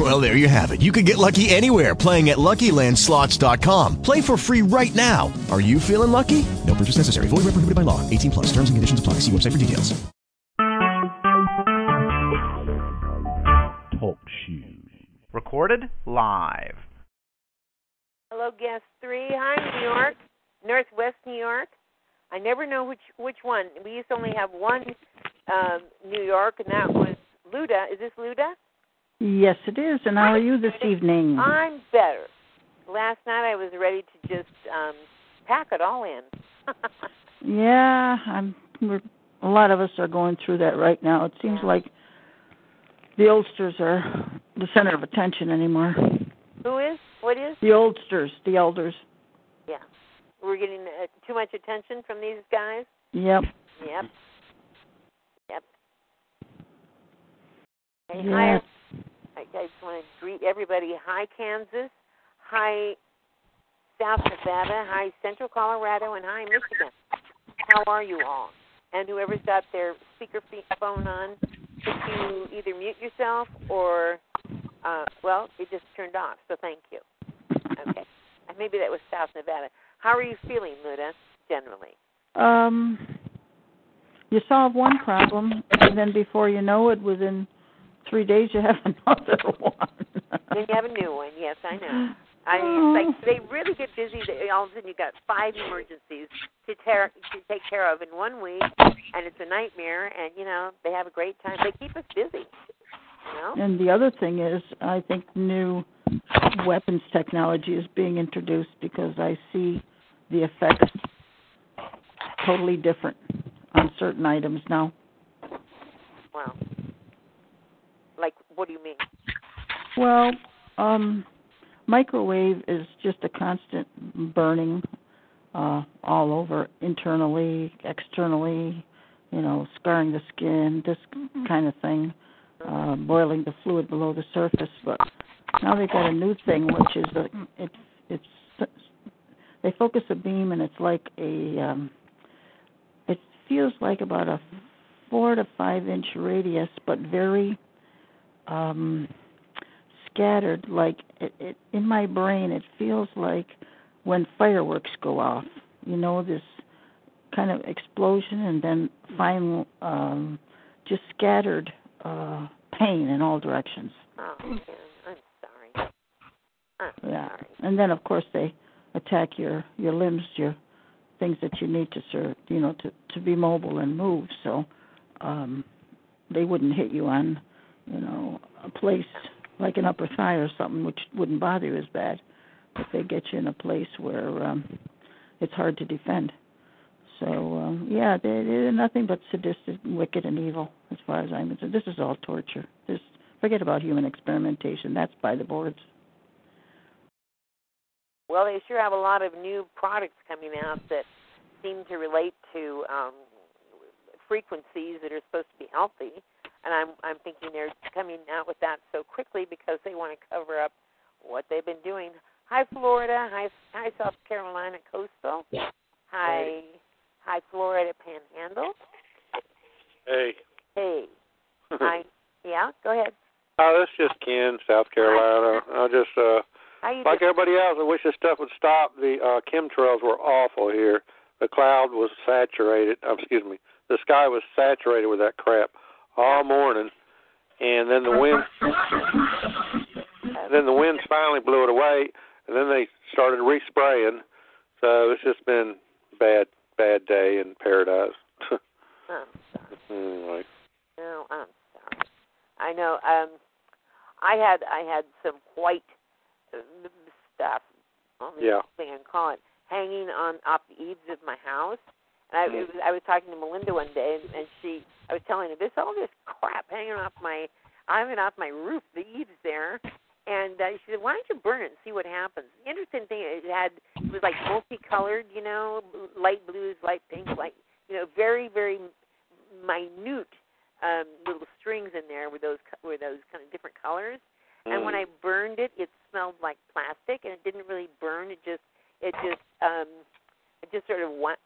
Well, there you have it. You can get lucky anywhere playing at LuckyLandSlots.com. Play for free right now. Are you feeling lucky? No purchase necessary. Void where prohibited by law. 18 plus. Terms and conditions apply. See website for details. Talk shoes. Recorded live. Hello, guest three. Hi, New York, Northwest New York. I never know which which one. We used to only have one um, New York, and that was Luda. Is this Luda? Yes, it is. And how are you this evening? I'm better. Last night I was ready to just um, pack it all in. yeah, I'm. We're, a lot of us are going through that right now. It seems Yeah. like the oldsters are the center of attention anymore. Who is? What is? The oldsters, the elders. Yeah, we're getting uh, too much attention from these guys. Yep. Yep. Yep. Yes. I just want to greet everybody. Hi, Kansas. Hi, South Nevada. Hi, Central Colorado. And hi, Michigan. How are you all? And whoever's got their speaker phone on, could you either mute yourself or, uh, well, it just turned off. So thank you. Okay. And maybe that was South Nevada. How are you feeling, Luda, generally? Um, you solve one problem, and then before you know it, within three days, you have another one. Then you have a new one. Yes, I know. I Oh. it's like oh. they really get busy. They, all of a sudden, you got five emergencies to tear to take care of in one week, and it's a nightmare. And you know they have a great time. They keep us busy. You know. And the other thing is, I think new weapons technology is being introduced because I see the effects totally different on certain items now. Wow. What do you mean? Well, um, microwave is just a constant burning uh, all over, internally, externally, you know, scarring the skin, this kind of thing, uh, boiling the fluid below the surface. But now they've got a new thing, which is a, it's it's they focus a beam and it's like a um, it feels like about a four to five inch radius, but very um scattered like it, it in my brain it feels like when fireworks go off you know this kind of explosion and then final um just scattered uh pain in all directions Oh, I'm sorry. I'm yeah sorry. and then of course they attack your your limbs your things that you need to serve you know to to be mobile and move so um they wouldn't hit you on you know a place like an upper thigh or something which wouldn't bother you as bad but they get you in a place where um it's hard to defend. So um yeah they they're nothing but sadistic wicked and evil as far as i'm concerned. This is all torture. This forget about human experimentation. That's by the boards. Well, they sure have a lot of new products coming out that seem to relate to um, frequencies that are supposed to be healthy, and I'm I'm thinking they're coming out with that so quickly because they want to cover up what they've been doing. Hi, Florida. Hi, hi, South Carolina coastal. Hi, hi, Florida Panhandle. Hey. Hey, hi. Yeah, go ahead. Oh, that's just Ken, South Carolina. I just uh How you like doing? everybody else, I wish this stuff would stop. The uh chemtrails were awful here. The cloud was saturated. Oh, excuse me. The sky was saturated with that crap all morning, and then the wind. then the winds finally blew it away, and then they started respraying. So it's just been bad, bad day in paradise. I'm sorry. anyway. No, I'm sorry. I know. Um, I had I had some white stuff. Maybe Yeah. thing can call it hanging on off the eaves of my house. And I, it was, I was talking to Melinda one day, and, and she, I was telling her this all this crap hanging off my, hanging off my roof, the eaves there. And uh, she said, "Why don't you burn it and see what happens?" The interesting thing, it had, it was like multicolored, you know, light blues, light pinks, light, you know, very, very minute um, little strings in there with those with those kind of different colors. And when I burned it, it smelled like plastic, and it didn't really burn. It just it just um, it just sort of wound,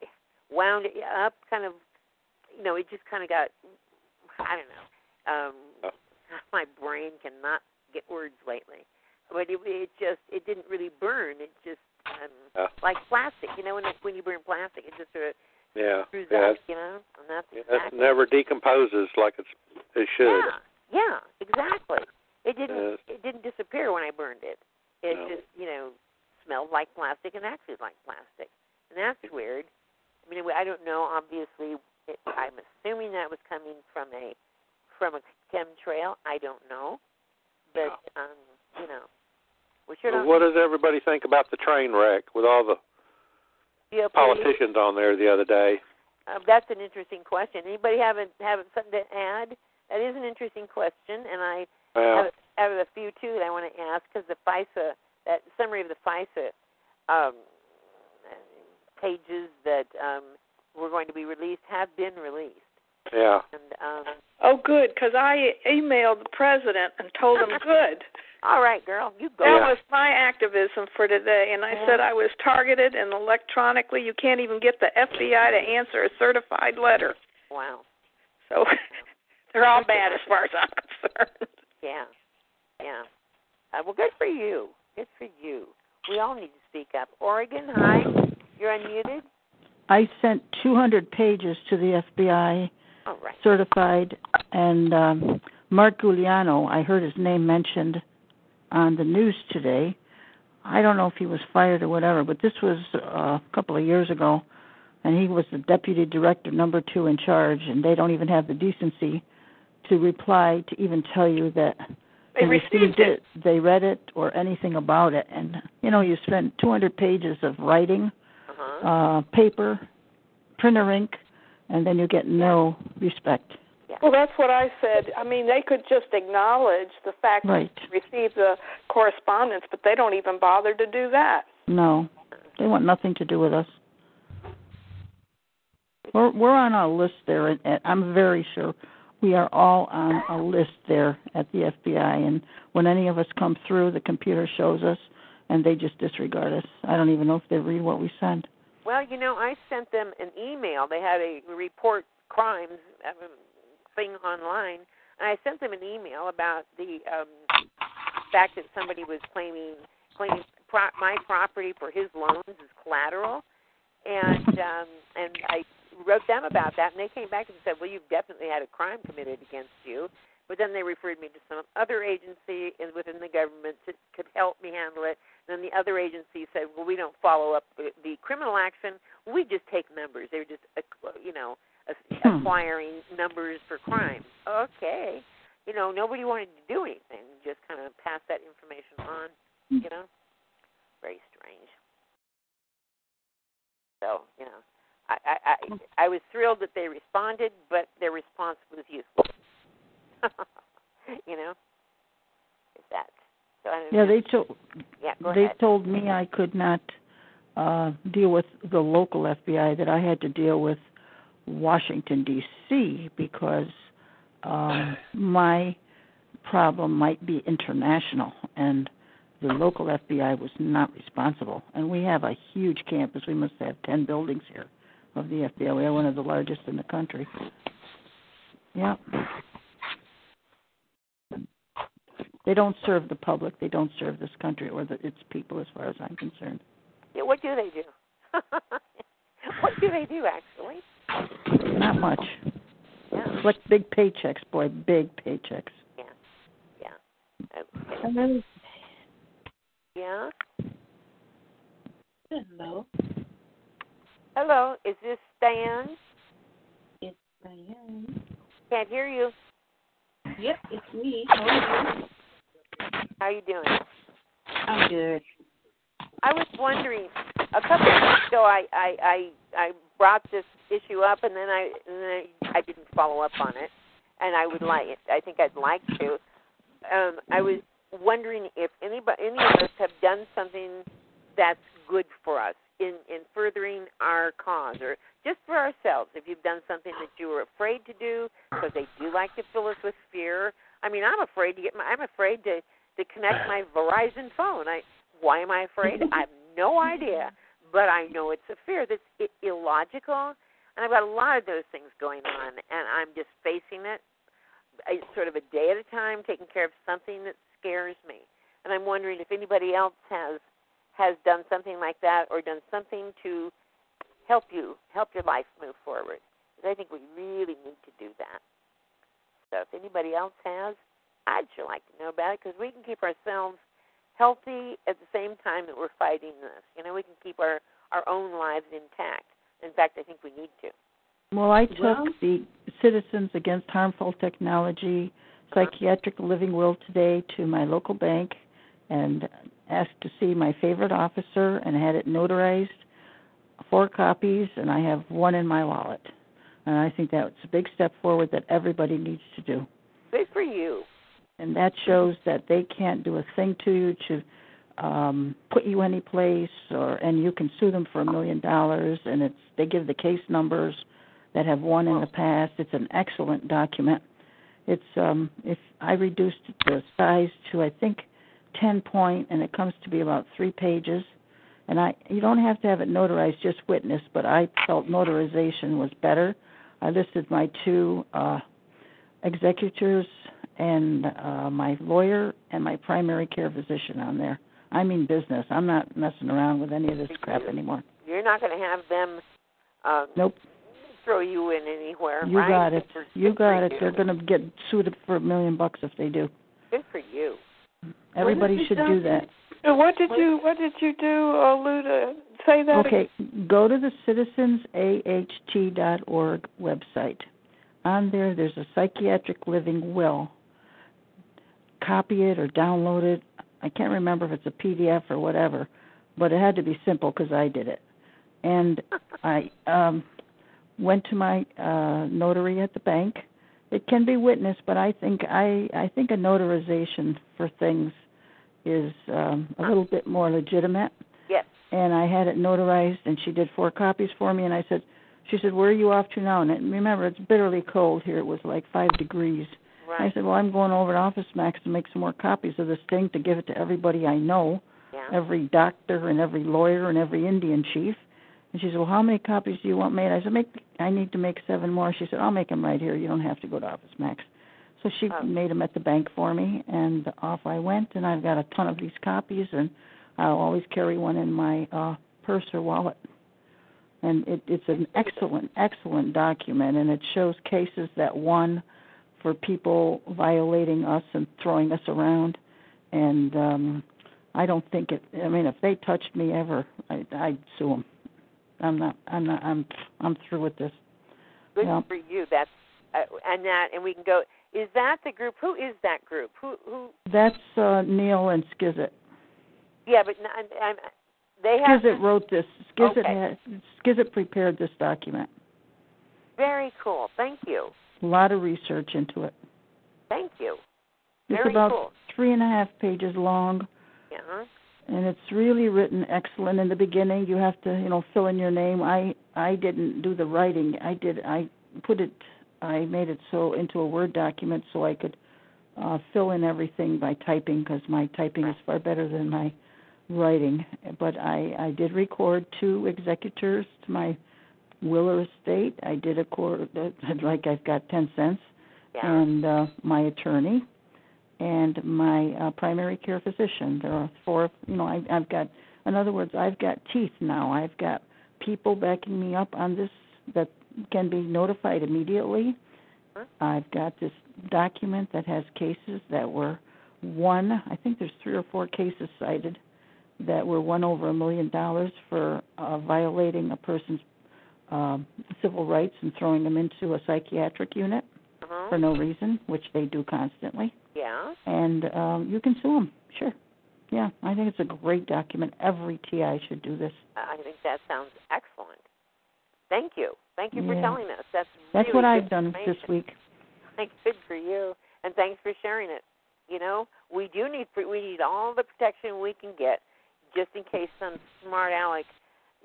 wound it up, kind of you know, it just kind of got I don't know. Um, my brain cannot get words lately, but it, it just it didn't really burn. It just um, Yeah. like plastic, you know, when it, when you burn plastic, it just sort of Yeah. screws Yeah. up, you know, and that's It exactly never decomposes like it's it should. yeah, yeah, exactly. It didn't. Yes. It didn't disappear when I burned it. It No. just, you know, smelled like plastic and acted like plastic, and that's weird. I mean, I don't know. Obviously, it, I'm assuming that was coming from a from a chemtrail. I don't know, but um, you know, we sure Well, what does everybody think about the train wreck with all the GOP. politicians on there the other day? Uh, that's an interesting question. Anybody have a, have something to add? That is an interesting question, and I Well, have, have a few too that I want to ask because the FISA, that summary of the FISA um, pages that um, were going to be released have been released, yeah. and um, Oh, good, because I emailed the president and told him good. all right, girl, you go. That was my activism for today, and I said I was targeted and electronically. You can't even get the FBI to answer a certified letter. Wow. So they're all bad as far as I'm concerned. Yeah, yeah. Uh, well, good for you. Good for you. We all need to speak up. Oregon, hi. You're unmuted. I sent 200 pages to the FBI, right. certified, and um, Mark Giuliano. I heard his name mentioned on the news today. I don't know if he was fired or whatever, but this was uh, a couple of years ago, and he was the deputy director, number two in charge, and they don't even have the decency to reply to even tell you that They received it. they read it, or anything about it. And you know, you spend 200 pages of writing, Uh-huh. uh, paper, printer ink, and then you get no respect. Well, that's what I said. I mean, they could just acknowledge the fact Right. that they received the correspondence, but they don't even bother to do that. No, they want nothing to do with us. We're we're on a list there, and, and I'm very sure we are all on a list there at the FBI. And when any of us come through, the computer shows us, and they just disregard us. I don't even know if they read what we send. Well, you know, I sent them an email. They had a report crimes um, thing online, and I sent them an email about the um, fact that somebody was claiming claiming pro- my property for his loans as collateral, and um, and I wrote them about that, and they came back and said, well, you've definitely had a crime committed against you. But then they referred me to some other agency in- within the government that could help me handle it. Then the other agency said, "Well, we don't follow up the criminal action. We just take numbers. They're just, you know, Hmm. acquiring numbers for crime." Okay, you know, nobody wanted to do anything. Just kind of pass that information on. You know, very strange. So, you know, I I I, I was thrilled that they responded, but their response was useless. you know, is that? Yeah, they told Yeah, they ahead. told me I could not uh deal with the local FBI that I had to deal with Washington D.C. because um my problem might be international and the local FBI was not responsible. And we have a huge campus. We must have 10 buildings here of the FBI. We are one of the largest in the country. Yeah. They don't serve the public. They don't serve this country or the, its people, as far as I'm concerned. Yeah, what do they do? what do they do actually? Not much. Yeah, Like big paychecks, boy, big paychecks. yeah. Okay. And then, Yeah. hello, Hello, is this Stan? it's Diane. Can't hear you. Yep, it's me. How are you? Doing? I'm good. I was wondering. A couple of weeks ago, I I I, I brought this issue up, and then I and then I, I didn't follow up on it, and I would like. I think I'd like to. Um, I was wondering if anybody, any of us, have done something that's good for us. in in furthering our cause or just for ourselves if you've done something that you were afraid to do because they do like to fill us with fear i mean i'm afraid to get my i'm afraid to to connect my verizon phone i why am i afraid i have no idea but i know it's a fear that's I- illogical and i've got a lot of those things going on and i'm just facing it I, sort of a day at a time taking care of something that scares me and i'm wondering if anybody else has has done something like that or done something to help you help your life move forward. Because I think we really need to do that. So if anybody else has, I'd sure like to know about it because we can keep ourselves healthy at the same time that we're fighting this. You know, we can keep our our own lives intact. In fact, I think we need to. Well, I took Well- the Citizens Against Harmful Technology uh-huh. Psychiatric Living Will today to my local bank and asked to see my favorite officer and had it notarized, four copies, and I have one in my wallet. And I think that's a big step forward that everybody needs to do. Good for you. And that shows that they can't do a thing to you to um put you any place or and you can sue them for a million dollars and it's they give the case numbers that have won in the past. It's an excellent document. It's um if I reduced the size to I think ten point and it comes to be about three pages. And I you don't have to have it notarized, just witness, but I felt notarization was better. I listed my two uh executors and uh my lawyer and my primary care physician on there. I mean business. I'm not messing around with any of this crap anymore. You're not going to have them um, Nope. throw you in anywhere, You right? got it. For- You got it. you. They're going to get sued for a million bucks if they do. Good for you. Everybody should do that. Uh, What did you What did you do, uh, Lou? Say that Okay, go to the citizensaht.org website. On there, there's a psychiatric living will. Copy it or download it. I can't remember if it's a PDF or whatever, but it had to be simple because I did it. And I um, went to my uh, notary at the bank. It can be witnessed, but I think I I think a notarization for things is um, a little bit more legitimate Yes. and I had it notarized, and she did four copies for me. And I said, she said, where are you off to now? And remember, it's bitterly cold here. It was like five degrees. Right. I said, well, I'm going over to Office Max to make some more copies of this thing to give it to everybody I know, yeah. every doctor and every lawyer and every Indian chief. And she said, well, how many copies do you want made? I said, make. I need to make seven more. She said, I'll make them right here. You don't have to go to Office Max. So she Oh. made them at the bank for me, and off I went. And I've got a ton of these copies, and I'll always carry one in my uh purse or wallet. And it, it's an excellent, excellent document, and it shows cases that won for people violating us and throwing us around. And um I don't think it. I mean, if they touched me ever, I, I'd sue them. I'm not. I'm not. I'm. I'm through with this. Good Yeah. for you. That's uh, and that, and we can go. Is that the group? Who is that group? Who? Who? That's uh Neil and Skizit. Yeah, but I'm, I'm, they have Skizit wrote this. Skizit Okay. had. Skizit prepared this document. very cool. Thank you. A lot of research into it. Thank you. It's about cool. three and a half pages long, Yeah. and it's really written excellent. In the beginning, you have to, you know, fill in your name. I I didn't do the writing. I did. I put it. I made it so into a Word document so I could uh, fill in everything by typing because my typing is far better than my writing. But I I did record two executors to my will or estate. I did a court like I've got ten cents Yeah. and uh, my attorney and my uh, primary care physician. There are four. You know, I, I've got. In other words, I've got teeth now. I've got people backing me up on this that can be notified immediately. I've got this document that has cases that were one. I think there's three or four cases cited that were one over a million dollars for uh, violating a person's um, civil rights and throwing them into a psychiatric unit Uh-huh. for no reason, which they do constantly. Yeah. And um, you can sue them. Sure. Yeah, I think it's a great document. Every TI should do this. I think that sounds excellent. Thank you. Thank you for telling us. That's That's really what I've done this week. Thank good for you, and thanks for sharing it. You know, we do need we need all the protection we can get, just in case some smart aleck,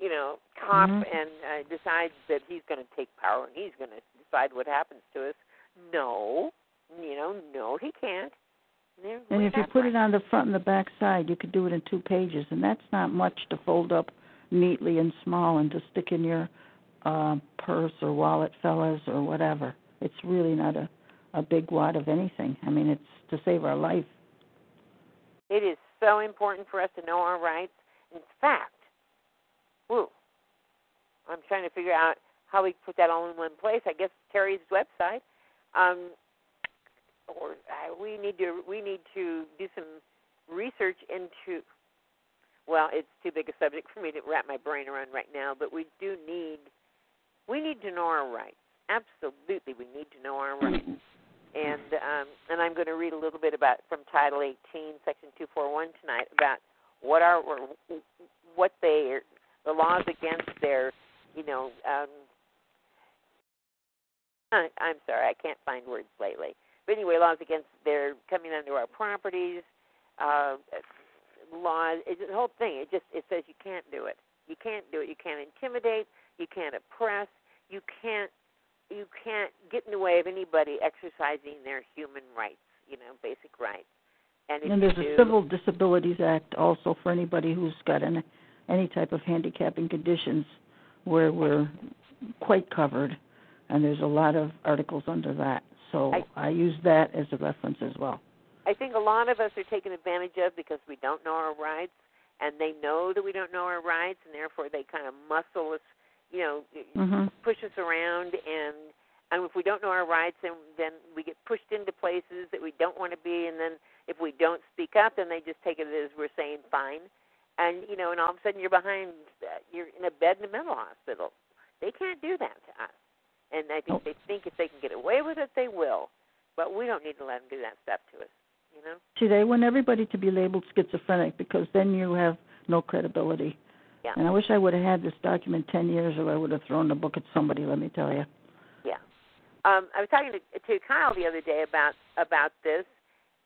you know, cop Mhm. and uh, decides that he's going to take power and he's going to decide what happens to us. No, you know, no, he can't. There- And if you put rights. it on the front and the back side, you could do it in two pages, and that's not much to fold up neatly and small and to stick in your uh, purse or wallet, fellas, or whatever. It's really not a a big wad of anything. I mean, it's to save our life. It is so important for us to know our rights. In fact, woo, I'm trying to figure out how we put that all in one place. I guess Terry's website. Um, or uh, we need to we need to do some research into. Well, it's too big a subject for me to wrap my brain around right now. But we do need we need to know our rights. Absolutely, we need to know our rights and um, and I'm going to read a little bit about from Title 18, Section 241 tonight about what are what they the laws against their, you know, um, I- I'm sorry, I can't find words lately. But anyway, laws against their coming onto our properties, uh, laws. It's the whole thing. It just it says you can't do it. You can't do it. You can't intimidate. You can't oppress. You can't you can't get in the way of anybody exercising their human rights, you know, basic rights. And, And there's do, a Civil Disabilities Act also for anybody who's got any any type of handicapping conditions, where we're quite covered, and there's a lot of articles under that. So I- I use that as a reference as well. I think a lot of us are taken advantage of because we don't know our rights, and they know that we don't know our rights, and therefore they kind of muscle us, you know, Mhm. push us around, and and if we don't know our rights, then then we get pushed into places that we don't want to be, and then if we don't speak up, then they just take it as we're saying fine, and you know, and all of a sudden you're behind, uh, you're in a bed in a mental hospital. They can't do that to us, and I think they think if they can get away with it, they will, but we don't need to let them do that stuff to us, you know. See, they want everybody to be labeled schizophrenic because then you have no credibility. Yeah. And I wish I would have had this document 10 years ago. I would have thrown the book at somebody, let me tell you. Yeah. Um, I was talking to, to Kyle the other day about about this,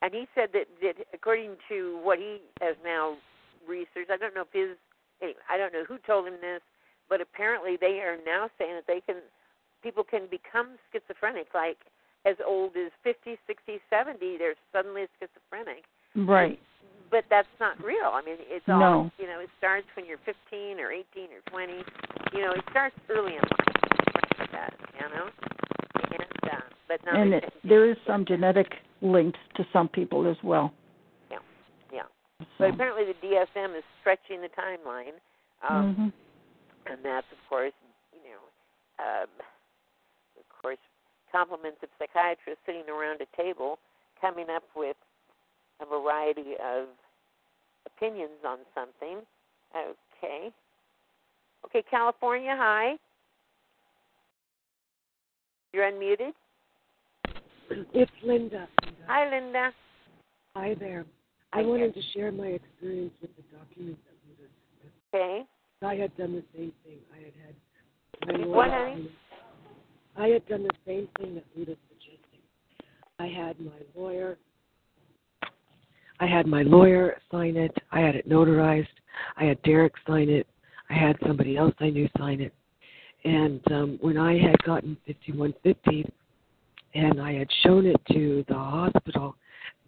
and he said that, that according to what he has now researched, I don't know if his anyway, I don't know who told him this, but apparently they are now saying that they can people can become schizophrenic like as old as 50, 60, 70, they're suddenly schizophrenic. Right. But that's not real. I mean, it's all No. you know. It starts when you're 15 or 18 or 20. You know, it starts early in life. Does, you know. And uh, but and it, there is some genetic links to some people as well. Yeah, yeah. So. But apparently the DSM is stretching the timeline, um, Mhm. and that's of course, you know, um, of course, compliments of psychiatrists sitting around a table, coming up with a variety of opinions on something. Okay. Okay, California, hi. You're unmuted. It's Linda. Hi, Linda. Hi there. I wanted to share my experience with the document that Linda Okay. I had done the same thing. I had had my lawyer what, honey? I had done the same thing that Linda's suggesting. I had my lawyer I had my lawyer sign it. I had it notarized. I had Derek sign it. I had somebody else I knew sign it. And um when I had gotten 5150 and I had shown it to the hospital,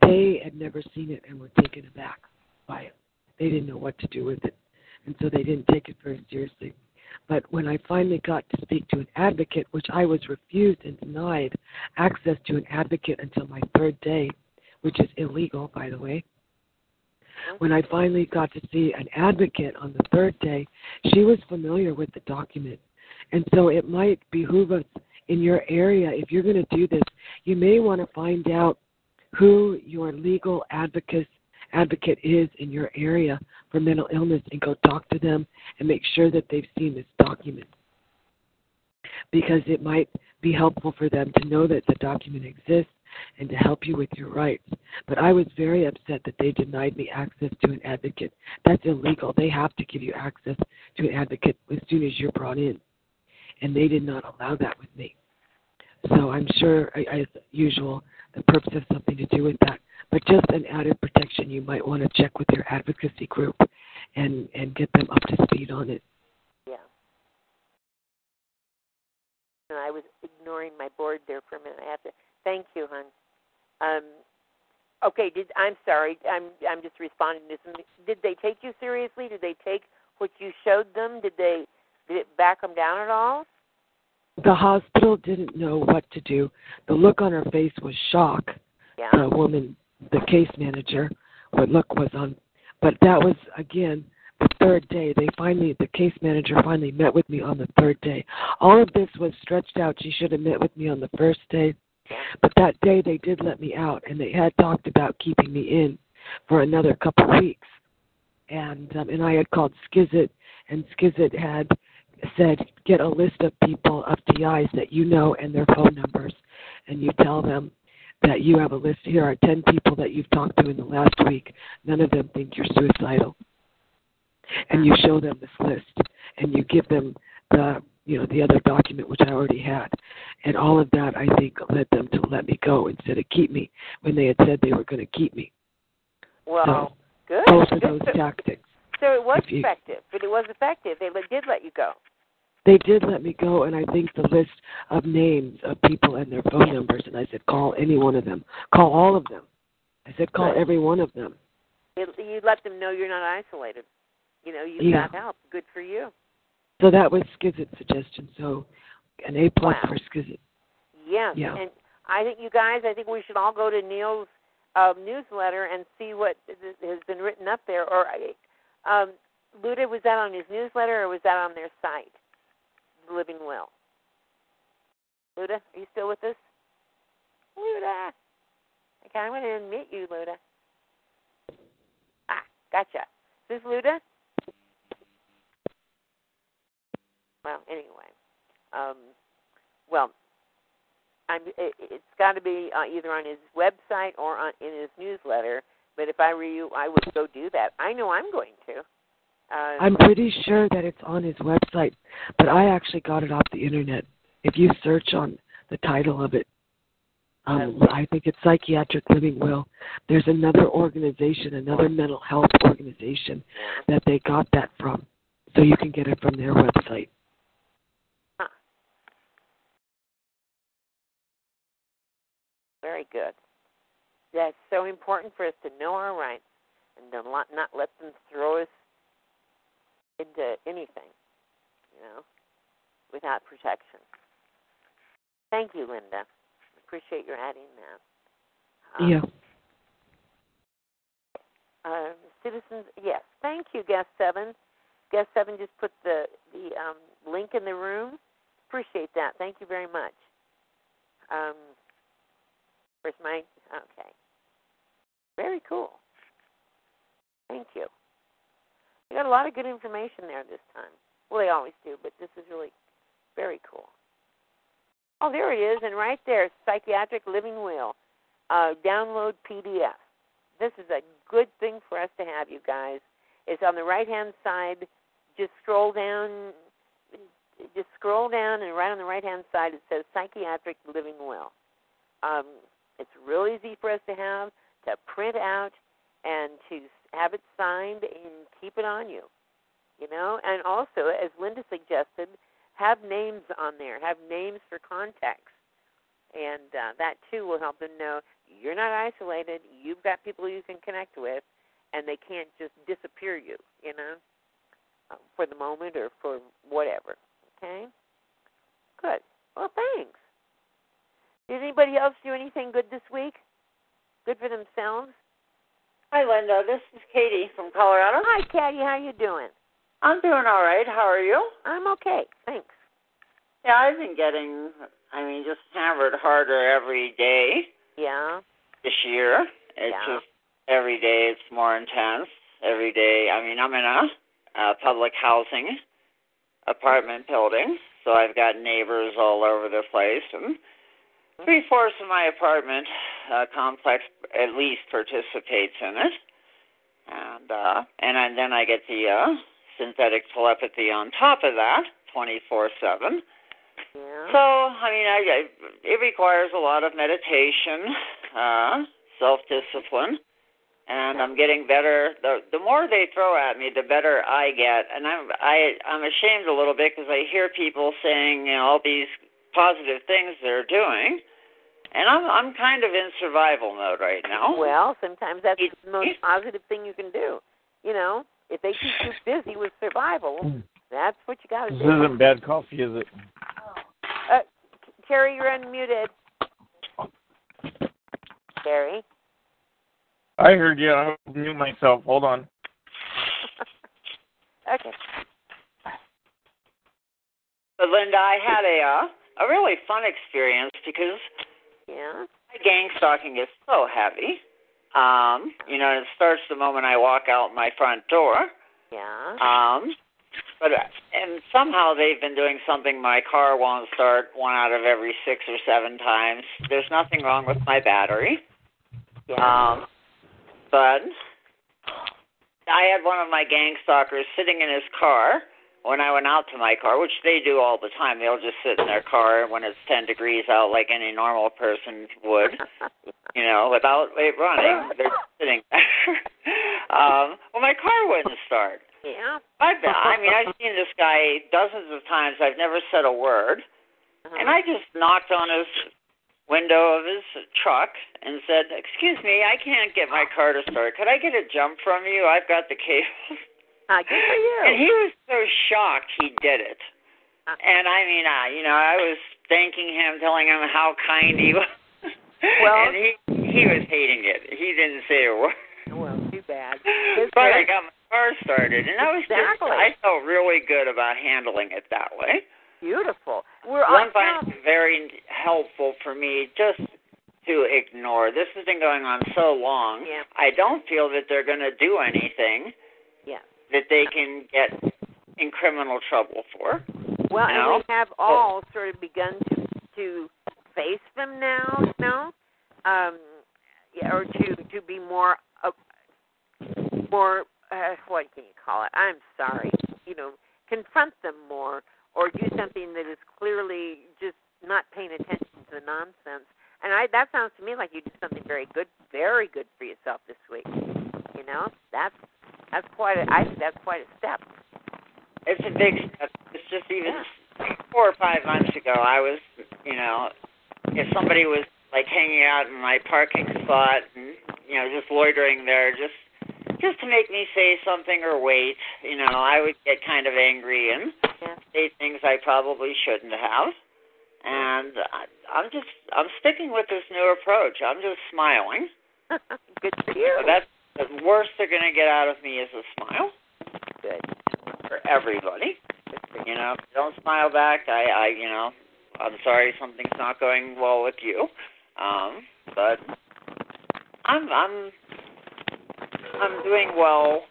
they had never seen it and were taken aback by it. They didn't know what to do with it. And so they didn't take it very seriously. But when I finally got to speak to an advocate, which I was refused and denied access to an advocate until my third day, which is illegal, by the way. When I finally got to see an advocate on the third day, she was familiar with the document. And so it might behoove us in your area, if you're going to do this, you may want to find out who your legal advocate advocate is in your area for mental illness and go talk to them and make sure that they've seen this document. Because it might be helpful for them to know that the document exists and to help you with your rights. But I was very upset that they denied me access to an advocate. That's illegal. They have to give you access to an advocate as soon as you're brought in. And they did not allow that with me. So I'm sure, as usual, the purpose of something to do with that. But just an added protection, you might want to check with your advocacy group and, and get them up to speed on it. Yeah. And I was ignoring my board there for a minute. I have to thank you, hon. Um, okay, did I'm sorry. I'm I'm just responding to some. Did they take you seriously? Did they take what you showed them? Did they did it back them down at all? The hospital didn't know what to do. The look on her face was shock. Yeah. The woman, the case manager, what look was on, but that was again the third day. They finally, the case manager finally met with me on the third day. All of this was stretched out. She should have met with me on the first day, but that day they did let me out, and they had talked about keeping me in for another couple of weeks. And um, and I had called Skizit, and Skizit had said get a list of people of TIs that you know and their phone numbers, and you tell them that you have a list. Here are ten people that you've talked to in the last week. None of them think you're suicidal, and you show them this list, and you give them the you know the other document which I already had, and all of that I think led them to let me go instead of keep me when they had said they were going to keep me. Well, So, good. Both of good. those tactics. So it was you- effective, but it was effective. They did let you go. They did let me go, and I think the list of names of people and their phone numbers, and I said, call any one of them. Call all of them. I said, call Good. every one of them. It, you let them know you're not isolated. You know, you've Yeah. got help. Good for you. So that was Skizit's suggestion. So an A plus Wow. for Skizit. Yes. Yeah. And I think you guys, I think we should all go to Neil's uh, newsletter and see what has been written up there. Or, um, Luda, was that on his newsletter or was that on their site? Living Will. Luda, are you still with us? Luda. Okay, I'm going to admit you, Luda. Ah, gotcha. Is this Luda? Well, anyway. Um, well, I'm, it, it's got to be uh, either on his website or on, in his newsletter. But if I were you, I would go do that. I know I'm going to. Uh, I'm pretty sure that it's on his website, but I actually got it off the internet. If you search on the title of it, um, I think it's Psychiatric Living Will. There's another organization, another mental health organization that they got that from. So you can get it from their website. Very good. That's so important for us to know our rights and to not, not let them throw us into anything, you know, without protection. Thank you, Linda. Appreciate your adding that. Um, Yeah. Uh, citizens, yes. Thank you, guest seven. Guest seven just put the the um, link in the room. Appreciate that. Thank you very much. Um, where's my? Okay. Very cool. Thank you. You got a lot of good information there this time. Well, they always do, but this is really very cool. Oh, there he is, and right there, Psychiatric Living Will. Uh, download PDF. This is a good thing for us to have, you guys. It's on the right hand side. Just scroll down. Just scroll down, and right on the right hand side it says Psychiatric Living Will. Um, it's real easy for us to have, to print out, and to have it signed and keep it on you. You know, and also, as Linda suggested, have names on there. Have names for contacts, and uh, that too will help them know you're not isolated. You've got people you can connect with, and they can't just disappear you. You know, uh, for the moment or for whatever. Okay. Good. Well, thanks. Did anybody else do anything good this week? Good for themselves? Hi, Linda. This is Katie from Colorado. Hi, Katie. How you doing? I'm doing all right. How are you? I'm okay. Thanks. Yeah, I've been getting, I mean, just hammered harder every day Yeah. this year. It's Yeah. just every day it's more intense. Every day, I mean, I'm in a, a public housing apartment building, so I've got neighbors all over the place, and three fourths of my apartment uh, complex at least participates in it, and uh, and I, then I get the uh, synthetic telepathy on top of that, twenty four seven. So, I mean, I, I it requires a lot of meditation, uh, self discipline, and I'm getting better. The the more they throw at me, the better I get. And I'm I I'm ashamed a little bit because I hear people saying you know all these positive things they're doing. And I'm I'm kind of in survival mode right now. Well, sometimes that's the most positive thing you can do. You know, if they keep you busy with survival, that's what you got to do. This isn't bad coffee, is it? Uh, Carrie, you're unmuted. Carrie. I heard you. I knew myself. Hold on. Okay. But Linda, I had a uh, a really fun experience because Yeah. my gang stalking is so heavy. Um, you know, it starts the moment I walk out my front door. Yeah. Um, but and somehow they've been doing something. My car won't start one out of every six or seven times. There's nothing wrong with my battery. Yeah. Um, but I had one of my gang stalkers sitting in his car when I went out to my car, which they do all the time. They'll just sit in their car when it's 10 degrees out like any normal person would, you know, without it running. They're sitting there. um, well, my car wouldn't start. Yeah. I've been, I mean, I've seen this guy dozens of times. I've never said a word. And I just knocked on his window of his truck and said, "Excuse me, I can't get my car to start. Could I get a jump from you? I've got the cable." Uh, good for you. And he was so shocked he did it. And I mean, I, you know, I was thanking him, telling him how kind he was. Well- and he he was hating it. He didn't say a word. Well, too bad. But I got my car started, and I was Exactly. just, I felt really good about handling it that way. Beautiful. We're One on find it very helpful for me just to ignore. This has been going on so long. Yeah. I don't feel that they're going to do anything. That they can get in criminal trouble for. Well, No. and we have all sort of begun to to face them now, you know, um, yeah, or to to be more uh, more uh, what can you call it? I'm sorry, you know, confront them more, or do something that is clearly just not paying attention to the nonsense. And I that sounds to me like you did something very good, very good for yourself this week. You know, that's that's quite a I think that's quite a step. It's a big step. It's just even four or five months ago, I was, you know, if somebody was like hanging out in my parking spot and you know just loitering there, just just to make me say something or wait, you know, I would get kind of angry and say things I probably shouldn't have. And I, I'm just I'm sticking with this new approach. I'm just smiling. Good for you. So that's the worst they're going to get out of me is a smile. Good. For everybody. You know, if you don't smile back, I, I, you know, I'm sorry something's not going well with you. Um, but I'm, I'm, I'm doing well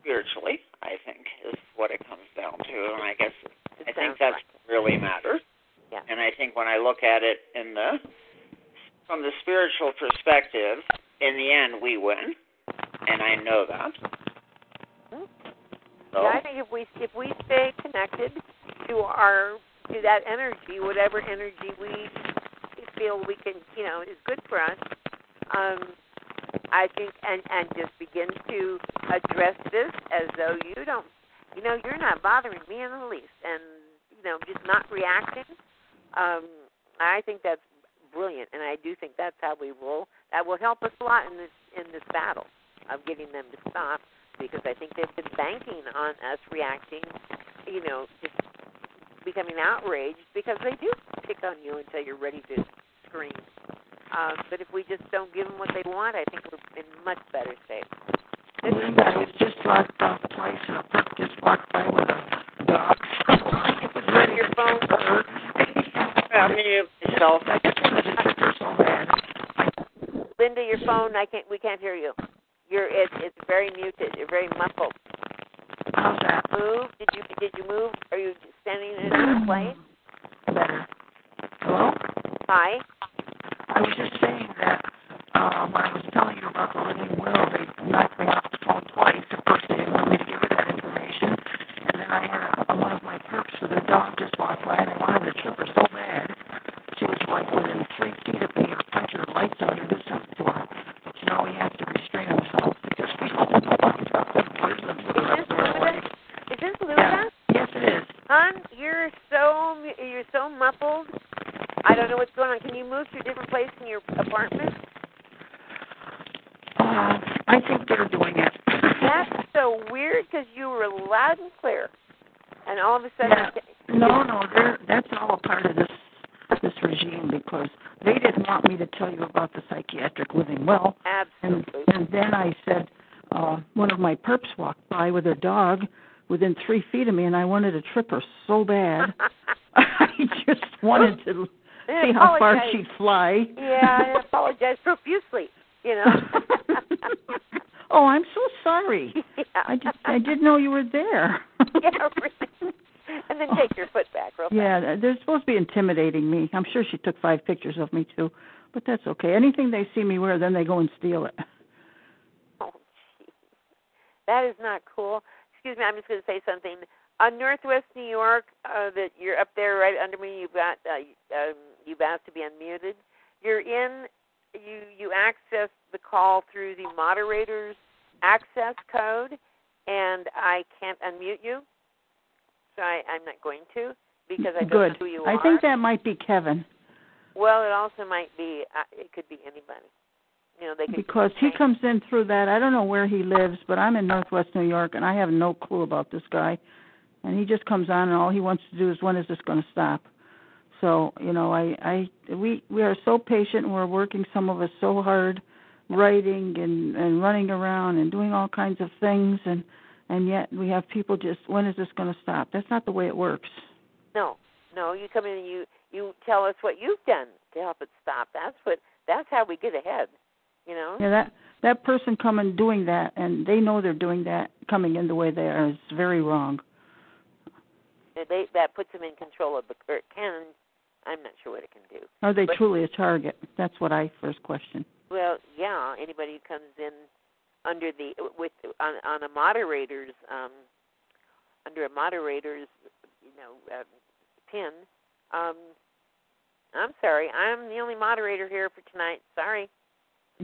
spiritually. I think is what it comes down to, and I guess I think that's what really matters. Yeah. And I think when I look at it in the from the spiritual perspective, in the end we win, and I know that. So Yeah, I think if we if we stay connected to our to that energy, whatever energy we feel we can, you know, is good for us, um, I think, and and just begin to address this as though you don't, you know, you're not bothering me in the least, and you know, just not reacting. Um, I think that's brilliant, and I do think that's how we will. That will help us a lot in this in this battle of getting them to stop because I think they've been banking on us reacting, you know, just becoming outraged because they do pick on you until you're ready to scream. Um, but if we just don't give them what they want, I think we're in much better shape. Linda, I was just locked off twice and a pup just walked by with a dog. it was ready Your phone. trip. I mean, yourself. I just wanted to trip her so bad. Linda, your phone, I can't. We can't hear you. You're it, it's very muted. You're very muffled. How's that? Move? Did you did you move? Are you standing in another place? Better. Hello? Hi. I was just saying that um, when I was telling you about the living will, they knocked me off the phone twice. Of course, they didn't want me to give her that information. And then I had a, one of my perps with the dog just walked by, and I wanted to trip her so bad. Was like within three feet of me, or punch her lights on her, do something to her. But you know, he has to restrain himself because we don't want to poison for the rest of our life. Is this Luda? Yes, it is. Hon, you're so mu- you're so muffled. moved to a different place in your apartment? Uh, I think they're doing it. That's so weird because you were loud and clear, and all of a sudden, Yeah. No, no, they're that's all a part of this this regime because they didn't want me to tell you about the psychiatric living well. And absolutely. and then I said, uh, one of my perps walked by with her dog within three feet of me, and I so bad. I just wanted to see how far she'd fly. Yeah, I apologize profusely. You know. oh, I'm so sorry. yeah. I just I didn't know you were there. yeah, really. And then take your foot back real fast. Yeah, they're supposed to be intimidating me. I'm sure she took five pictures of me too, but that's okay. Anything they see me wear, then they go and steal it. Oh, jeez. That is not cool. Excuse me, I'm just going to say something. On Northwest New York, uh, that you're up there right under me. You've got uh, um, you've asked to be unmuted. You're in. You you access the call through the moderator's access code, and I can't unmute you. So I, I'm not going to because I don't Good. know who you I are. I think that might be Kevin Well, it also might be. Uh, it could be anybody. You know, they could because he comes in through that. I don't know where he lives, but I'm in Northwest New York and I have no clue about this guy. And he just comes on and all he wants to do is when is this going to stop? So, you know, I I we we are so patient and we're working some of us so hard writing and and running around and doing all kinds of things and and yet we have people just when is this going to stop? That's not the way it works. No, no. You come in and you you tell us what you've done to help it stop. That's what. That's how we get ahead. You know. Yeah, that that person coming doing that, and they know they're doing that, coming in the way they are, is very wrong. They that puts them in control of the. Or it can. I'm not sure what it can do. Are they But- truly a target? That's what I first question. Well, yeah. Anybody who comes in under the with on on a moderator's um under a moderator's you know uh, pin. Um, I'm sorry. I'm the only moderator here for tonight. Sorry.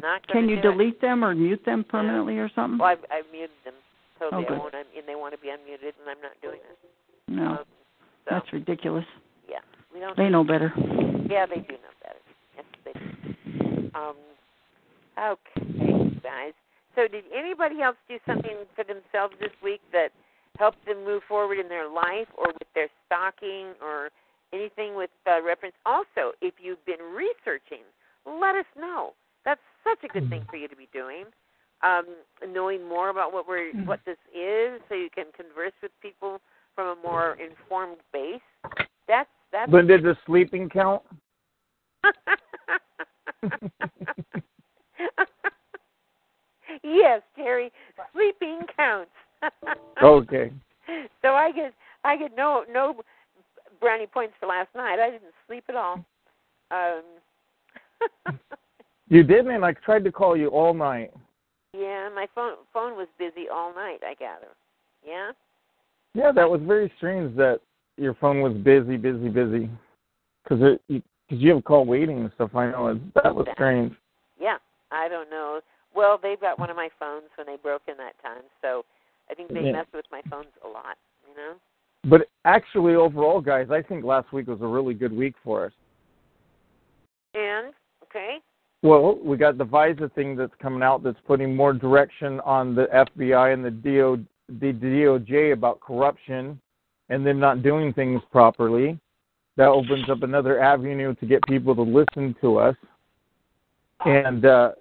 Not Can you do it. delete them or mute them permanently or something? Well, I've, I've muted them totally. Oh, good. Won't, and they want to be unmuted, and I'm not doing it. No, so, that's ridiculous. yeah, we don't. They know better. Yeah, they do know better. Yes, they do. Um, okay, guys. So, did anybody else do something for themselves this week that helped them move forward in their life, or with their stocking, or anything with uh, reference? Also, if you've been researching, let us know. That's such a good thing for you to be doing. Um, knowing more about what we're what this is, so you can converse with people from a more informed base. That's that's Linda, does sleeping count? yes, Terry. Sleeping counts. Okay. So I get I get no no brownie points for last night. I didn't sleep at all. Um You did, man. I tried to call you all night. yeah, my phone phone was busy all night, I gather. Yeah? Yeah, that was very strange that your phone was busy, busy, busy. Because it, because you have a call waiting and stuff. I know that was strange. Yeah. I don't know. Well, they've got one of my phones when they broke in that time, so I think they Yeah. mess with my phones a lot, you know? But actually, overall, guys, I think last week was a really good week for us. And okay. Well, we got the FISA thing that's coming out that's putting more direction on the FBI and the DO, the DOJ about corruption and them not doing things properly. That opens up another avenue to get people to listen to us. And uh,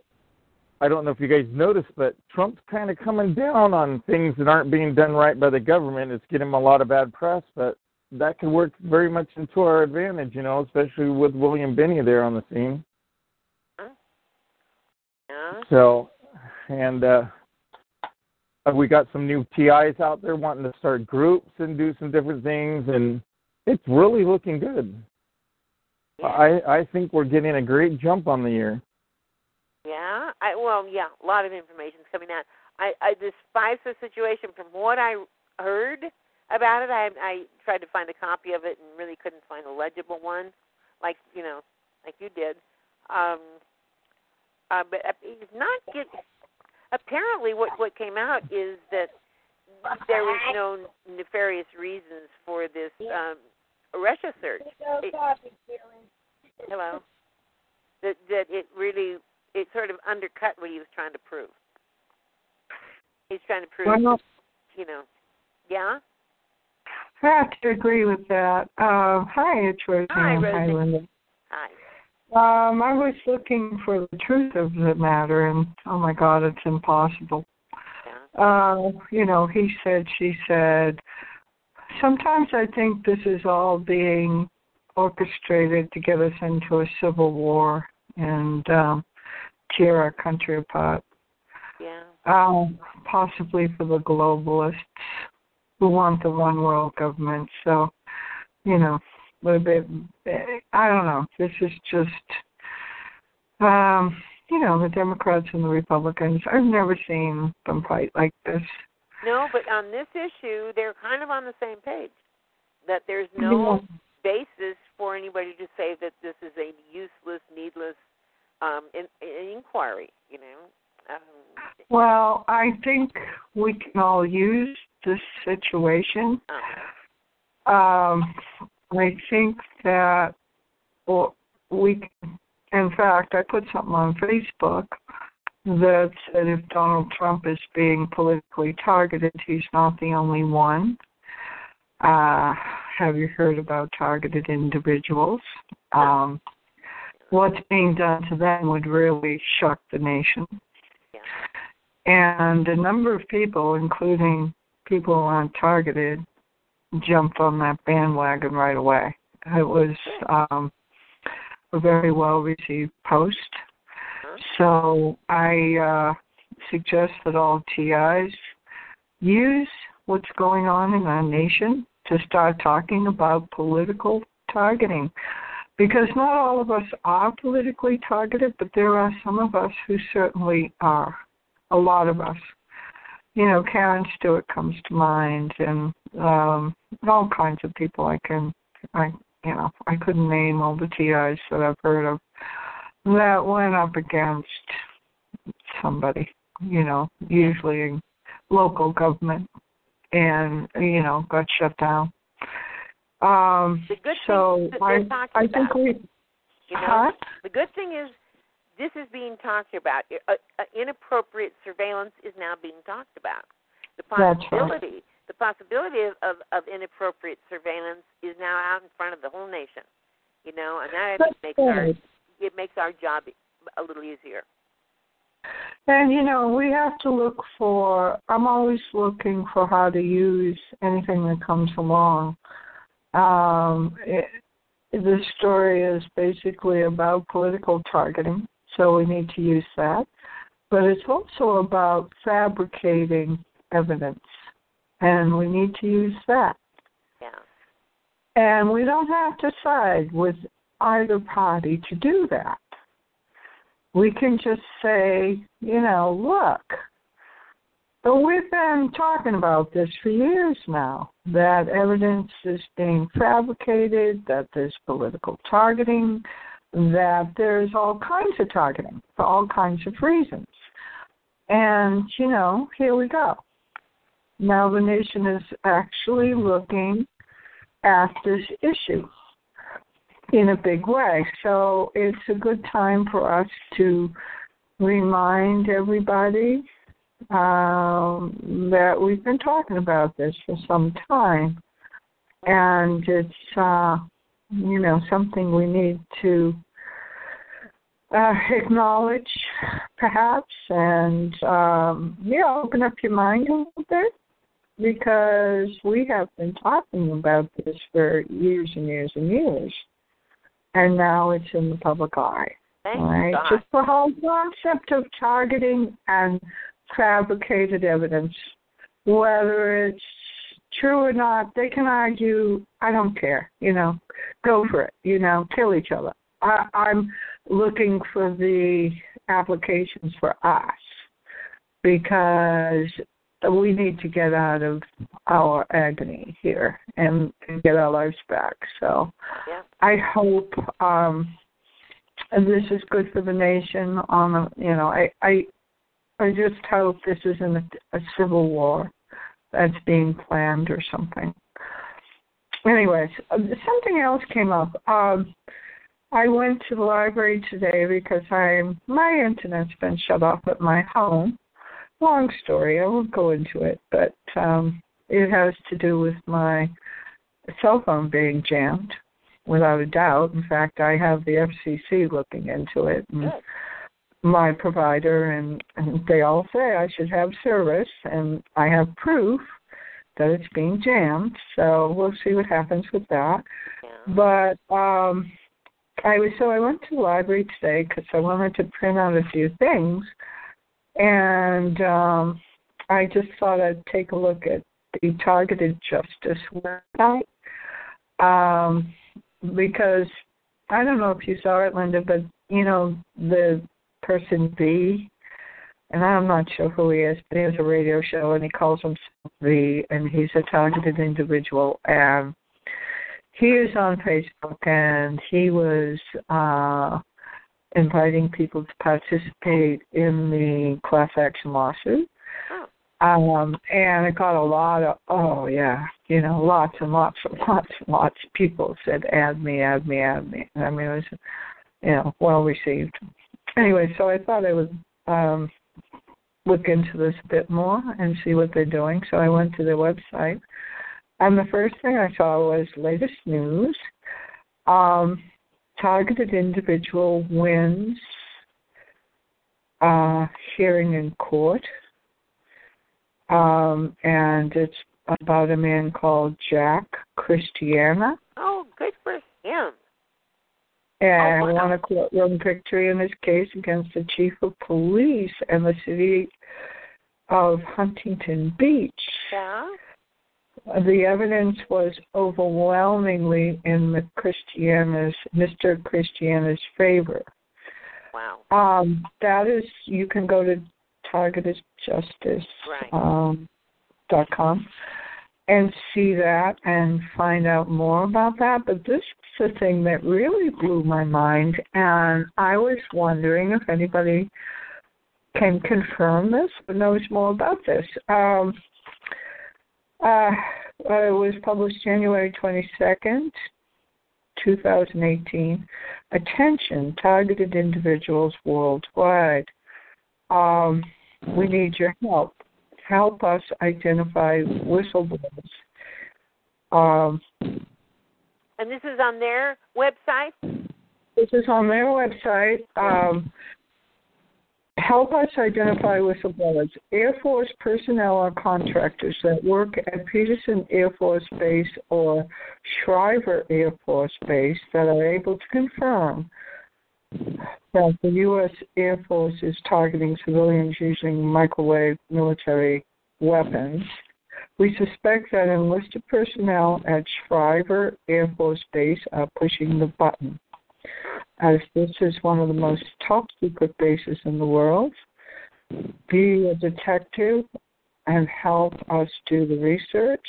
I don't know if you guys noticed, but Trump's kind of coming down on things that aren't being done right by the government. It's getting him a lot of bad press, but that could work very much into our advantage, you know, especially with William Binney there on the scene. Yeah. So, and uh, uh, we got some new TIs out there wanting to start groups and do some different things, and it's really looking good. I I think we're getting a great jump on the year. Yeah, I well, yeah, a lot of information's coming out. I, I this FISA situation, from what I heard about it, I I tried to find a copy of it and really couldn't find a legible one, like you know, like you did. Um, uh, but uh, he's not get. Apparently, what what came out is that there was no nefarious reasons for this um, Russia search. It- hello. that that it really it sort of undercut what he was trying to prove. He's trying to prove, Well- you know, yeah. I have to agree with that. Uh, hi, it's Roseanne. Hi, Roseanne. Linda. Hi. Um, I was looking for the truth of the matter, and oh my God, it's impossible. Uh, you know, he said, she said. Sometimes I think this is all being orchestrated to get us into a civil war and um, tear our country apart. Yeah. Um, possibly for the globalists who want the one world government. So, you know, a bit, I don't know. This is just, um, you know, the Democrats and the Republicans. I've never seen them fight like this. No, but on this issue, they're kind of on the same page. That there's no basis for anybody to say that this is a useless, needless um, in, in inquiry. You know. Um, Well, I think we can all use this situation. Um, I think that well, we, in fact, I put something on Facebook that said if Donald Trump is being politically targeted, he's not the only one. Uh, have you heard about targeted individuals? Um, what's being done to them would really shock the nation. And a number of people, including people who aren't targeted, jumped on that bandwagon right away. It was um, a very well received post. So I uh, suggest that all TIs use what's going on in our nation to start talking about political targeting. Because not all of us are politically targeted, but there are some of us who certainly are. A lot of us. You know, Karen Stewart comes to mind, and um, all kinds of people I can, I you know, I couldn't name all the TIs that I've heard of that went up against somebody, you know, usually in local government, and you know, got shut down. Um, the good so thing I, I think about, we. you know, Huh? the good thing is this is being talked about. Uh, uh, inappropriate surveillance is now being talked about. The That's right. possibility, the possibility of, of, of inappropriate surveillance is now out in front of the whole nation. You know, and that That's makes our it makes our job a little easier. And you know, we have to look for. I'm always looking for how to use anything that comes along. Um, it, this story is basically about political targeting, so we need to use that. But it's also about fabricating evidence, and we need to use that. Yeah. And we don't have to side with either party to do that. We can just say, you know, look, but we've been talking about this for years now that evidence is being fabricated, that there's political targeting, that there's all kinds of targeting for all kinds of reasons. And, you know, here we go. Now the nation is actually looking at this issue in a big way. So it's a good time for us to remind everybody um, that we've been talking about this for some time, and it's uh, you know something we need to uh, acknowledge, perhaps, and um, yeah, open up your mind a little bit because we have been talking about this for years and years and years, and now it's in the public eye. Thank right, God. just the whole concept of targeting and fabricated evidence, whether it's true or not, they can argue. I don't care. You know, go for it. You know, kill each other. I, I'm looking for the applications for us because we need to get out of our agony here and, and get our lives back. So Yeah. I hope um, this is good for the nation. On a, you know, I I I just hope this isn't a, a civil war that's being planned or something. Anyways, uh, something else came up. Um, I went to the library today because I'm my internet's been shut off at my home. Long story, I won't go into it, but um it has to do with my cell phone being jammed, without a doubt. In fact, I have the FCC looking into it. And my provider and, and they all say I should have service and I have proof that it's being jammed. So we'll see what happens with that. But um I was so I went to the library today because I wanted to print out a few things, and um I just thought I'd take a look at the Targeted Justice website. Um because I don't know if you saw it, Linda, but you know the person V, and I'm not sure who he is, but he has a radio show and he calls himself V, and he's a targeted individual, and he is on Facebook and he was uh inviting people to participate in the class action lawsuit. Um and it got a lot of oh yeah, you know, lots and lots and lots and lots of people said add me, add me, add me. I mean it was you know, well received. Anyway, so I thought I would um look into this a bit more and see what they're doing. So I went to their website and the first thing I saw was latest news. Um, targeted individual wins uh, hearing in court. Um, and it's about a man called Jack Christiana. Oh, good for him. And Oh, wow. won a courtroom victory in his case against the chief of police and the city of Huntington Beach. Yeah. The evidence was overwhelmingly in the Christiana's Mr. Christiana's favor. Wow. Um, that is, you can go to targetedjustice Right. um, dot com and see that and find out more about that. But this is the thing that really blew my mind, and I was wondering if anybody can confirm this or knows more about this. Um, uh, it was published January 22nd, 2018. Attention, targeted individuals worldwide. Um, we need your help. Help us identify whistleblowers. Um, And this is on their website? this is on their website. Um, help us identify whistleblowers. Air Force personnel or contractors that work at Peterson Air Force Base or Schriever Air Force Base that are able to confirm that the U.S. Air Force is targeting civilians using microwave military weapons. We suspect that enlisted personnel at Schriever Air Force Base are pushing the button as this is one of the most top secret bases in the world. Be a detective and help us do the research.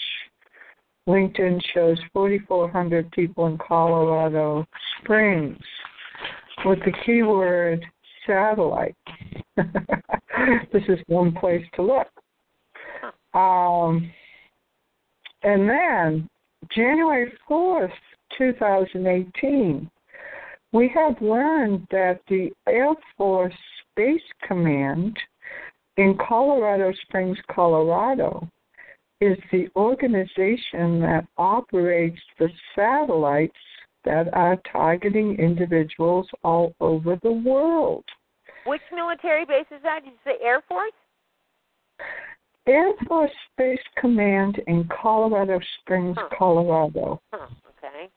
LinkedIn shows 4,400 people in Colorado Springs with the keyword satellite. this is one place to look. Um, and then January 4th, 2018, we have learned that the Air Force Space Command in Colorado Springs, Colorado, is the organization that operates the satellites that are targeting individuals all over the world. Which military base is that? Did you say Air Force? Air Force Space Command in Colorado Springs, Colorado. Huh, okay.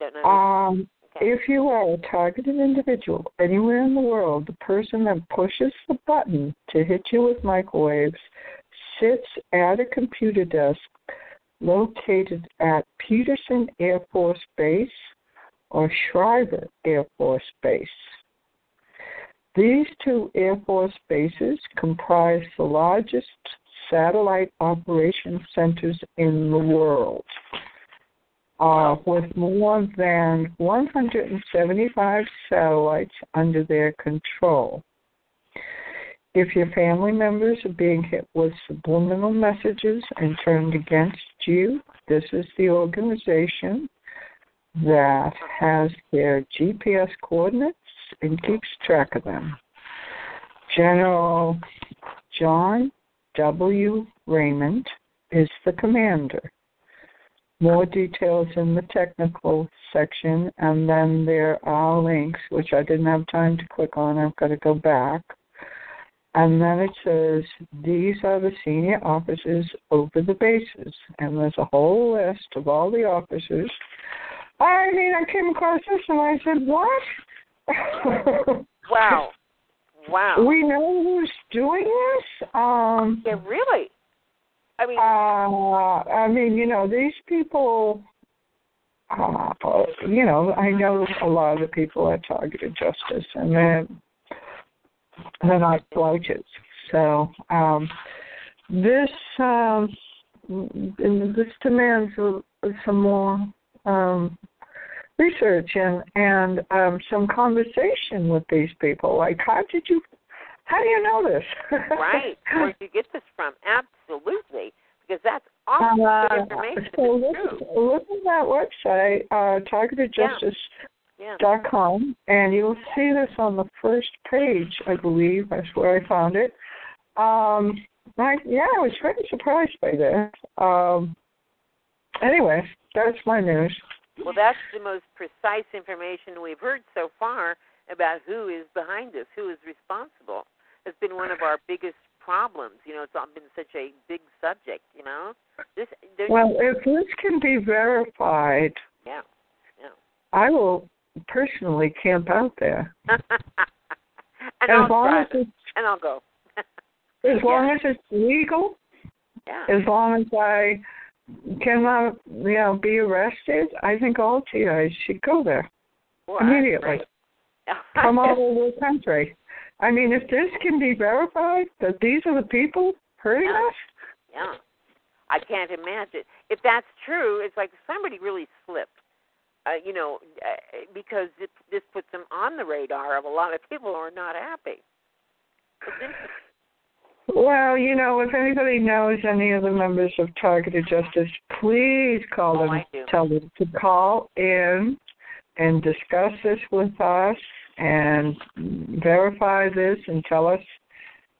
Don't um, If you are a targeted individual anywhere in the world, the person that pushes the button to hit you with microwaves sits at a computer desk located at Peterson Air Force Base or Schriever Air Force Base. These two Air Force bases comprise the largest satellite operation centers in the world, uh, with more than 175 satellites under their control. If your family members are being hit with subliminal messages and turned against you, this is the organization that has their GPS coordinates and keeps track of them. General John W. Raymond is the commander. More details in the technical section, and then there are links, which I didn't have time to click on. I've got to go back. And then it says, These are the senior officers over the bases. And there's a whole list of all the officers. I mean, I came across this and I said, What? Wow. Wow. We know who's doing this? Um Yeah, really? I mean uh I mean, you know, these people uh you know, I know a lot of the people at Targeted Justice and they're they're not slouches. So um this um this demands some more um research and and um some conversation with these people like how did you how do you know this right. Where'd you get this from? Absolutely. Because that's awesome uh, information. so look, look at that website uh Yeah. targetedjustice.com and you'll see this on the first page i believe that's where i found it um I, yeah i was very surprised by this um anyway that's my news Well, that's the most precise information we've heard so far about who is behind this, who is responsible. It's been one of our biggest problems. You know, it's been such a big subject. You know, this. Well, if this can be verified, yeah, yeah. I will personally camp out there. and as I'll long as it's, and I'll go. as long as it's legal, Yeah. as long as I cannot, you know, be arrested, I think all TIs should go there Boy, immediately. Come all over the country. I mean, if this can be verified that these are the people hurting Yeah. us, Yeah. I can't imagine. If that's true, it's like somebody really slipped. Uh, you know, uh, because it, this puts them on the radar of a lot of people who are not happy. Well, you know, if anybody knows any of the members of Targeted Justice, please call Oh, them. Tell them to call in and discuss this with us and verify this and tell us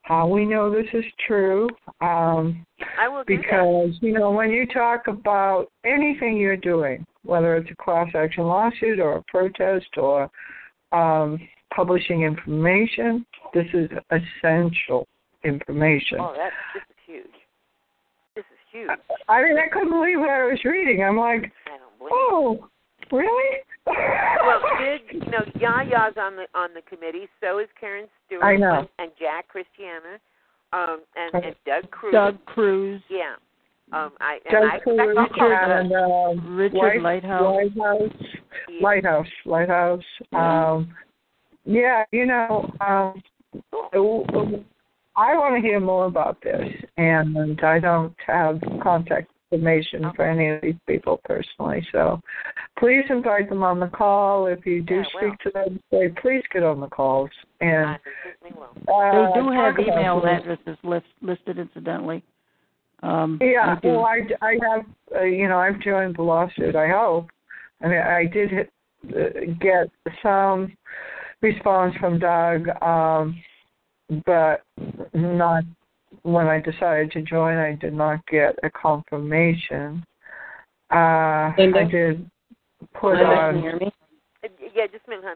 how we know this is true. Um, I will do that. because, you know, when you talk about anything you're doing, whether it's a class action lawsuit or a protest or um, publishing information, this is essential information. Oh, that's this is huge. This is huge. I mean, I couldn't believe what I was reading. I'm like, I oh, really? Well, did you know Yaya's on the on the committee? So is Karen Stewart. I know. And, and Jack Christiana, um, and, and Doug Cruz. Doug Cruz, Yeah. Um, I and Doug I expect Cruz I'll call and Doug. um, Richard White- Lighthouse. Lighthouse, Yeah. Lighthouse, Lighthouse. Um, yeah, you know, um, I want to hear more about this, and I don't have contact information for any of these people personally. So, please invite them on the call. If you do Yeah, speak to them, say please get on the calls. And I certainly will. uh, they do have email this. addresses list, listed incidentally. Um, Yeah, I do. well, I, I have, uh, you know, I've joined the lawsuit. I hope. I mean, I did hit, uh, get some response from Doug, um, but not when I decided to join. I did not get a confirmation. Uh, Linda? I did put Linda, on. can you hear me? Yeah, just a minute, hon.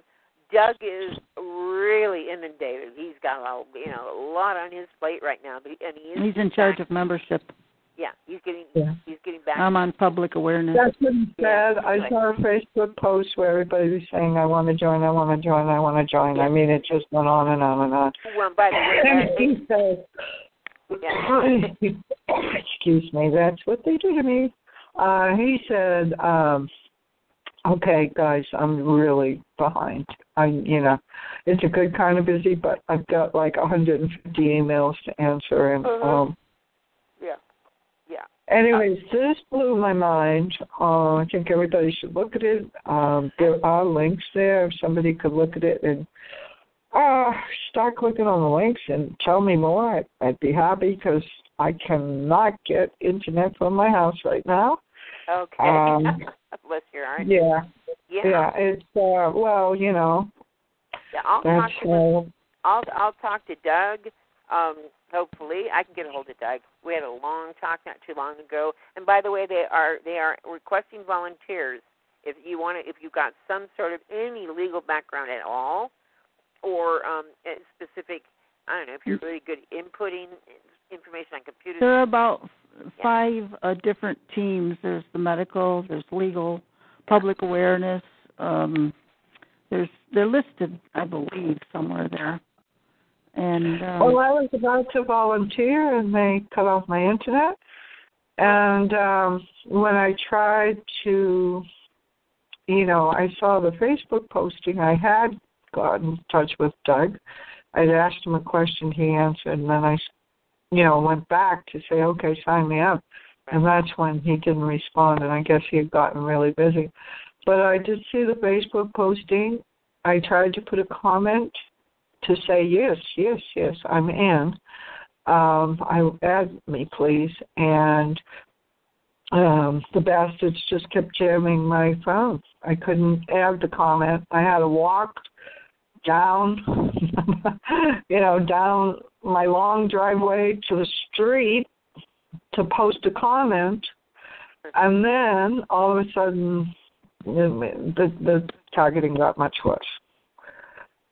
Doug is really inundated. He's got a you know a lot on his plate right now, but he, and he is. He's in charge of membership. Yeah, he's getting Yeah. he's getting back. I'm on public awareness. That's what he Yeah, said. I right. saw a Facebook post where everybody was saying, "I want to join. I want to join. I want to join." I mean, it just went on and on and on. well, by the way, And he said, excuse me, that's what they do to me. Uh, he said, um, okay, guys, I'm really behind. I, you know, it's a good kind of busy, but I've got like 150 emails to answer, and Uh-huh. um, yeah, yeah. Anyways, this blew my mind. Uh, I think everybody should look at it. Um, there are links there. If somebody could look at it and uh, start clicking on the links and tell me more, I'd, I'd be happy because I cannot get internet from my house right now. Okay. Um, Bless your heart. yeah. Yeah. Yeah, it's uh well, you know, Yeah, I'll talk to uh, I'll I'll talk to Doug. Um, hopefully, I can get a hold of Doug. We had a long talk not too long ago. And by the way, they are they are requesting volunteers. If you want to, if you've got some sort of any legal background at all, or um, specific, I don't know, if you're really good inputting information on computers. There are about five uh, different teams. There's the medical, there's legal, public awareness. Um, there's they're listed, I believe, somewhere there. And um, well, I was about to volunteer and they cut off my internet. And um when I tried to you know, I saw the Facebook posting. I had gotten in touch with Doug. I'd asked him a question, he answered, and then I, you know, went back to say, okay, sign me up. And that's when he didn't respond, and I guess he had gotten really busy. But I did see the Facebook posting. I tried to put a comment to say, yes, yes, yes, I'm in. Um, I add me, please. And um, the bastards just kept jamming my phone. I couldn't add the comment. I had to walk down, you know, down my long driveway to the street to post a comment, and then all of a sudden, the the targeting got much worse.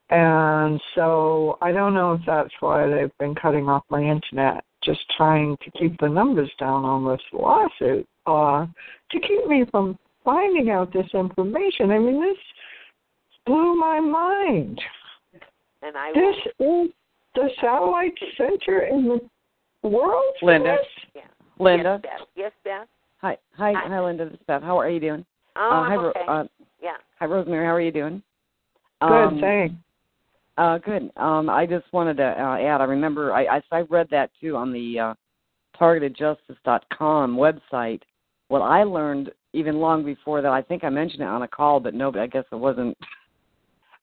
And so I don't know if that's why they've been cutting off my internet, just trying to keep the numbers down on this lawsuit, or to keep me from finding out this information. I mean, this blew my mind. And I This is the satellite center in the world. for Linda. this? Linda. Yes, Beth. Yes, Beth. Hi, hi, hi, Linda. This is Beth. How are you doing? Oh, uh, I'm hi, Ro- uh, yeah. hi, Rosemary. How are you doing? Good, Um, thanks. Uh, good. Um, I just wanted to uh, add. I remember I, I I read that too on the uh, targetedjustice.com website. What I learned even long before that, I think I mentioned it on a call, but no, I guess it wasn't.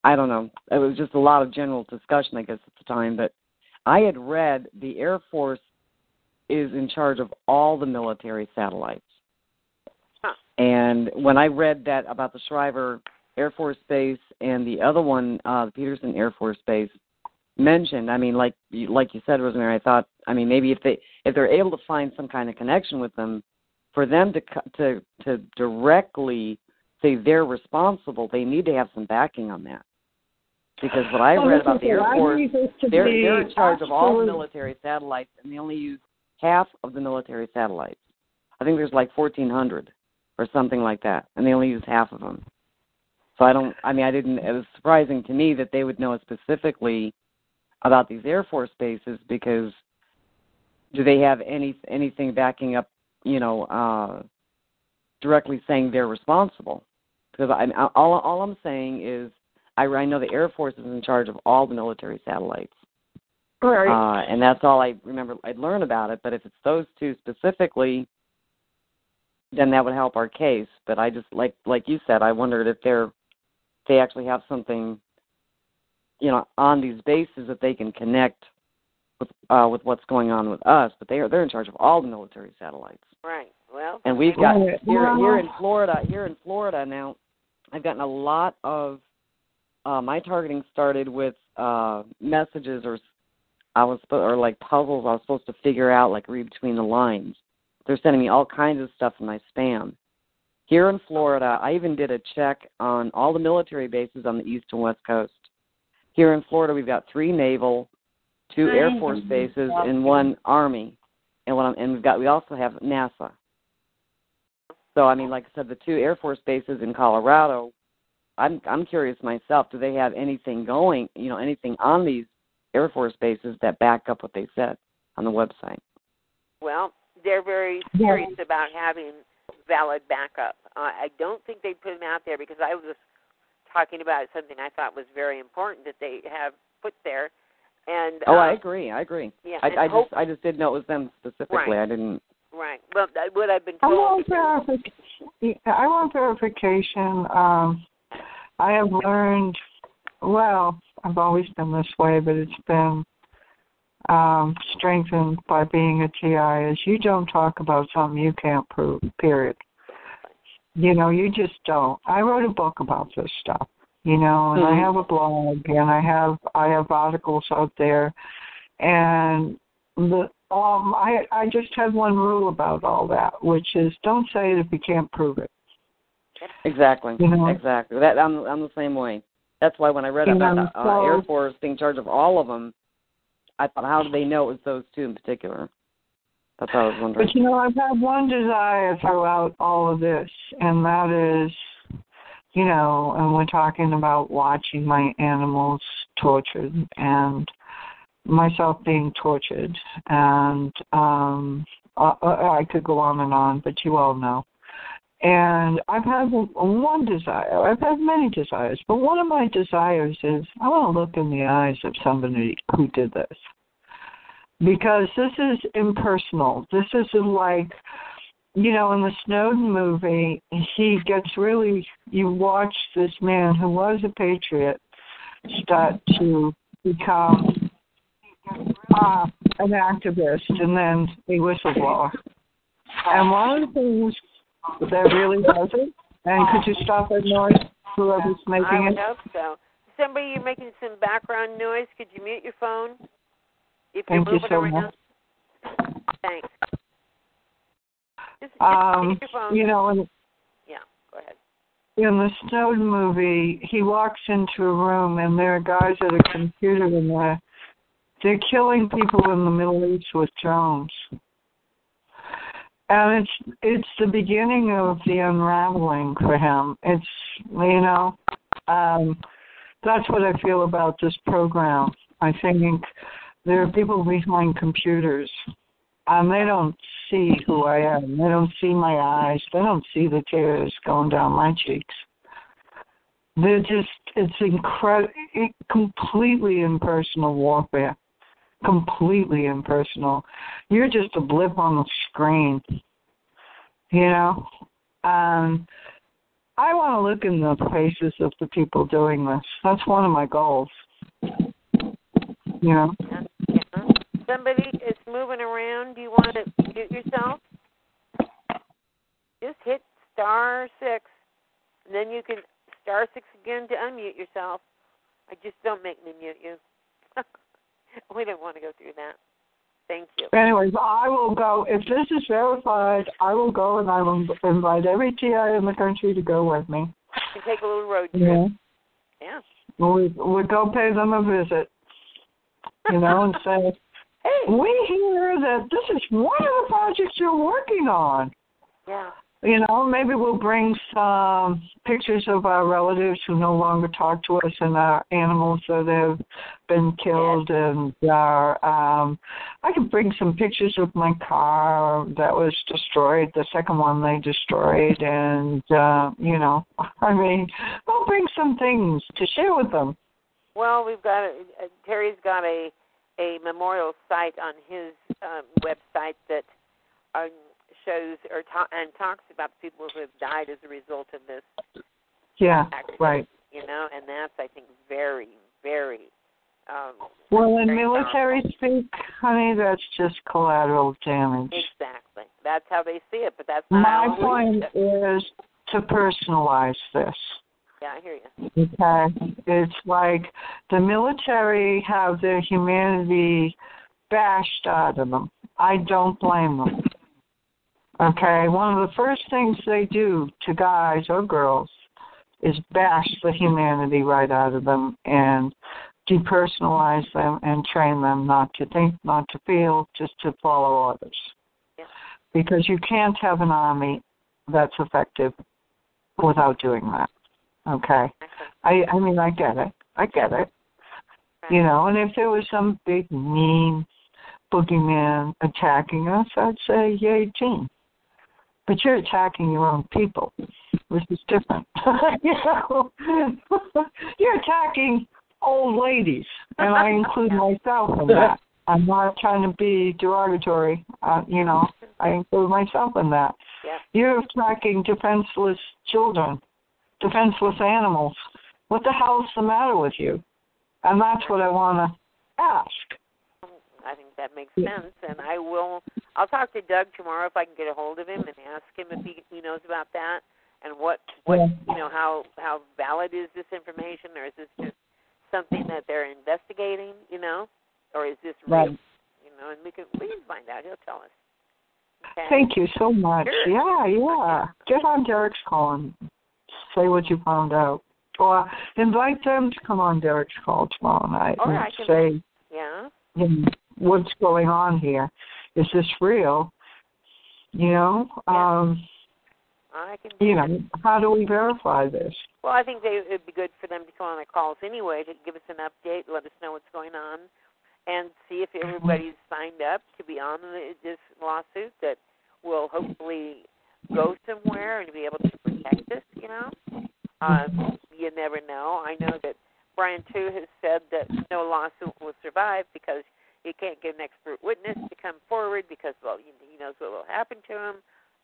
I don't know. It was just a lot of general discussion, I guess, at the time. But I had read the Air Force is in charge of all the military satellites. Huh. And when I read that about the Schriever Air Force Base and the other one, uh, the Peterson Air Force Base, mentioned, I mean, like you, like you said, Rosemary, I thought, I mean, maybe if they if they're able to find some kind of connection with them, for them to to to directly say they're responsible, they need to have some backing on that. Because what I Well, read about the Air Force, need this to they're they're in charge of all the military satellites, and they only use half of the military satellites. I think there's like 1,400 or something like that, and they only use half of them. So I don't. I mean, I didn't. It was surprising to me that they would know specifically about these Air Force bases because do they have any anything backing up? You know, uh, directly saying they're responsible. Because I, all all I'm saying is I, I know the Air Force is in charge of all the military satellites. Right. Uh, and that's all I remember I'd learn about it. But if it's those two specifically, then that would help our case. But I just like like you said, I wondered if they're they actually have something, you know, on these bases that they can connect with uh, with what's going on with us. But they are they're in charge of all the military satellites. Right. Well. And we've got here here in Florida. Here in Florida now, I've gotten a lot of uh, my targeting started with uh, messages or I was or like puzzles I was supposed to figure out, like read between the lines. They're sending me all kinds of stuff in my spam. Here in Florida, I even did a check on all the military bases on the east and west coast. Here in Florida, we've got three naval, two Air Force bases, and one Army, and what I'm, and we've got we also have NASA. So I mean, like I said, the two Air Force bases in Colorado. I'm I'm curious myself. Do they have anything going? You know, anything on these Air Force bases that back up what they said on the website? Well, they're very serious about having valid backup. Uh, I don't think they put them out there because I was talking about something I thought was very important that they have put there. And Oh, I uh, agree. I agree. Yeah, I, I hope- just I just didn't know it was them specifically. Right. I didn't. right. Well, that- what I've been I want verification. I want verification. Um, I have learned. Well, I've always been this way, but it's been um, strengthened by being a TI. Is you don't talk about something you can't prove. Period. You know, you just don't. I wrote a book about this stuff. You know, and Mhm. I have a blog and I have I have articles out there and the um I I just have one rule about all that, which is don't say it if you can't prove it. Exactly. You know? Exactly. That I'm I'm the same way. That's why when I read You about know, the uh, Air Force being charged of all of them, I thought, how do they know it was those two in particular? That's what I was wondering. But you know, I've had one desire throughout all of this, and that is, you know, and we're talking about watching my animals tortured and myself being tortured, and um I, I could go on and on, but you all know. And I've had one desire. I've had many desires, but one of my desires is I want to look in the eyes of somebody who did this because this is impersonal. This isn't like, you know, in the Snowden movie, he gets really, you watch this man who was a patriot start to become uh, an activist and then a whistleblower. And one of the things that really does it, and could you stop that noise, whoever's I making would it? hope so. Somebody, you're making some background noise. Could you mute your phone? If you're Thank you so around. much. Thanks. Just, just Um, your phone. you know, and Yeah, go ahead. in the Snowden movie, he walks into a room and there are guys at a computer in there. They're killing people in the Middle East with drones. And it's it's the beginning of the unraveling for him. It's you know, um that's what I feel about this program. I think there are people behind computers and they don't see who I am. They don't see my eyes. They don't see the tears going down my cheeks. They're just, it's incredible, completely impersonal warfare. Completely impersonal. You're just a blip on the screen. You know? Um, I want to look in the faces of the people doing this. That's one of my goals. You know? Somebody is moving around. Do you want to mute yourself? Just hit star six, and then you can star six again to unmute yourself. I just don't make me mute you. we don't want to go through that. Thank you. Anyways, I will go. If this is verified, I will go and I will invite every TI in the country to go with me. Can take a little road trip. Yeah. Yeah. We we go pay them a visit. You know, and say, Hey. we hear that this is one of the projects you're working on. Yeah. You know, maybe we'll bring some pictures of our relatives who no longer talk to us and our animals that have been killed and are um I can bring some pictures of my car that was destroyed, the second one they destroyed and uh, you know, I mean, I'll bring some things to share with them. Well, we've got a, uh, Terry's got a a memorial site on his um, website that um, shows or ta- and talks about people who have died as a result of this. Yeah, accident, right. You know, and that's I think very, very. Um, Well, in military speak, honey, that's just collateral damage. Exactly. That's how they see it, but that's not My point is to personalize this. Yeah, I hear you. Okay. It's like the military have their humanity bashed out of them. I don't blame them. Okay. One of the first things they do to guys or girls is bash the humanity right out of them and depersonalize them and train them not to think, not to feel, just to follow orders. Because you can't have an army that's effective without doing that. Okay. I I mean I get it. I get it. You know, and if there was some big mean boogeyman attacking us, I'd say yay team. But you're attacking your own people, which is different. you know, you're attacking old ladies, and I include myself in that. I'm not trying to be derogatory. Uh, you know, I include myself in that. Yeah. You're attacking defenseless children, defenseless animals. What the hell's the matter with you? And that's what I want to ask. I think that makes sense, and I will. I'll talk to Doug tomorrow if I can get a hold of him and ask him if he he knows about that. and what what you know how how valid is this information, or is this just something that they're investigating? You know, or is this real? Right. You know, and we can we can find out. He'll tell us. Okay? Thank you so much. Sure. Yeah, yeah. Get on Derek's call and say what you found out. Or invite them to come on Derek's call tomorrow night Or and I can- say Yeah. you know, what's going on here. Is this real? You know, um, I can. you know, how do we verify this? Well, I think they, it'd be good for them to come on our calls anyway to give us an update, let us know what's going on, and see if everybody's signed up to be on the, this lawsuit that will hopefully go somewhere and be able to protect us. You know, um, you never know. I know that Brian too has said that no lawsuit will survive because he can't get an expert witness to come forward because well he, he knows what will happen to him.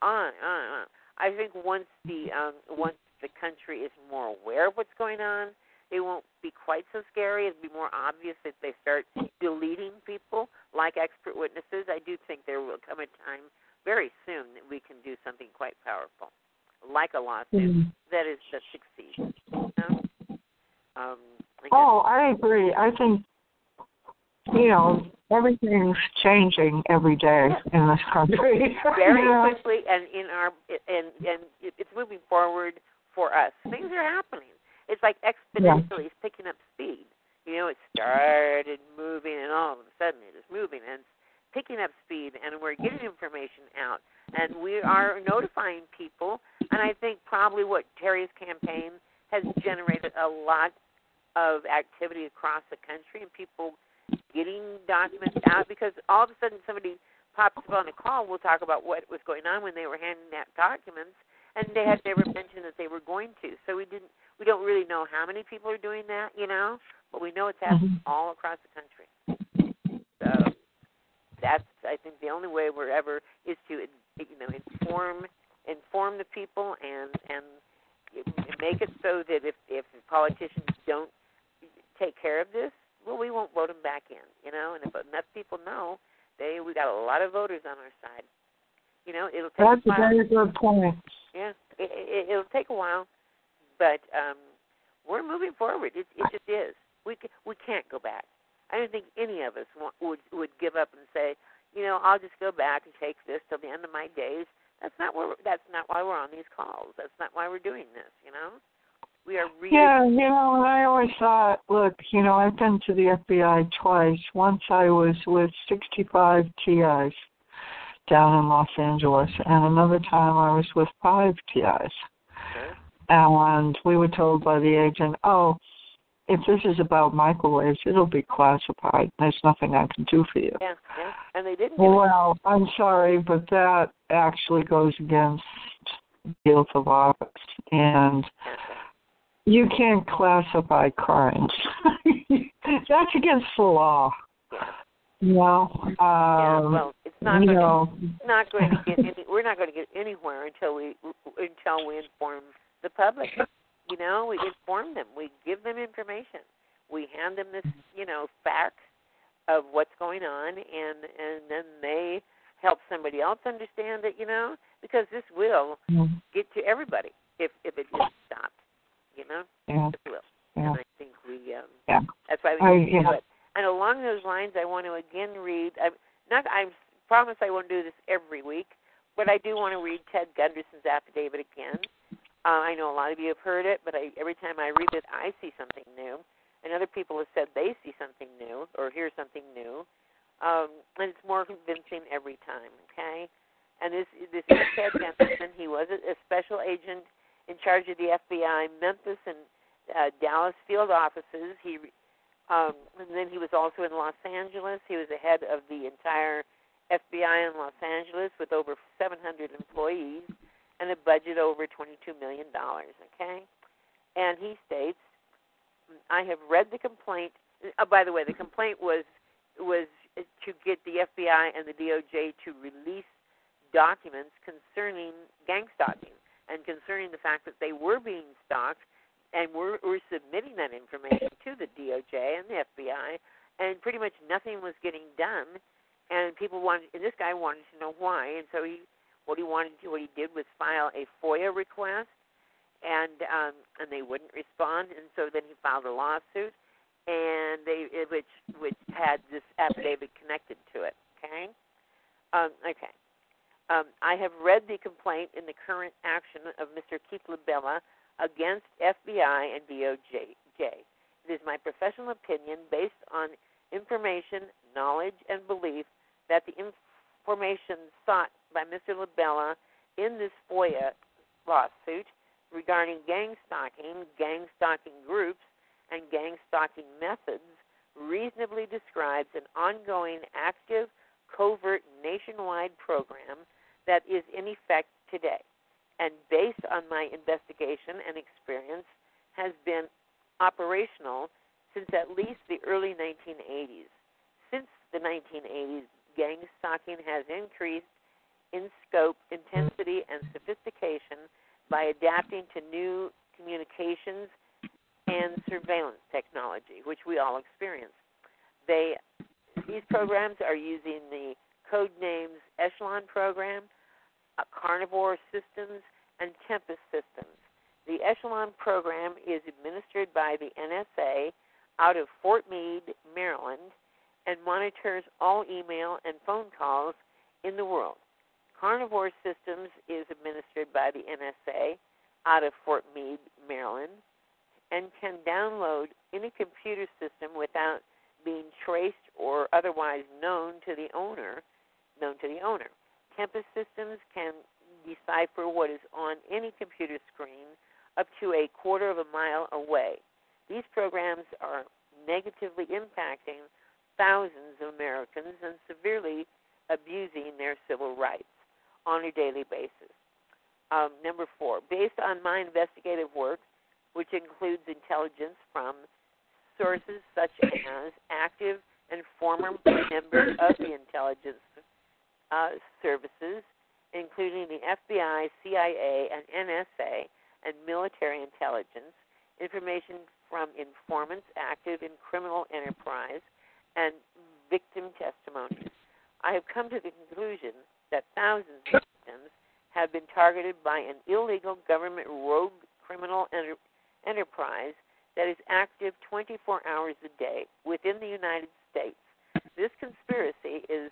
On on on. I think once the um, once the country is more aware of what's going on, they won't be quite so scary. It'll be more obvious if they start deleting people like expert witnesses. I do think there will come a time very soon that we can do something quite powerful, like a lawsuit Mhm. that is that succeeds. You know? um, I Oh, I agree. I think you know everything's changing every day in this country. very you know? quickly and in our and and it's moving forward for us. Things are happening. It's like exponentially it's picking up speed. You know, it started moving and all of a sudden it is moving and it's picking up speed and we're getting information out and we are notifying people and I think probably what Terry's campaign has generated a lot of activity across the country and people getting documents out because all of a sudden somebody pops up on a call, we'll talk about what was going on when they were handing out documents, and they had never mentioned that they were going to. So we didn't, we don't really know how many people are doing that, you know, but we know it's happening mm-hmm. all across the country. So that's, I think, the only way we're ever is to, you know, inform, inform the people and and make it so that if if politicians don't take care of this, well, we won't vote them back in, you know. And if enough people know, they we got a lot of voters on our side. You know, it'll take That's a while. very good point. Yeah, it, it, it'll take a while, but um, we're moving forward. It, it just is. We ca- we can't go back. I don't think any of us want, would would give up and say, you know, I'll just go back and take this till the end of my days. That's not where. That's not why we're on these calls. That's not why we're doing this. You know, we are really. Yeah, you know, and I always thought, look, you know, I've been to the FBI twice. Once I was with 65 TIs down in Los Angeles, and another time I was with five TIs. Okay. And we were told by the agent, oh, if this is about microwaves, it'll be classified. There's nothing I can do for you. Yeah, yeah, and they didn't. Well, I'm sorry, but that actually goes against the oath of office. And you can't classify crimes. That's against the law. You know, um, yeah, well, it's not going know, to, not going to get any. We're not going to get anywhere until we until we inform the public. You know, we inform them. We give them information. We hand them this, you know, facts of what's going on, and and then they help somebody else understand it. You know, because this will Mhm. get to everybody if if it gets stopped. You know, Yeah. it will. Yeah. And I think we. Um, Yeah. That's why we I- do yeah. it. And along those lines, I want to again read. I not. I promise I won't do this every week, but I do want to read Ted Gunderson's affidavit again. Uh, I know a lot of you have heard it, but I, every time I read it, I see something new, and other people have said they see something new or hear something new, um, and it's more convincing every time. Okay, and this this is Ted Gunderson. He was a, a special agent in charge of the FBI Memphis and uh, Dallas field offices. He um, and then he was also in Los Angeles. He was the head of the entire FBI in Los Angeles with over 700 employees and a budget over 22 million dollars. Okay, and he states, "I have read the complaint. Uh, by the way, the complaint was was to get the FBI and the DOJ to release documents concerning gang stalking and concerning the fact that they were being stalked and we're, we're submitting that information to the DOJ and the FBI, and pretty much nothing was getting done. And people wanted, and this guy wanted to know why, and so he, what he wanted to, what he did was file a FOIA request and um, and they wouldn't respond, and so then he filed a lawsuit, and they which which had this affidavit connected to it. Okay, um, okay. Um, I have read the complaint in the current action of Mr. Keith LaBella against FBI and DOJ. It is my professional opinion, based on information, knowledge, and belief, that the information sought by Mr. LaBella in this FOIA lawsuit regarding gang stalking, gang stalking groups, and gang stalking methods reasonably describes an ongoing active, covert, nationwide program that is in effect today. And based on my investigation and experience, has been operational since at least the early 1980s. Since the 1980s, gang stalking has increased in scope, intensity, and sophistication by adapting to new communications and surveillance technology, which we all experience. They these programs are using the code names Echelon program, uh, Carnivore Systems, and Tempest Systems. The Echelon program is administered by the NSA out of Fort Meade, Maryland, and monitors all email and phone calls in the world. Carnivore Systems is administered by the NSA out of Fort Meade, Maryland, and can download any computer system without being traced or otherwise known to the owner. Known to the owner. Tempest Systems can decipher what is on any computer screen up to a quarter of a mile away. These programs are negatively impacting thousands of Americans and severely abusing their civil rights on a daily basis. Um, number four, based on my investigative work, which includes intelligence from sources such as active and former members of the intelligence uh, services, including the FBI, CIA, and NSA, and military intelligence, information from informants active in criminal enterprise, and victim testimonies. I have come to the conclusion that thousands of victims have been targeted by an illegal government rogue criminal enter- enterprise that is active 24 hours a day within the United States. This conspiracy is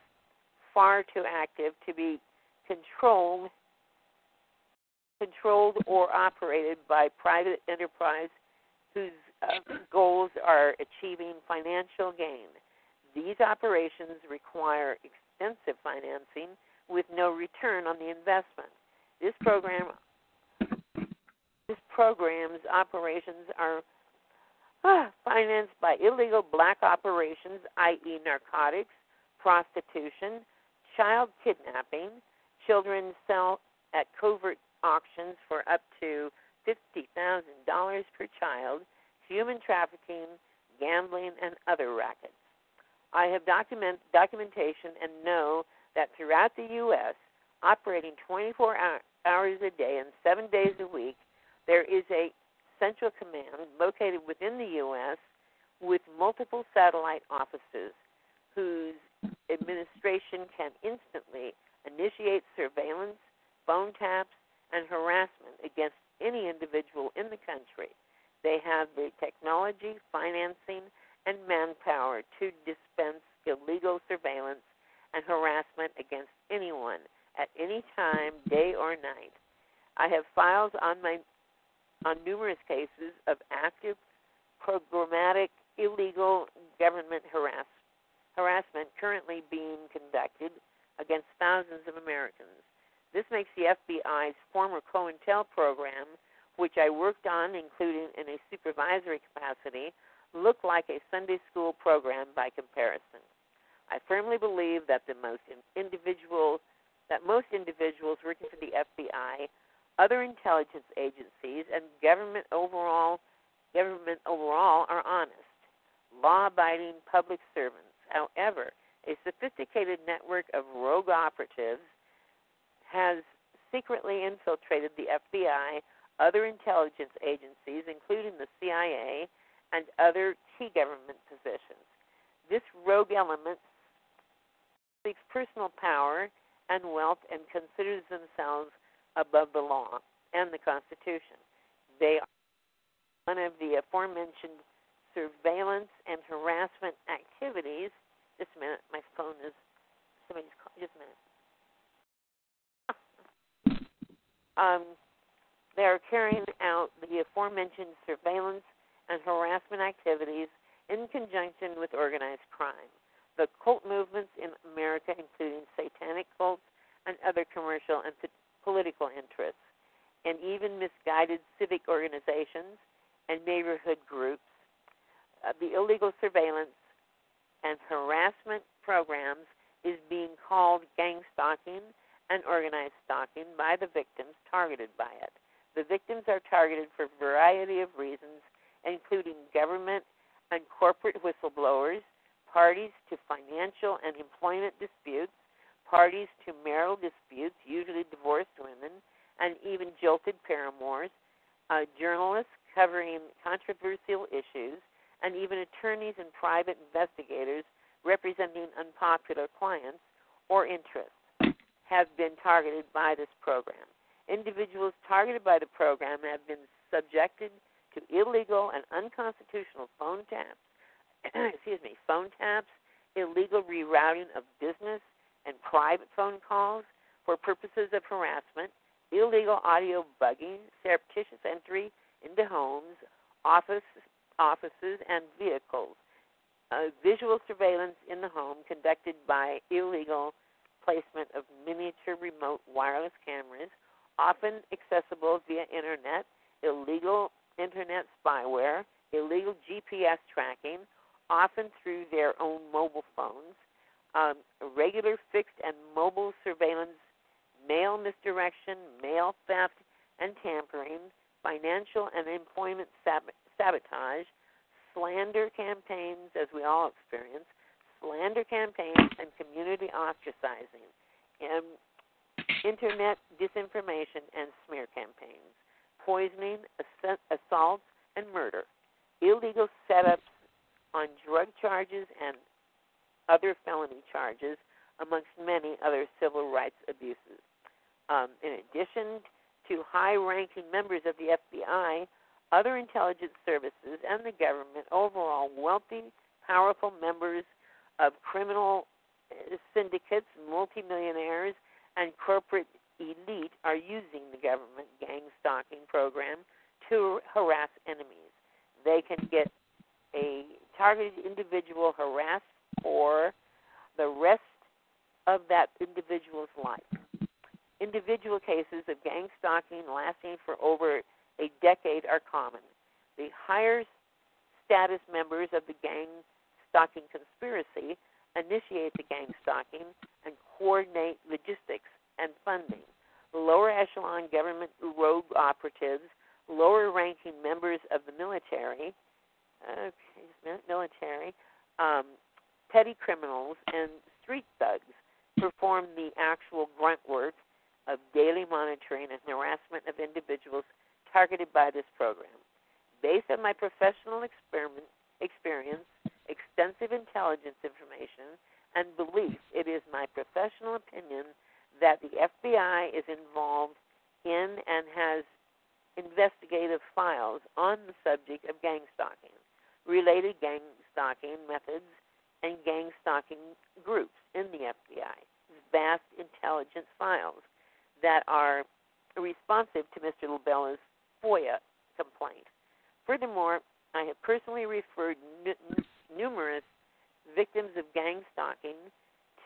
far too active to be controlled controlled or operated by private enterprise whose uh, goals are achieving financial gain. These operations require extensive financing with no return on the investment. This program this program's operations are Ah, financed by illegal black operations, i.e., narcotics, prostitution, child kidnapping, children sell at covert auctions for up to $50,000 per child, human trafficking, gambling, and other rackets. I have document, documentation and know that throughout the U.S., operating 24 hours a day and seven days a week, there is a central command located within the U.S. with multiple satellite offices whose administration can instantly initiate surveillance, phone taps, and harassment against any individual in the country. They have the technology, financing, and manpower to dispense illegal surveillance and harassment against anyone at any time, day or night. I have files on my on numerous cases of active programmatic illegal government harass, harassment currently being conducted against thousands of Americans. This makes the FBI's former COINTEL program, which I worked on, including in a supervisory capacity, look like a Sunday school program by comparison. I firmly believe that the most individual that most individuals working for the FBI, other intelligence agencies, and government overall government overall are honest, law-abiding public servants. However, a sophisticated network of rogue operatives has secretly infiltrated the FBI, other intelligence agencies, including the CIA, and other key government positions. This rogue element seeks personal power and wealth and considers themselves above the law and the Constitution. They are one of the aforementioned surveillance and harassment activities. Just a minute, my phone is somebody's call. Just a minute. Um, they are carrying out the aforementioned surveillance and harassment activities in conjunction with organized crime. The cult movements in America, including satanic cults and other commercial and political interests, and even misguided civic organizations and neighborhood groups, uh, the illegal surveillance and harassment programs is being called gang stalking and organized stalking by the victims targeted by it. The victims are targeted for a variety of reasons, including government and corporate whistleblowers, parties to financial and employment disputes, parties to marital disputes, usually divorced women, and even jilted paramours, uh, journalists covering controversial issues, and even attorneys and private investigators representing unpopular clients or interests have been targeted by this program. Individuals targeted by the program have been subjected to illegal and unconstitutional phone taps, excuse me, phone taps, illegal rerouting of business and private phone calls for purposes of harassment, illegal audio bugging, surreptitious entry into homes, office, offices, and vehicles, uh, visual surveillance in the home conducted by illegal placement of miniature remote wireless cameras, often accessible via internet, illegal internet spyware, illegal GPS tracking, often through their own mobile phones, um, regular fixed and mobile surveillance, mail misdirection, mail theft and tampering, financial and employment sab- sabotage, slander campaigns, as we all experience, slander campaigns, and community ostracizing, and internet disinformation and smear campaigns, poisoning, assaults, and murder, illegal setups on drug charges and other felony charges, amongst many other civil rights abuses. Um, in addition to high ranking members of the FBI, other intelligence services, and the government, overall wealthy, powerful members of criminal uh, syndicates, multimillionaires, and corporate elite are using the government gang stalking program to harass enemies. They can get a targeted individual harassed for the rest of that individual's life. Individual cases of gang stalking lasting for over a decade are common. The higher status members of the gang stalking conspiracy initiate the gang stalking and coordinate logistics and funding. Lower echelon government rogue operatives, lower ranking members of the military, okay, military, um, petty criminals, and street thugs perform the actual grunt work of daily monitoring and harassment of individuals targeted by this program. Based on my professional experience, extensive intelligence information, and belief, it is my professional opinion that the FBI is involved in and has investigative files on the subject of gang stalking, related gang stalking methods, and gang stalking groups in the FBI. Vast intelligence files that are responsive to Mr. Labella's FOIA complaint. Furthermore, I have personally referred n- numerous victims of gang stalking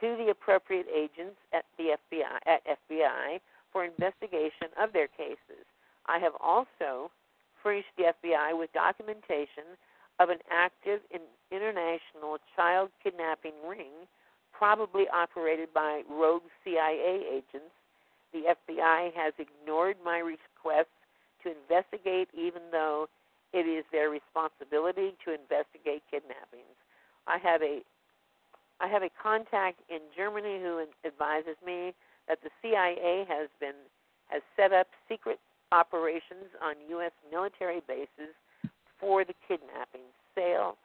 to the appropriate agents at the FBI at FBI for investigation of their cases. I have also furnished the FBI with documentation of an active international child kidnapping ring, probably operated by rogue CIA agents. The FBI has ignored my requests to investigate, even though it is their responsibility to investigate kidnappings. I have a I have a contact in Germany who advises me that the CIA has been has set up secret operations on U.S. military bases for the kidnapping, sale,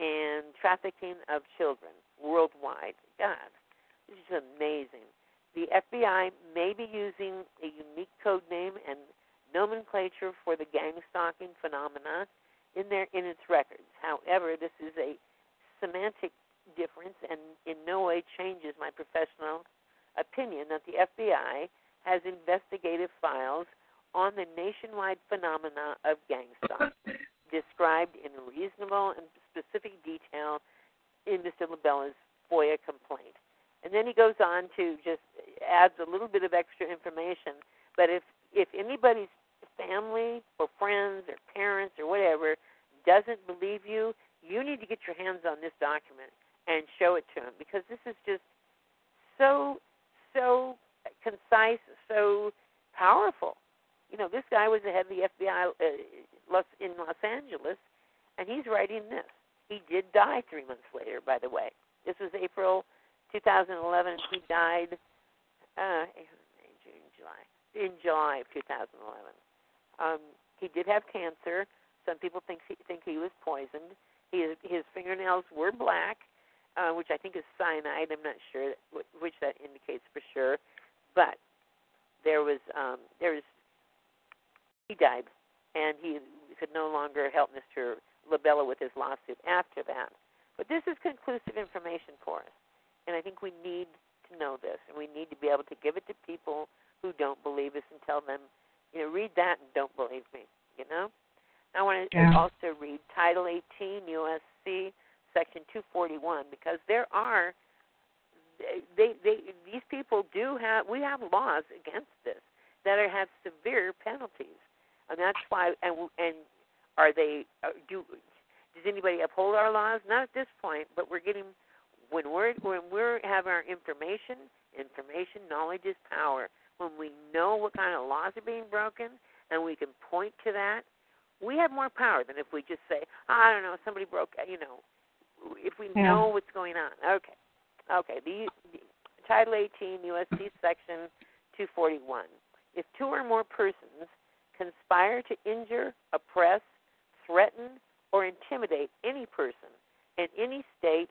and trafficking of children worldwide. God, this is amazing. The FBI may be using a unique code name and nomenclature for the gang stalking phenomena in their in its records. However, this is a semantic difference and in no way changes my professional opinion that the FBI has investigative files on the nationwide phenomena of gang stalking, described in reasonable and specific detail in Mr. Labella's FOIA complaint. And then he goes on to just adds a little bit of extra information. But if if anybody's family or friends or parents or whatever doesn't believe you, you need to get your hands on this document and show it to them because this is just so so concise, so powerful. You know, this guy was the head of the FBI uh, in Los Angeles, and he's writing this. He did die three months later, by the way. This was April 2011. He died uh, July, in July of 2011. Um, he did have cancer. Some people think he, think he was poisoned. His his fingernails were black, uh, which I think is cyanide. I'm not sure that, which that indicates for sure, but there was um, there was he died, and he could no longer help Mr. Labella with his lawsuit after that. But this is conclusive information for us, and I think we need to know this, and we need to be able to give it to people who don't believe us and tell them, you know, read that and don't believe me. You know. I want to Yeah. also read Title 18 USC Section 241 because there are they they these people do have we have laws against this that are, have severe penalties, and that's why and and are they uh, do does anybody uphold our laws? Not at this point, but we're getting when we're when we're having our information, information knowledge is power. When we know what kind of laws are being broken and we can point to that, we have more power than if we just say, I don't know, somebody broke, you know, if we Yeah. know what's going on. Okay. Okay. The, the Title 18 USC Section 241. If two or more persons conspire to injure, oppress, threaten, or intimidate any person in any state,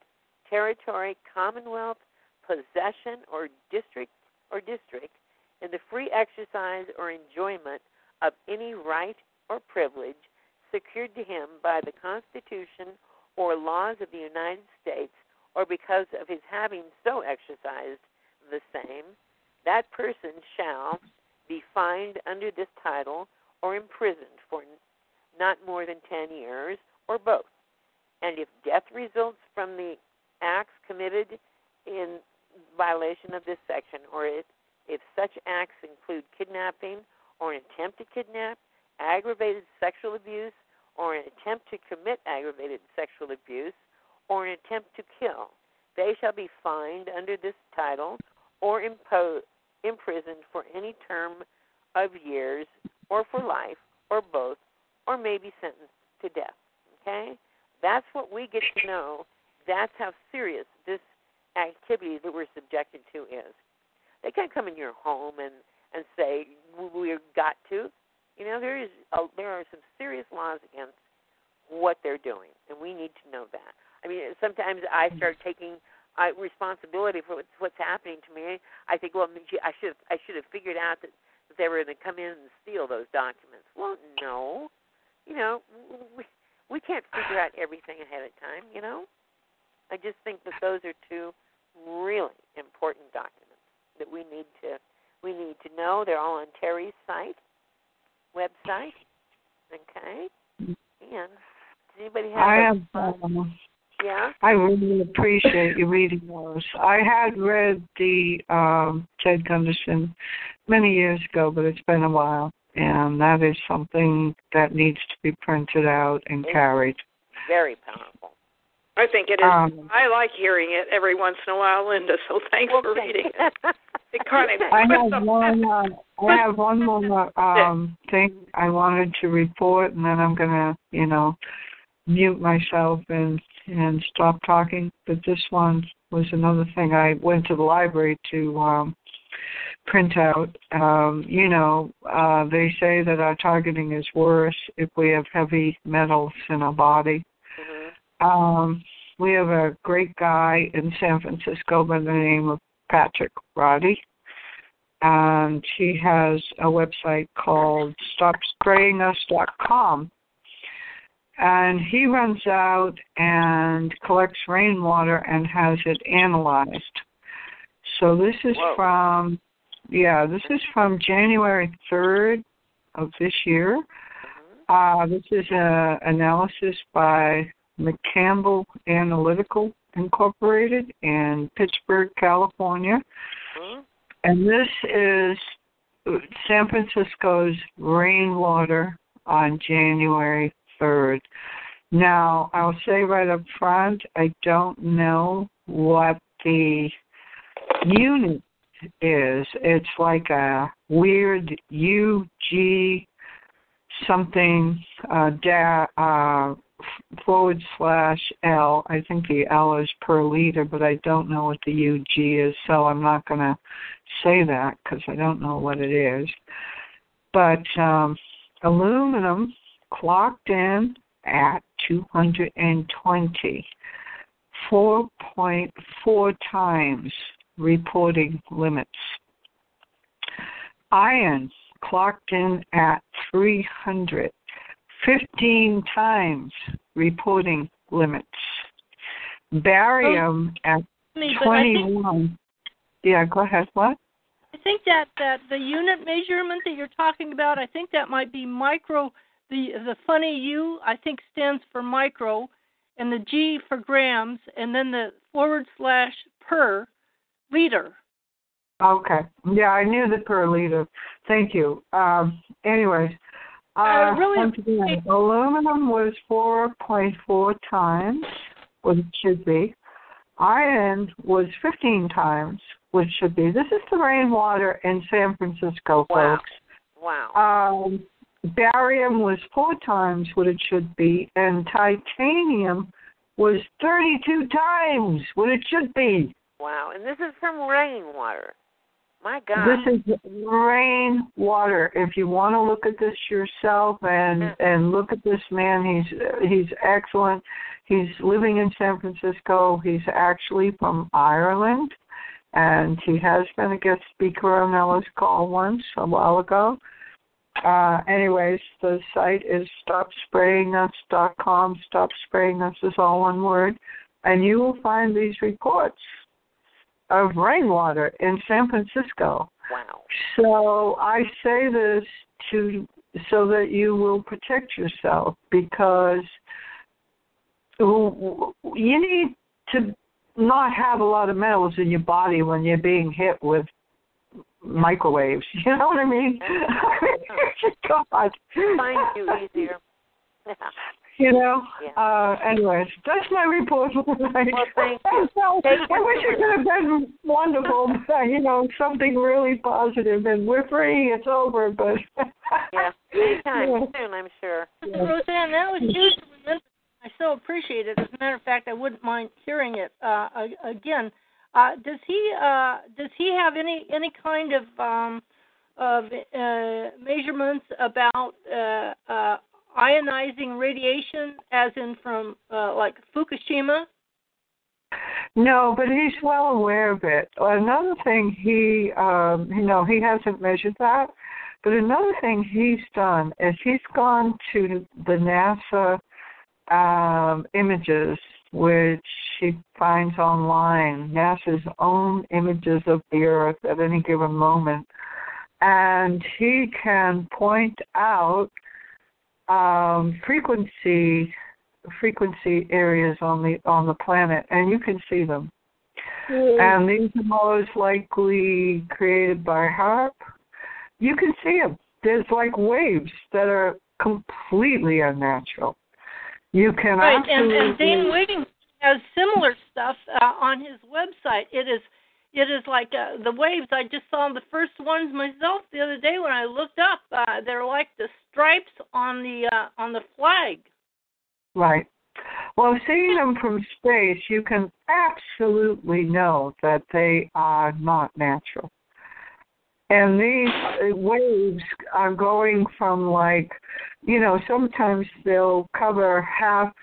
territory, commonwealth, possession, or district or district in the free exercise or enjoyment of any right or privilege secured to him by the Constitution or laws of the United States or because of his having so exercised the same, that person shall be fined under this title or imprisoned for not more than 10 years or both. And if death results from the acts committed in violation of this section, or if, if such acts include kidnapping or an attempt to kidnap, aggravated sexual abuse, or an attempt to commit aggravated sexual abuse, or an attempt to kill, they shall be fined under this title or imposed imprisoned for any term of years or for life or both or maybe sentenced to death. Okay? That's what we get to know. That's how serious this activity that we're subjected to is. They can't come in your home and and say we've got to. You know, there is a, there are some serious laws against what they're doing, and we need to know that. I mean, sometimes I start taking uh, responsibility for what's, what's happening to me. I think, well, I should I should have figured out that, that they were going to come in and steal those documents. Well, no, you know, we we can't figure out everything ahead of time. You know, I just think that those are two really important documents that we need to we need to know. They're all on Terry's site website. Okay, and does anybody have? I have. Um, yeah. I really appreciate you reading those. I had read the um, Ted Gunderson many years ago, but it's been a while, and that is something that needs to be printed out and carried. Very powerful. I think it is. Um, I like hearing it every once in a while, Linda. So thanks for reading it. It kind of I have one. Uh, I have one more um, thing I wanted to report, and then I'm gonna, you know, mute myself and and stop talking. But this one was another thing. I went to the library to um, print out. Um, you know, uh, they say that our targeting is worse if we have heavy metals in our body. Um, we have a great guy in San Francisco by the name of Patrick Roddie. and he has a website called StopSprayingUs.com. And he runs out and collects rainwater and has it analyzed. So this is Whoa. from, yeah, this is from January 3rd of this year. Mm-hmm. Uh, this is an analysis by McCampbell Analytical Incorporated in Pittsburg, California. Mm-hmm. And this is uh, San Francisco's rainwater on January 3rd. Now, I'll say right up front, I don't know what the unit is. It's like a weird UG something uh, da, uh, forward slash L. I think the L is per liter, but I don't know what the UG is, so I'm not going to say that because I don't know what it is. But um, aluminum clocked in at 220, 4.4 times reporting limits. Iron clocked in at 300, 15 times reporting limits. Barium oh, at Me, I think- 21. Yeah, go ahead. What? I think that that the unit measurement that you're talking about, I think that might be micro. The the funny U, I think stands for micro, and the G for grams, and then the forward slash per liter. Okay. Yeah, I knew the per liter. Thank you. Um, anyways, uh, Uh, really- again, aluminum was 4.4 times what it should be. Iron was 15 times what it should be. This is the rainwater in San Francisco, Wow. folks. Wow. Um, barium was four times what it should be, and titanium was 32 times what it should be. Wow. And this is from rainwater. My God. This is rain water. If you want to look at this yourself and and look at this man, he's he's excellent. He's living in San Francisco. He's actually from Ireland, and he has been a guest speaker on Ella's call once a while ago. Uh, anyways, the site is stopsprayingus.com. Stop spraying us is all one word, and you will find these reports of rainwater in San Francisco. Wow. So I say this to so that you will protect yourself because you need to not have a lot of metals in your body when you're being hit with microwaves. You know what I mean? Oh God. Find you easier. You know. Yeah. Uh, anyways, that's my report for tonight. Well, thank you. So, Thank I wish so it could have been wonderful, but, you know, something really positive. And we're free. It's over, but yeah. Anytime Yeah. soon, I'm sure. Roseanne, that was hugely interesting. I so appreciate it. As a matter of fact, I wouldn't mind hearing it uh, again. Uh, does he uh, does he have any any kind of um, of uh, measurements about uh, uh, ionizing radiation, as in from uh, like Fukushima? No, but he's well aware of it. Another thing he, um, you know, he hasn't measured that. But another thing he's done is he's gone to the NASA um, images, which he finds online, NASA's own images of the Earth at any given moment, and he can point out um, frequency frequency areas on the on the planet, and you can see them. And these are most likely created by HAARP. You can see them. There's like waves that are completely unnatural. You can Right, and, and Dane Wiggins has similar stuff uh, on his website. It is it is like uh, the waves. I just saw the first ones myself the other day when I looked up. Uh, they're like the stripes on the uh, on the flag. Right. Well, seeing them from space, you can absolutely know that they are not natural. And these uh, waves are going from like, you know, sometimes they'll cover half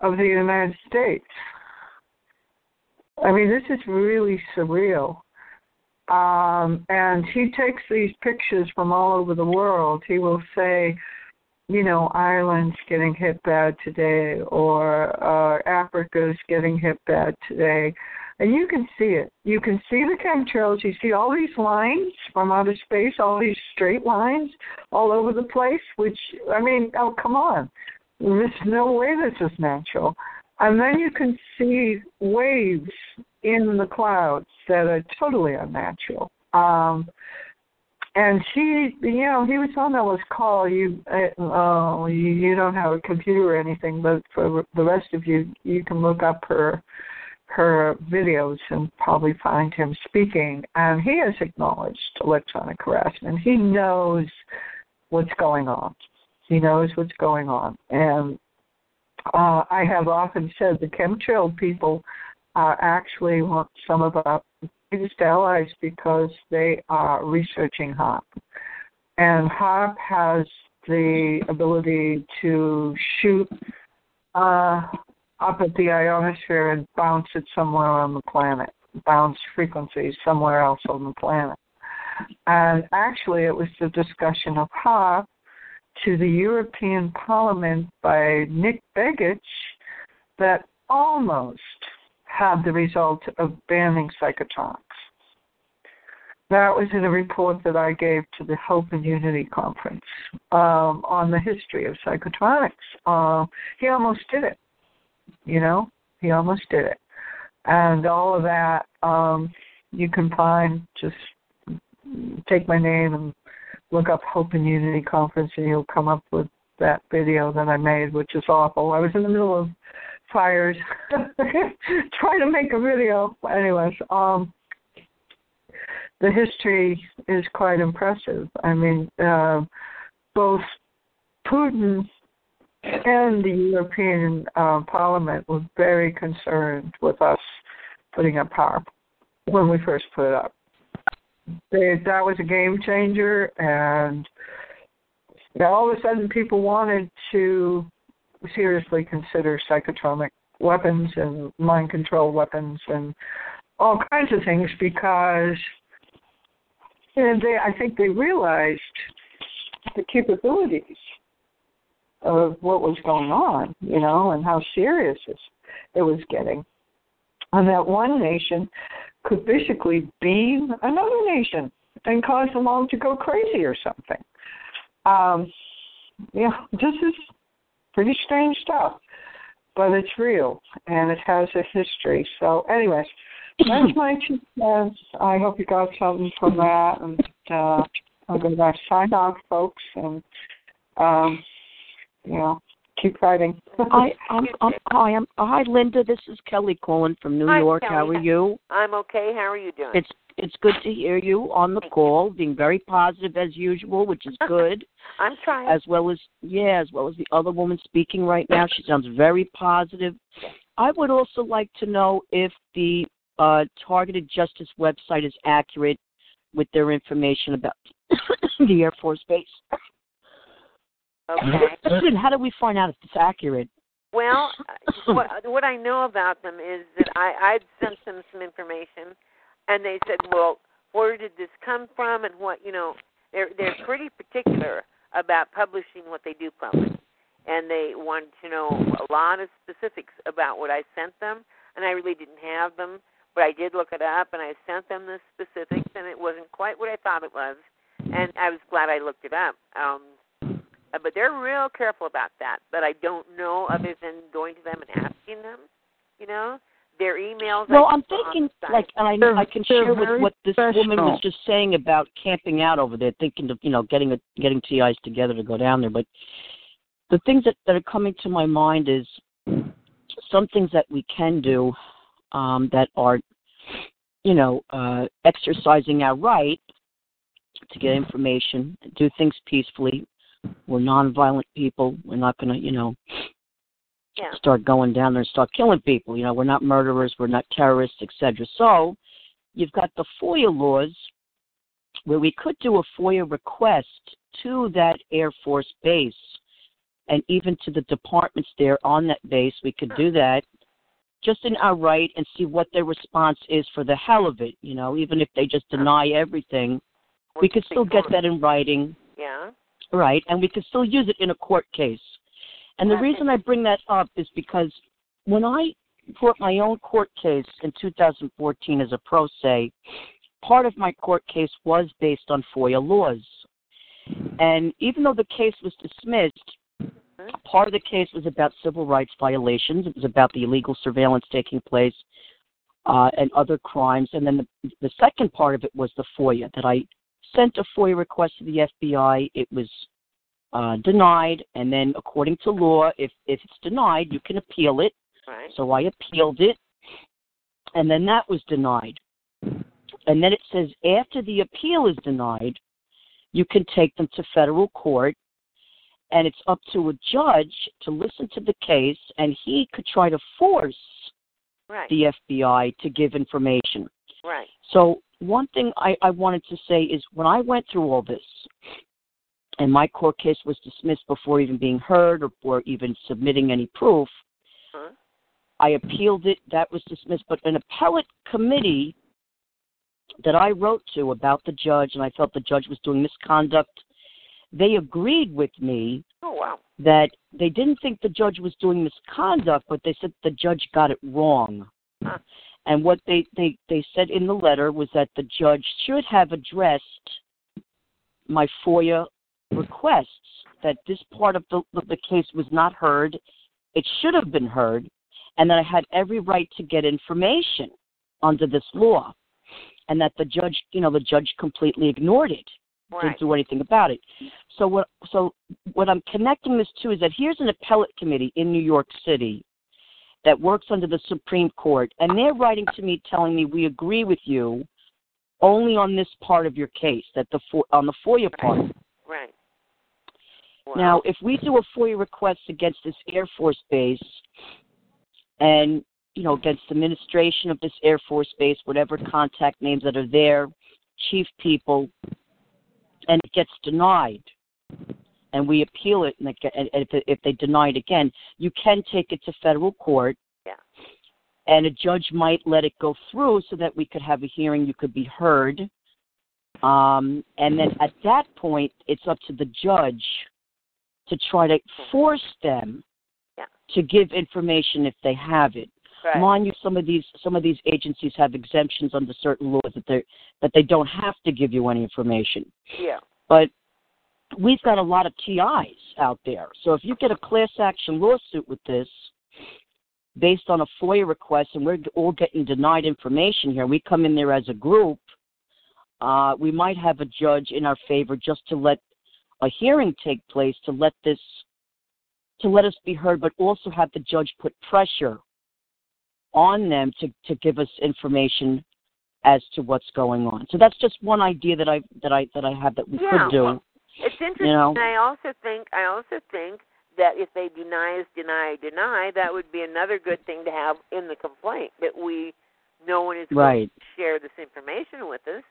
of the United States. I mean, this is really surreal. Um, and he takes these pictures from all over the world. He will say, you know, Ireland's getting hit bad today, or uh, Africa's getting hit bad today. And you can see it. You can see the chemtrails. You see all these lines from outer space, all these straight lines all over the place, which, I mean, oh, come on. There's no way this is natural. And then you can see waves in the clouds that are totally unnatural. Um, and she, you know, he was on Ella's call. You, uh, uh, you, you don't have a computer or anything, but for the rest of you, you can look up her her videos and probably find him speaking. And he has acknowledged electronic harassment. He knows what's going on. He knows what's going on, and uh, I have often said the chemtrail people are actually some of our biggest allies because they are researching HAARP. And HAARP has the ability to shoot uh, up at the ionosphere and bounce it somewhere on the planet, bounce frequencies somewhere else on the planet. And actually, it was the discussion of HAARP to the European Parliament by Nick Begich that almost had the result of banning psychotronics. That was in a report that I gave to the Hope and Unity Conference um, on the history of psychotronics. Uh, he almost did it. You know, he almost did it. And all of that um, you can find, just take my name and look up Hope and Unity Conference and you'll come up with that video that I made, which is awful. I was in the middle of fires trying to make a video. Anyways, um the history is quite impressive. I mean, uh, both Putin and the European uh, Parliament were very concerned with us putting up power when we first put it up. They, that was a game changer, and all of a sudden people wanted to seriously consider psychotronic weapons and mind control weapons and all kinds of things because and they I think they realized the capabilities of what was going on, you know, and how serious it was getting. And that one nation could basically beam another nation and cause them all to go crazy or something. Um, yeah, this is pretty strange stuff, but it's real and it has a history. So, anyways, that's my two cents. I hope you got something from that, and uh, I'm going to sign off, folks, and um, you know, keep fighting. I, I'm, I'm, hi, I'm, hi, Linda. This is Kelly calling from New Hi, York. Kelly. How are you? I'm okay. How are you doing? It's it's good to hear you on the call, being very positive as usual, which is good. I'm trying. As well as yeah, as well as the other woman speaking right now. She sounds very positive. I would also like to know if the uh, targeted justice website is accurate with their information about the Air Force Base. Okay. How do we find out if it's accurate? Well, what what I know about them is that I I'd sent them some information, and they said, "Well, where did this come from?" And what you know, they're they're pretty particular about publishing what they do publish, and they wanted to know a lot of specifics about what I sent them, and I really didn't have them, but I did look it up, and I sent them the specifics, and it wasn't quite what I thought it was, and I was glad I looked it up. Um, uh, but they're real careful about that. But I don't know other than going to them and asking them. You know, their emails. No, I I'm thinking like, and I They're- I can share with what this woman was just saying about camping out over there, thinking of you know getting a getting TIs together to go down there. But the things that that are coming to my mind is some things that we can do um, that are, you know, uh, exercising our right to get information, do things peacefully. We're nonviolent people. We're not going to, you know, Yeah. start going down there and start killing people. You know, we're not murderers, we're not terrorists, etc. So you've got the FOIA laws where we could do a FOIA request to that Air Force base and even to the departments there on that base. We could do that just in our right and see what their response is for the hell of it. You know, even if they just deny everything, we could still get that in writing, Yeah. Right? And we could still use it in a court case. And the reason I bring that up is because when I brought my own court case in 2014 as a pro se, part of my court case was based on FOIA laws. And even though the case was dismissed, part of the case was about civil rights violations. It was about the illegal surveillance taking place uh, and other crimes. And then the, the second part of it was the FOIA that I sent a FOIA request to the FBI. It was uh, denied, and then according to law, if if it's denied, you can appeal it. Right. So I appealed it, and then that was denied. And then it says after the appeal is denied, you can take them to federal court, and it's up to a judge to listen to the case, and he could try to force Right. the FBI to give information. Right. So one thing I, I wanted to say is when I went through all this, and my court case was dismissed before even being heard or, or even submitting any proof, Huh? I appealed it. That was dismissed. But an appellate committee that I wrote to about the judge, and I felt the judge was doing misconduct, they agreed with me Oh wow. that they didn't think the judge was doing misconduct, but they said the judge got it wrong. Huh. And what they, they, they said in the letter was that the judge should have addressed my FOIA requests, that this part of the, the case was not heard. It should have been heard, and that I had every right to get information under this law. And that the judge, you know, the judge completely ignored it Right. didn't do anything about it. So what so what I'm connecting this to is that here's an appellate committee in New York City that works under the Supreme Court and they're writing to me telling me we agree with you only on this part of your case that the Fo- on the FOIA part. Right. Now, if we do a FOIA request against this Air Force base and you know against the administration of this Air Force base, whatever contact names that are there, chief people, and it gets denied, and we appeal it, and, it get, and if, if they deny it again, you can take it to federal court. Yeah. And a judge might let it go through so that we could have a hearing, you could be heard. Um, and then at that point, it's up to the judge to try to force them Yeah. to give information if they have it. Right. Mind you, some of these some of these agencies have exemptions under certain laws that they that they don't have to give you any information. Yeah. But we've got a lot of TIs out there. So if you get a class action lawsuit with this based on a FOIA request and we're all getting denied information here, we come in there as a group, uh, we might have a judge in our favor just to let a hearing take place to let this to let us be heard, but also have the judge put pressure on them to, to give us information as to what's going on. So that's just one idea that I that I that I have that we Yeah, could do. It's interesting. know. I also think I also think that if they deny us, deny, deny, that would be another good thing to have in the complaint that we no one is going Right. to share this information with us,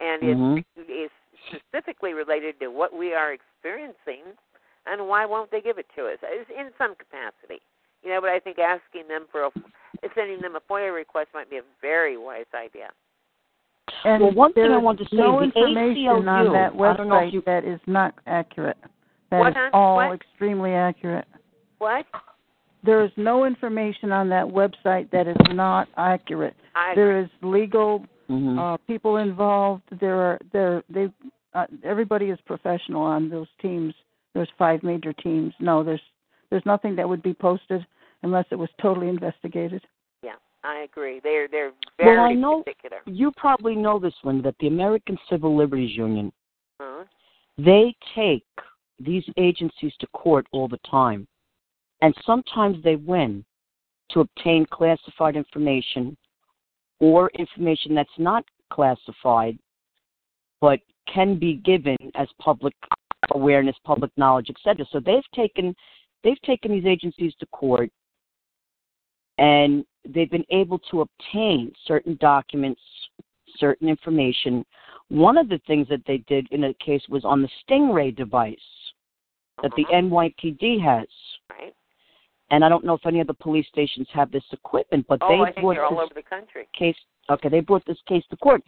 and Mhm. it is specifically related to what we are experiencing, and why won't they give it to us? It's in some capacity, you know. But I think asking them for a sending them a FOIA request might be a very wise idea. And Well, one thing I want to say no is the information on that I don't website you- that is not accurate. That What is all what? extremely accurate. What? There is no information on that website that is not accurate. I There is legal Mhm. uh, people involved. There are there they uh, everybody is professional on those teams. There's five major teams. No, there's there's nothing that would be posted unless it was totally investigated. I agree. They're they're very well, I know particular. you probably know this one that the American Civil Liberties Union Huh? they take these agencies to court all the time, and sometimes they win to obtain classified information or information that's not classified but can be given as public awareness, public knowledge, etc. So they've taken they've taken these agencies to court and they've been able to obtain certain documents, certain information. One of the things that they did in a case was on the Stingray device that the uh-huh. NYPD has. Right. and I don't know if any of the police stations have this equipment, but oh, they I think brought they're all this over the country. case. Okay, they brought this case to court,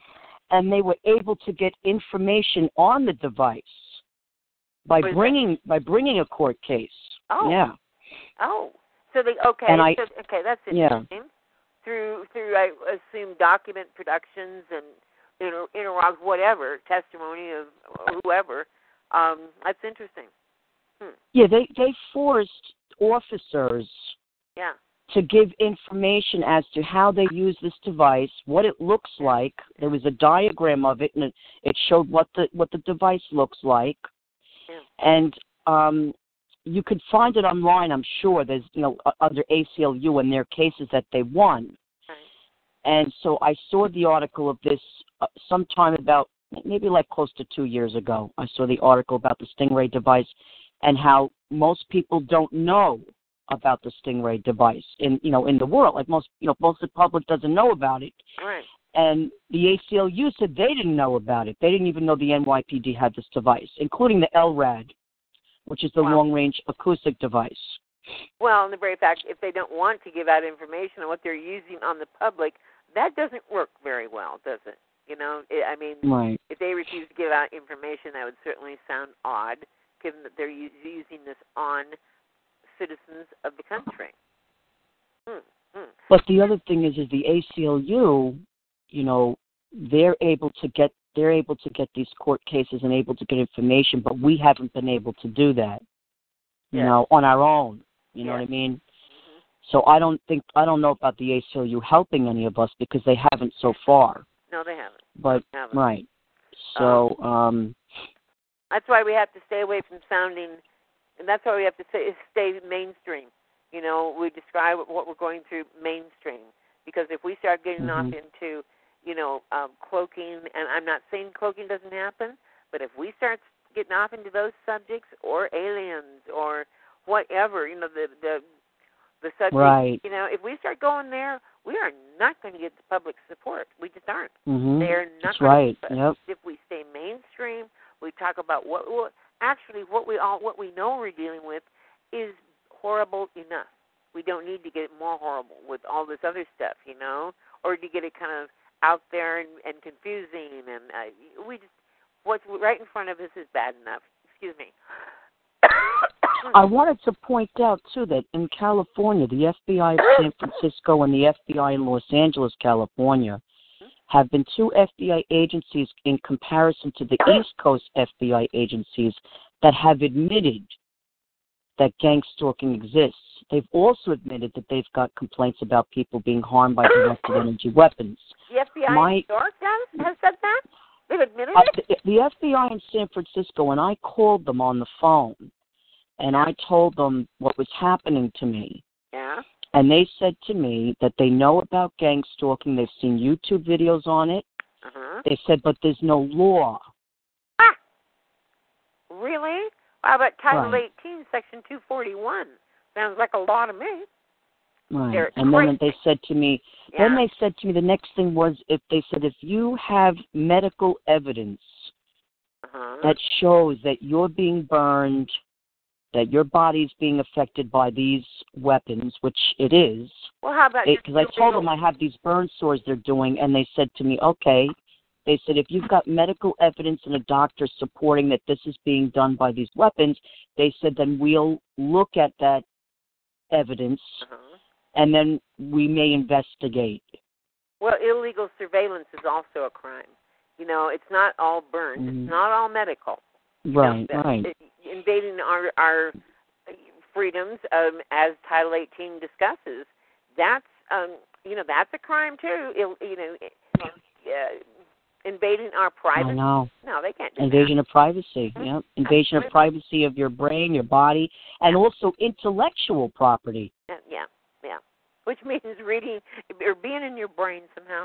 and they were able to get information on the device by is that? bringing by bringing a court case. Oh. Yeah. Oh, so they okay. And I- so, okay, that's Yeah. interesting. Through through I assume document productions and inter, interrogs whatever testimony of whoever. Um, that's interesting. Hmm. Yeah, they they forced officers Yeah. to give information as to how they use this device, what it looks like. There was a diagram of it, and it, it showed what the what the device looks like. Yeah. And um, you could find it online. I'm sure there's you know under ACLU and their cases that they won. And so I saw the article of this uh, sometime about maybe like close to two years ago. I saw the article about the Stingray device and how most people don't know about the Stingray device in you know in the world. Like most you know most of the public doesn't know about it. Right. And the ACLU said they didn't know about it. They didn't even know the NYPD had this device, including the LRAD, which is the long range acoustic device. Well, and the very fact if they don't want to give out information on what they're using on the public, that doesn't work very well, does it? You know, it, I mean, Right. if they refuse to give out information, that would certainly sound odd, given that they're u- using this on citizens of the country. Hmm. Hmm. But the other thing is, is the ACLU, you know, they're able to get they're able to get these court cases and able to get information, but we haven't been able to do that, you Yeah. know, on our own. You know what I mean? So I don't think I don't know about the ACLU helping any of us because they haven't so far. No, they haven't. But Haven't. right, so um, That's why we have to stay away from sounding, and that's why we have to stay, stay mainstream. You know, we describe what we're going through mainstream because if we start getting off Mhm. into, you know, um, cloaking, and I'm not saying cloaking doesn't happen, but if we start getting off into those subjects or aliens or whatever, you know, the the the subject, Right. you know, if we start going there, we are not going to get the public support. We just aren't. Mhm. They are not That's right. Yep. if we stay mainstream, we talk about what, what actually what we all what we know we're dealing with is horrible enough. We don't need to get more horrible with all this other stuff, you know, or to get it kind of out there and, and confusing. And uh, we just what's right in front of us is bad enough. Excuse me. I wanted to point out too that in California, the FBI of San Francisco and the FBI in Los Angeles, California, have been two FBI agencies in comparison to the East Coast FBI agencies that have admitted that gang stalking exists. They've also admitted that they've got complaints about people being harmed by directed energy weapons. The FBI My- in New York has, said that. They've admitted Uh, it. the, the FBI in San Francisco, and I called them on the phone, and I told them what was happening to me. Yeah. And they said to me that they know about gang stalking. They've seen YouTube videos on it. Uh-huh. They said, but there's no law. Ah, Really? How about Title Right. 18, Section 241? Sounds like a law to me. Right. They're and then they said to me, then they said to me, the next thing was if they said, if you have medical evidence Uh-huh. that shows that you're being burned, that your body's being affected by these weapons, which it is, Well, how about because I told them I have these burn sores they're doing, and they said to me, okay. They said if you've got medical evidence and a doctor supporting that this is being done by these weapons, they said then we'll look at that evidence, and then we may investigate. Well, illegal surveillance is also a crime. You know, it's not all burned. Mhm. It's not all medical. Right, that- right. invading our our freedoms, um, as Title 18 discusses, that's um, you know that's a crime too. Ill, you know, uh, invading our privacy. I know. No, they can't do Invasion of privacy. Mm-hmm. Yep. Invasion of privacy of your brain, your body, and also intellectual property. that. Yeah, yeah. Which means reading or being in your brain somehow.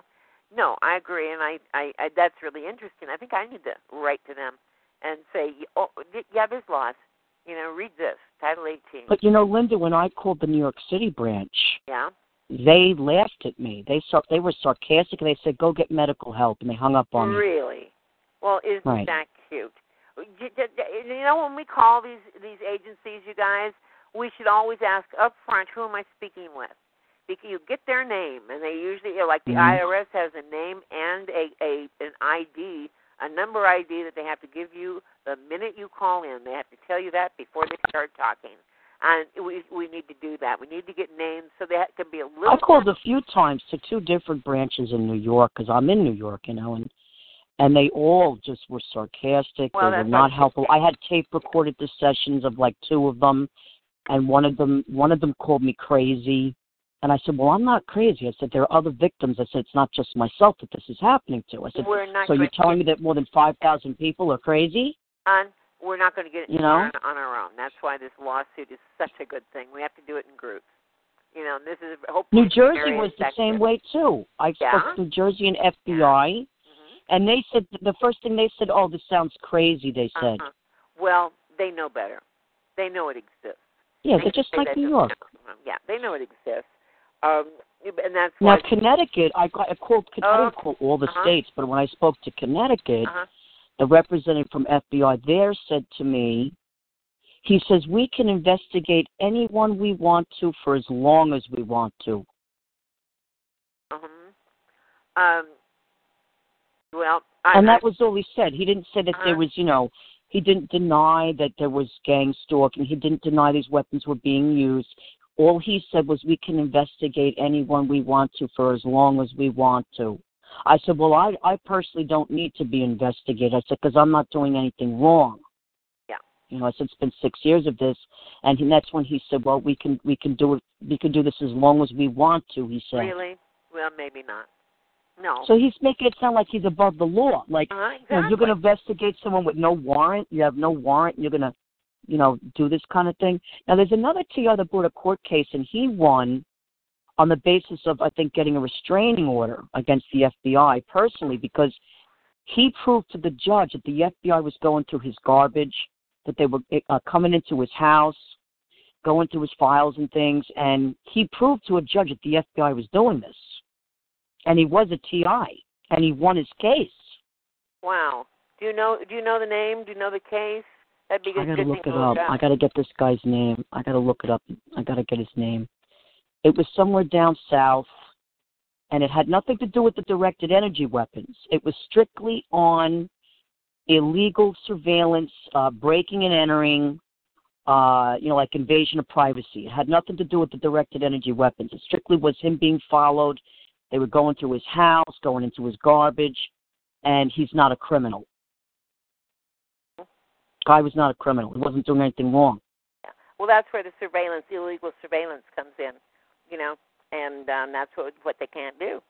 No, I agree, and I, I, I that's really interesting. I think I need to write to them and say, oh, yeah, there's laws. You know, read this, Title 18. But you know, Linda, when I called the New York City branch, yeah. They laughed at me. They sar- they were sarcastic. They said, "Go get medical help," and they hung up on me. Really? Well, isn't Right. that cute? You know, when we call these these agencies, you guys, we should always ask up front, who am I speaking with? Because you get their name, and they usually, you know, like the Mhm. IRS has a name and a, a an ID, a number ID that they have to give you the minute you call in. They have to tell you that before they start talking. And we we need to do that. We need to get names so they can be a little. I called a few times to two different branches in New York because I'm in New York, you know, and and they all just were sarcastic. Well, they were not helpful. I had tape recorded the sessions of like two of them, and one of them one of them called me crazy, and I said, "Well, I'm not crazy." I said, "There are other victims." I said, "It's not just myself that this is happening to." I said, "So you're telling me that more than five thousand people are crazy?" on we're not going to get it You know? on, our own. That's why this lawsuit is such a good thing. We have to do it in groups. You know, and this is hopefully New Jersey was the same way too. I Yeah? spoke to New Jersey and FBI, and they said the first thing they said, "Oh, this sounds crazy." They said, Uh-huh. Well, they know better. They know it exists. "Yeah, They they're just like New York." Yeah, they know it exists. Um, and that's Now. Connecticut, I, got- I called. I Oh, didn't all the uh-huh. states, but when I spoke to Connecticut, Uh-huh. The representative from FBI there said to me, he says we can investigate anyone we want to for as long as we want to. Uh-huh. Um. Well, I, and that was all he said. He didn't say that there Uh-huh. was, you know, he didn't deny that there was gang stalking. He didn't deny these weapons were being used. All he said was we can investigate anyone we want to for as long as we want to. I said, well, I I personally don't need to be investigated. I said because I'm not doing anything wrong. Yeah. You know, I said it's been six years of this, and he, that's when he said, well, we can we can do it. We can do this as long as we want to. He said. really? Well, maybe not. No. So he's making it sound like he's above the law. Like Uh-huh, you know, you're going to investigate someone with no warrant. You have no warrant. You're going to, you know, do this kind of thing. Now, there's another TR that brought a court case, and he won on the basis of, I think, getting a restraining order against the FBI personally because he proved to the judge that the FBI was going through his garbage, that they were uh, coming into his house, going through his files and things, and he proved to a judge that the FBI was doing this. And he was a TI, and he won his case. Wow. Do you know? Do you know the name? Do you know the case? That'd be a I good gotta thing look it up. I gotta get this guy's name. I gotta look it up. I gotta get his name. It was somewhere down south, and it had nothing to do with the directed energy weapons. It was strictly on illegal surveillance, uh, breaking and entering, uh, you know, like invasion of privacy. It had nothing to do with the directed energy weapons. It strictly was him being followed. They were going through his house, going into his garbage, and he's not a criminal. Guy was not a criminal. He wasn't doing anything wrong. Well, that's where the surveillance, illegal surveillance, comes in. You know, and um, that's what what they can't do.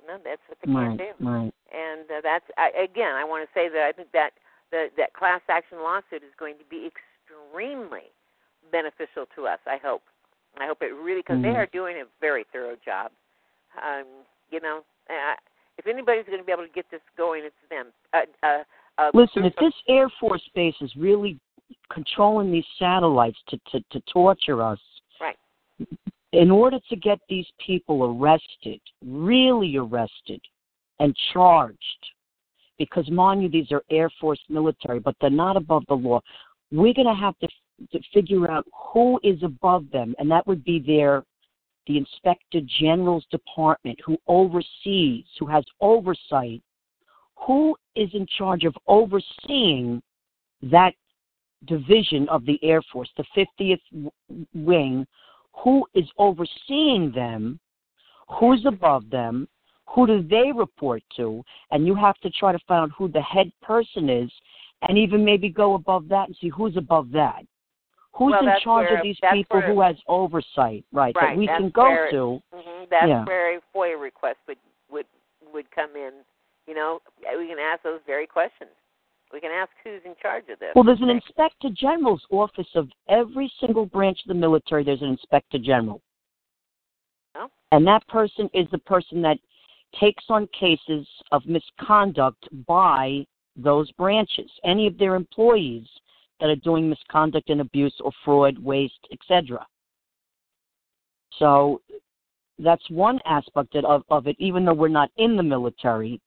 You know, that's what they Right, can't do. right. And uh, that's I, again, I want to say that I think that the that class action lawsuit is going to be extremely beneficial to us. I hope. I hope it really because they Mhm. are doing a very thorough job. Um, you know, uh, if anybody's going to be able to get this going, it's them. Uh, uh, uh, Listen, if this Air Force base is really controlling these satellites to, to, to torture us, right. In order to get these people arrested, really arrested, and charged, because mind you, these are Air Force military, but they're not above the law. We're going to have to, to figure out who is above them, and that would be their the Inspector General's department, who oversees, who has oversight. Who is in charge of overseeing that division of the Air Force, the 50th wing? Who is overseeing them? Who's above them? Who do they report to? And you have to try to find out who the head person is, and even maybe go above that and see who's above that. Who's Well, in charge where- of these people where- who has oversight, right? Right. That we can go where, to. hmm that's Yeah. where a FOIA request would would would come in. You know, we can ask those very questions. We can ask who's in charge of this. Well, there's an inspector general's office of every single branch of the military. There's an inspector general, Oh. and that person is the person that takes on cases of misconduct by those branches, any of their employees that are doing misconduct and abuse or fraud, waste, etc. So that's one aspect of, of it. Even though we're not in the military,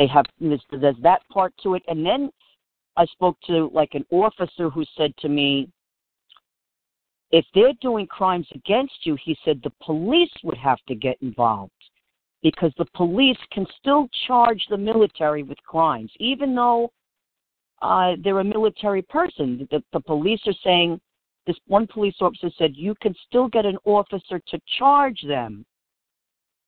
they have there's, that part to it, and then I spoke to like an officer who said to me, if they're doing crimes against you, he said the police would have to get involved because the police can still charge the military with crimes, even though uh, they're a military person. The, the police are saying, this one police officer said, you can still get an officer to charge them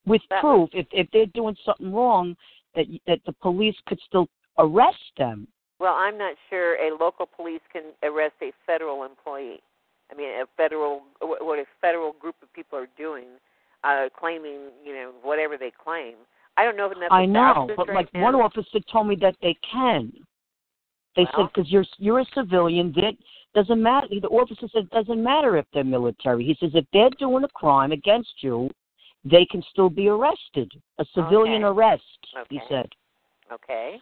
with proof if, if they're doing something wrong, that that the police could still arrest them. Well, I'm not sure a local police can arrest a federal employee. I mean, a federal what a federal group of people are doing, uh, claiming you know whatever they claim. I don't know if enough. I know, but right like now. one officer told me that they can. They said because you're you're a civilian, that doesn't matter. The officer said it doesn't matter if they're military. He says if they're doing a crime against you, they can still be arrested. A civilian Okay. arrest, he said. Okay,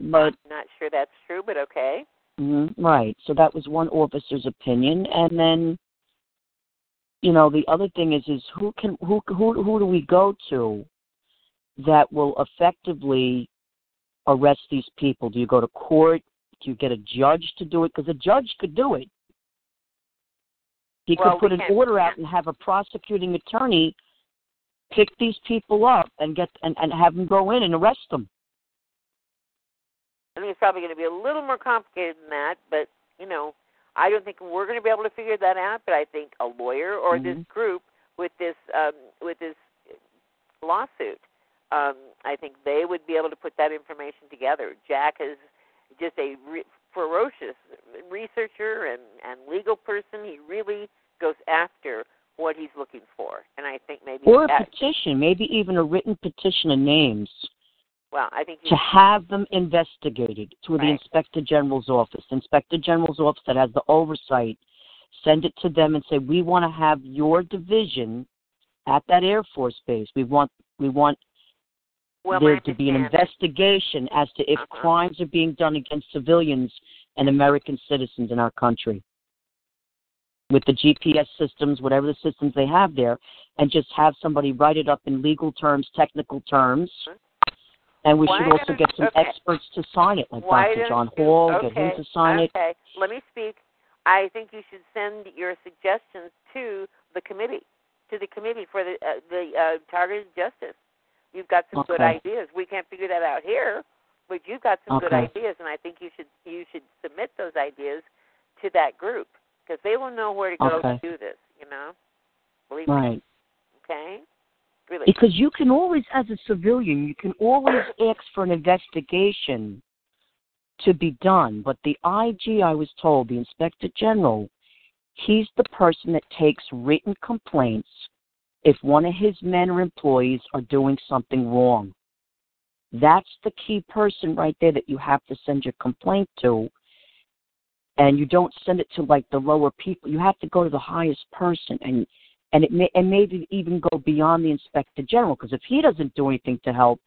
But not sure that's true, but okay. mhm, right, so that was one officer's opinion, and then, you know, the other thing is is who can who who who do we go to that will effectively arrest these people? Do you go to court? Do you get a judge to do it? Because a judge could do it. He Well, could put an order out and have a prosecuting attorney pick these people up and get and, and have them go in and arrest them. I think it's probably going to be a little more complicated than that, but you know, I don't think we're going to be able to figure that out. But I think a lawyer or this Mhm. group with this um, with this lawsuit, um, I think they would be able to put that information together. Jack is just a re- ferocious researcher and and legal person. He really goes after what he's looking for, and I think maybe Or a petition, maybe even a written petition of names Well, I think to have them investigated to the Inspector General's office. Inspector General's office that has the oversight, send it to them and say, We want to have your division at that Air Force base. We want we want well, there to be an investigation as to if Uh-huh. crimes are being done against civilians and American citizens in our country. With the GPS systems, whatever the systems they have there, and just have somebody write it up in legal terms, technical terms. And we Why should also get some okay. experts to sign it, like Why Dr. John Hall, okay, get him to sign it. Okay, let me speak. I think you should send your suggestions to the committee, to the committee for the uh, the uh, targeted justice. You've got some good ideas. We can't figure that out here, but you've got some good ideas, and I think you should you should submit those ideas to that group because they will know where to go Okay. to do this. You know, believe me. Right. Okay, really. Because you can always, as a civilian, you can always ask for an investigation to be done. But the IG, I was told, the Inspector General, he's the person that takes written complaints if one of his men or employees are doing something wrong. That's the key person right there that you have to send your complaint to. And you don't send it to like the lower people. You have to go to the highest person and and it may and maybe even go beyond the inspector general because if he doesn't do anything to help,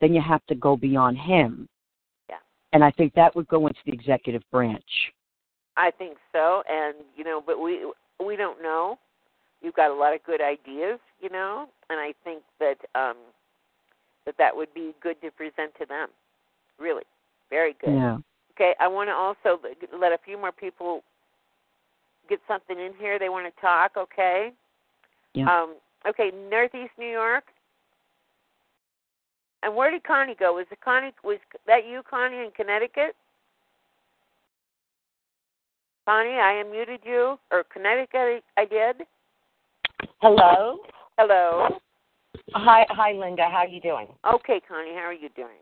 then you have to go beyond him. Yeah. And I think that would go into the executive branch. I think so, and you know, but we we don't know. You've got a lot of good ideas, you know, and I think that um that that would be good to present to them. Really, very good. Yeah. Okay, I want to also let a few more people get something in here. They want to talk. Okay. Yeah. Um. Okay, Northeast New York. And where did Connie go? Was it Connie? Was that you, Connie, in Connecticut? Connie, I unmuted you, or Connecticut, I did. Hello. Hello. Hi, hi, Linda. How are you doing? Okay, Connie, how are you doing?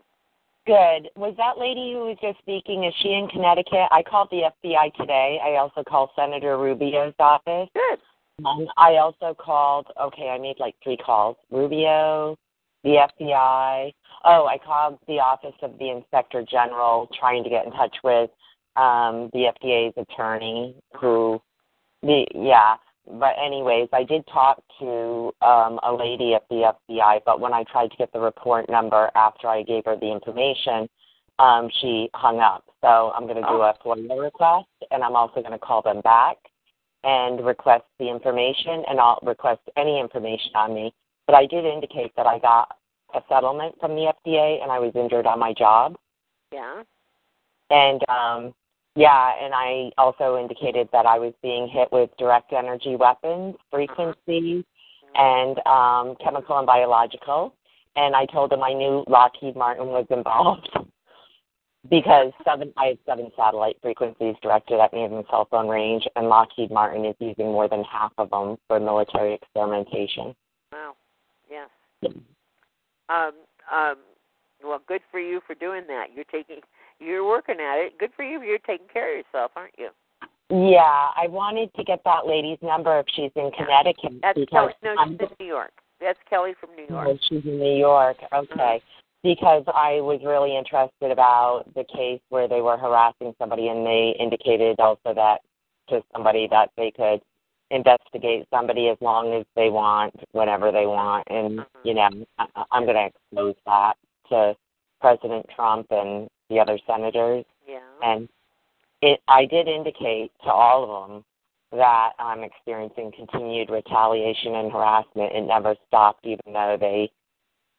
Good. Was that lady who was just speaking? Is she in Connecticut? I called the FBI today. I also called Senator Rubio's office. Good. Um, I also called. Okay, I made like three calls. Rubio, the FBI. Oh, I called the office of the Inspector General, trying to get in touch with um, the FDA's attorney. Who, the yeah. But anyways, I did talk to um, a lady at the FBI. But when I tried to get the report number after I gave her the information, um, she hung up. So I'm going to do a FOIA request, and I'm also going to call them back and request the information, and I'll request any information on me. But I did indicate that I got a settlement from the FDA, and I was injured on my job. Yeah. And um, Yeah, and I also indicated that I was being hit with direct energy weapons, frequency, and um, chemical and biological. And I told him I knew Lockheed Martin was involved because seven I have seven satellite frequencies directed at me in cell phone range, and Lockheed Martin is using more than half of them for military experimentation. Wow. Yes. Um, um, well, good for you for doing that. You're taking, you're working at it. Good for you. You're taking care of yourself, aren't you? Yeah, I wanted to get that lady's number if she's in Connecticut That's because Kelly. No, I'm in New York. That's Kelly from New York. Oh, she's in New York. Mm-hmm. Okay. Because I was really interested about the case where they were harassing somebody, and they indicated also that to somebody that they could investigate somebody as long as they want, whenever they want. And, mm-hmm. you know, I, I'm going to expose that to President Trump and the other senators. Yeah. And it, I did indicate to all of them that I'm experiencing continued retaliation and harassment. It never stopped, even though they,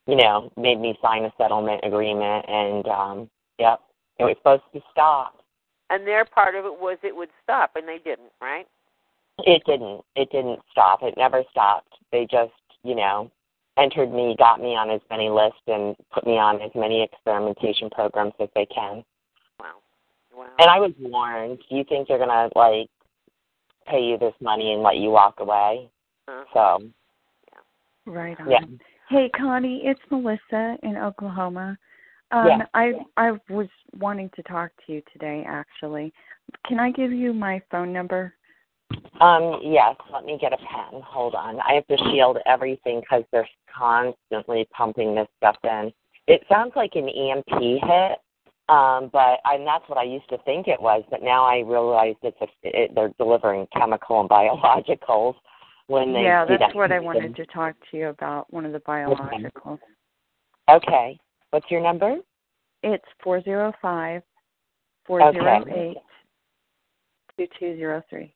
you know, made me sign a settlement agreement. And, um, yep, it was supposed to stop. And their part of it was it would stop, and they didn't, right? It didn't. It didn't stop. It never stopped. They just, you know, entered me, got me on as many lists, and put me on as many experimentation programs as they can. Wow. Wow. And I was warned. Do you think they're gonna like pay you this money and let you walk away? Uh, So Right on. yeah. Hey, Connie, it's Melissa in Oklahoma. Um, Yeah. I I was wanting to talk to you today. Actually, can I give you my phone number? Um, yes, let me get a pen. Hold on. I have to shield everything because they're constantly pumping this stuff in. It sounds like an EMP hit, um, but and that's what I used to think it was. But now I realize it's a, it, they're delivering chemical and biologicals when they yeah, that's that what I wanted to talk to you about. One of the biologicals. Okay. What's your number? It's four zero five four zero eight two two zero three.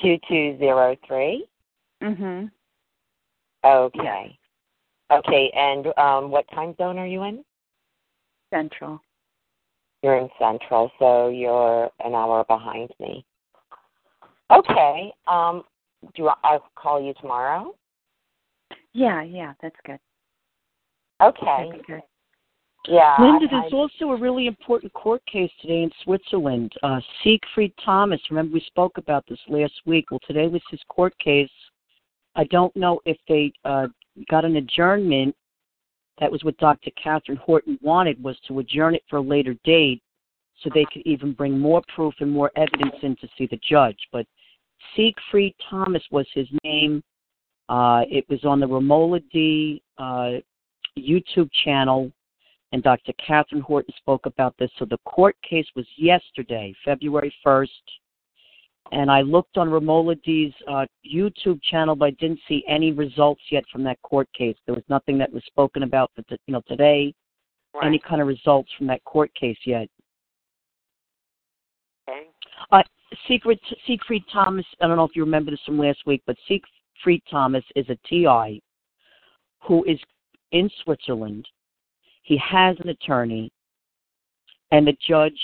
Two two zero three. Mhm. Okay. Okay, and um, what time zone are you in? Central. You're in Central, so you're an hour behind me. Okay. Um, do you, I'll call you tomorrow? Yeah, yeah, that's good. Okay. That'd be good. Yeah. Linda, I- there's also a really important court case today in Switzerland. Uh, Siegfried Thomas, remember we spoke about this last week. Well, today was his court case. I don't know if they uh, got an adjournment. That was what Dr. Katherine Horton wanted, was to adjourn it for a later date so they could even bring more proof and more evidence in to see the judge. But Siegfried Thomas was his name. Uh, it was on the Romola D uh, YouTube channel and Dr. Katherine Horton spoke about this. So the court case was yesterday, February 1st, and I looked on Romola D's uh, YouTube channel, but I didn't see any results yet from that court case. There was nothing that was spoken about, for t- you know, today, any kind of results from that court case yet. Okay. Uh, Siegfried, Siegfried Thomas, I don't know if you remember this from last week, but Siegfried Thomas is a TI who is in Switzerland. He has an attorney, and the judge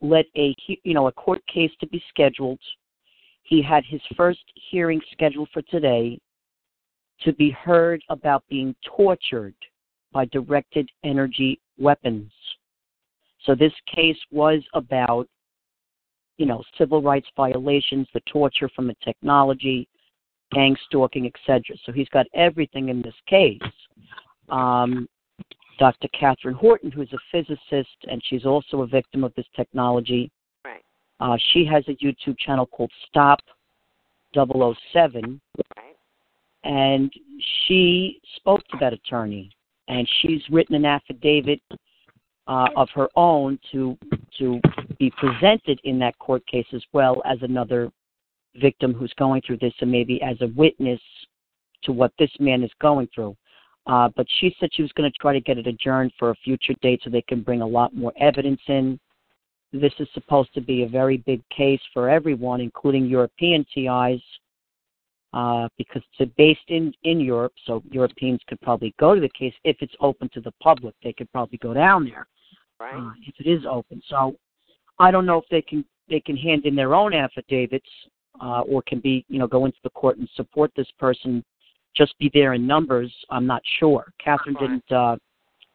let a you know a court case to be scheduled. He had his first hearing scheduled for today to be heard about being tortured by directed energy weapons. So this case was about you know, civil rights violations, the torture from the technology, gang stalking, etc. So he's got everything in this case. Um, Dr. Katherine Horton, who's a physicist and she's also a victim of this technology, Right. uh, she has a YouTube channel called Stop 007, Right. and she spoke to that attorney, and she's written an affidavit uh, of her own to to be presented in that court case as well as another victim who's going through this, and maybe as a witness to what this man is going through. Uh, but she said she was going to try to get it adjourned for a future date so they can bring a lot more evidence in. This is supposed to be a very big case for everyone, including European TIs, uh, because it's based in in Europe, so Europeans could probably go to the case if it's open to the public. They could probably go down there Right. uh, if it is open. So I don't know if they can they can hand in their own affidavits uh, or can be you know go into the court and support this person. Just be there in numbers. I'm not sure. Katherine didn't uh,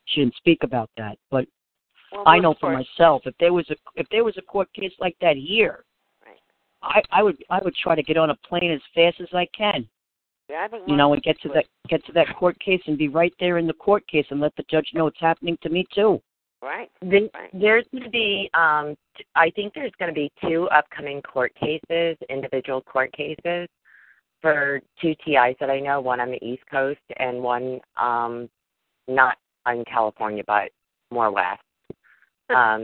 she didn't speak about that, but Well, I know for myself if there was a if there was a court case like that here, right. I I would I would try to get on a plane as fast as I can, Yeah, I you know, and get to would. that get to that court case and be right there in the court case and let the judge know it's happening to me too. Right. There- There's going to be, um, t- I think there's going to be two upcoming court cases, individual court cases, for two TIs that I know. One on the East Coast and one um, not in California, but more west. Um,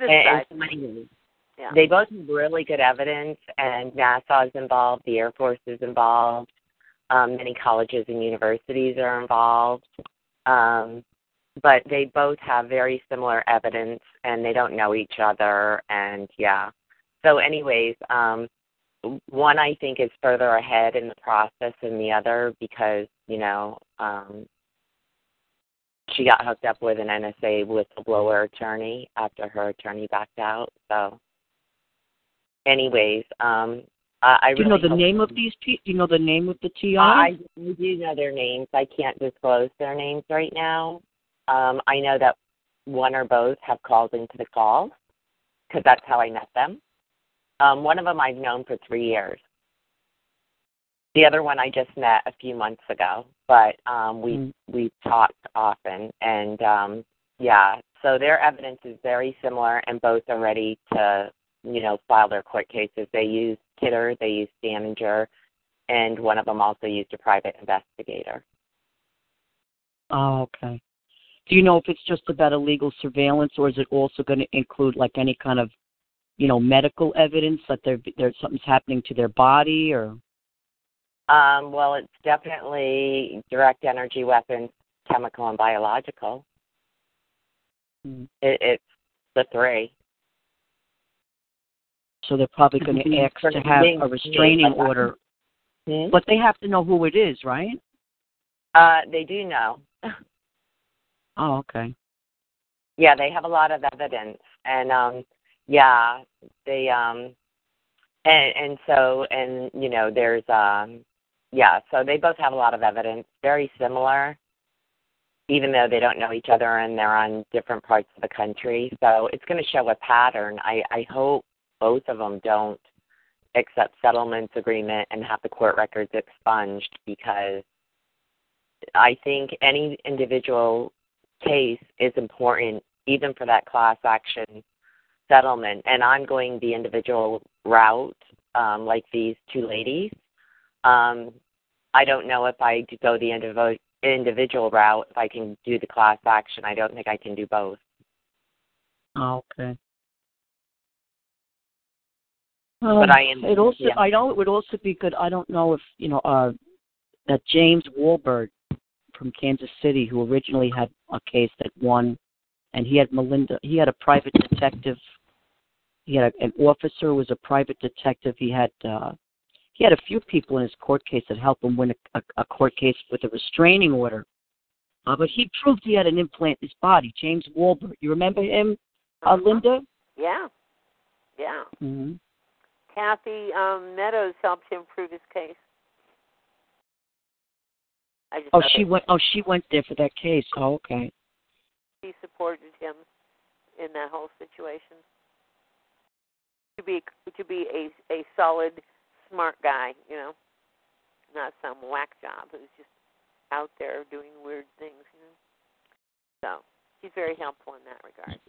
and, and so anyways, Yeah. they both have really good evidence, and NASA is involved, the Air Force is involved, um, many colleges and universities are involved. Um, but they both have very similar evidence, and they don't know each other, and yeah. So, anyways, um, one I think is further ahead in the process than the other because you know um, she got hooked up with an NSA whistleblower attorney after her attorney backed out. So, anyways, um, I, I Do you really know the name of these people? Do you know the name of the TI? I, I do know their names. I can't disclose their names right now. Um, I know that one or both have called into the call because that's how I met them. Um, one of them I've known for three years. The other one I just met a few months ago, but um, we Mm. we talked often, and um, yeah, so their evidence is very similar, and both are ready to you know file their court cases. They use Kidder, they use Staninger, and one of them also used a private investigator. Oh, okay. Do you know if it's just about illegal surveillance, or is it also going to include like any kind of, you know, medical evidence that there there's something's happening to their body, or Um, well, it's definitely direct energy weapons, chemical and biological. Mm. It, it's the three. so they're probably going to ask to have a restraining being like that. order, Hmm? but they have to know who it is, right? Uh, they do know. Oh, okay. Yeah, they have a lot of evidence, and um, yeah, they um, and and so and you know, there's um, yeah, so they both have a lot of evidence, very similar, even though they don't know each other and they're on different parts of the country. So it's going to show a pattern. I I hope both of them don't accept settlements agreement and have the court records expunged because I think any individual case is important, even for that class action settlement. And I'm going the individual route, um, like these two ladies. Um, I don't know if I go the indiv- individual route, if I can do the class action. I don't think I can do both. Oh, okay. But I am- It also, yeah. I know it would also be good. I don't know if you know uh, that James Walbert from Kansas City, who originally had a case that won, and he had Melinda. He had a private detective. He had a, an officer who was a private detective. He had uh, he had a few people in his court case that helped him win a, a, a court case with a restraining order. Uh, but he proved he had an implant in his body. James Walbert. You remember him, uh, Linda? Yeah. Yeah. Mm-hmm. Kathy um, Meadows helped him prove his case. I just Oh, she that went. Oh, she went there for that case. Oh, okay. She supported him in that whole situation. To be to be a a solid, smart guy, you know, not some whack job who's just out there doing weird things, you know. So she's very helpful in that regard.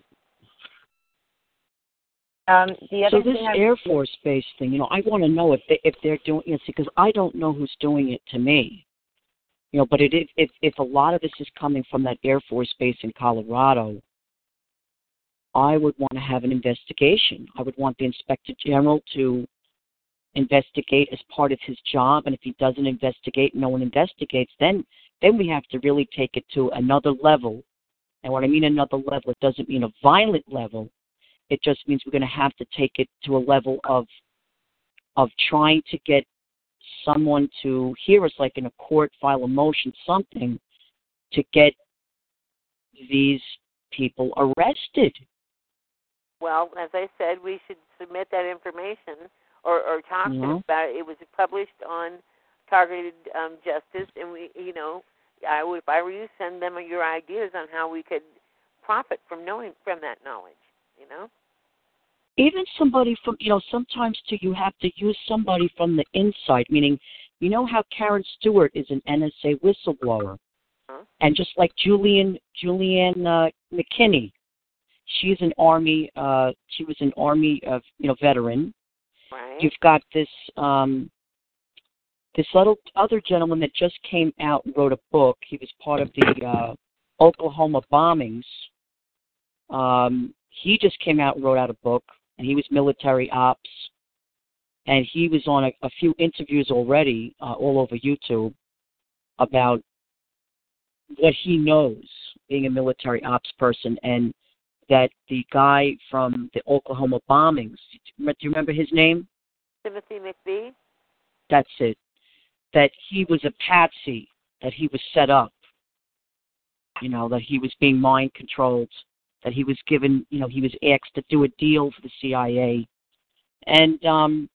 Um, the other So this thing I- Air Force Base thing, you know, I want to know if they, if they're doing it because I don't know who's doing it to me. You know, but it if if if a lot of this is coming from that Air Force Base in Colorado, I would want to have an investigation. I would want the Inspector General to investigate as part of his job, and if he doesn't investigate, no one investigates. Then then we have to really take it to another level. And what I mean another level, it doesn't mean a violent level. It just means we're going to have to take it to a level of of trying to get someone to hear us, like in a court, file a motion, something, to get these people arrested. Well, as I said, we should submit that information or, or talk to Yeah. them about it. It was published on Targeted um, Justice, and we, you know, I would, if I were you, send them your ideas on how we could profit from knowing from that knowledge. You know. even somebody from you know sometimes too you have to use somebody from the inside meaning you know how karen stewart is an nsa whistleblower Huh? and just like julianne julianne uh, mckinney she's an army uh she was an army of you know veteran. Right. you've got this um this little other gentleman that just came out and wrote a book. He was part of the uh oklahoma bombings. Um he just came out and wrote out a book and he was military ops. And he was on a, a few interviews already uh, all over youtube about what he knows being a military ops person and that the guy from the oklahoma bombings do you remember his name? Timothy McVeigh. that's it. That he was a patsy that he was set up you know that he was being mind controlled that he was given you know he was asked to do a deal for the cia and um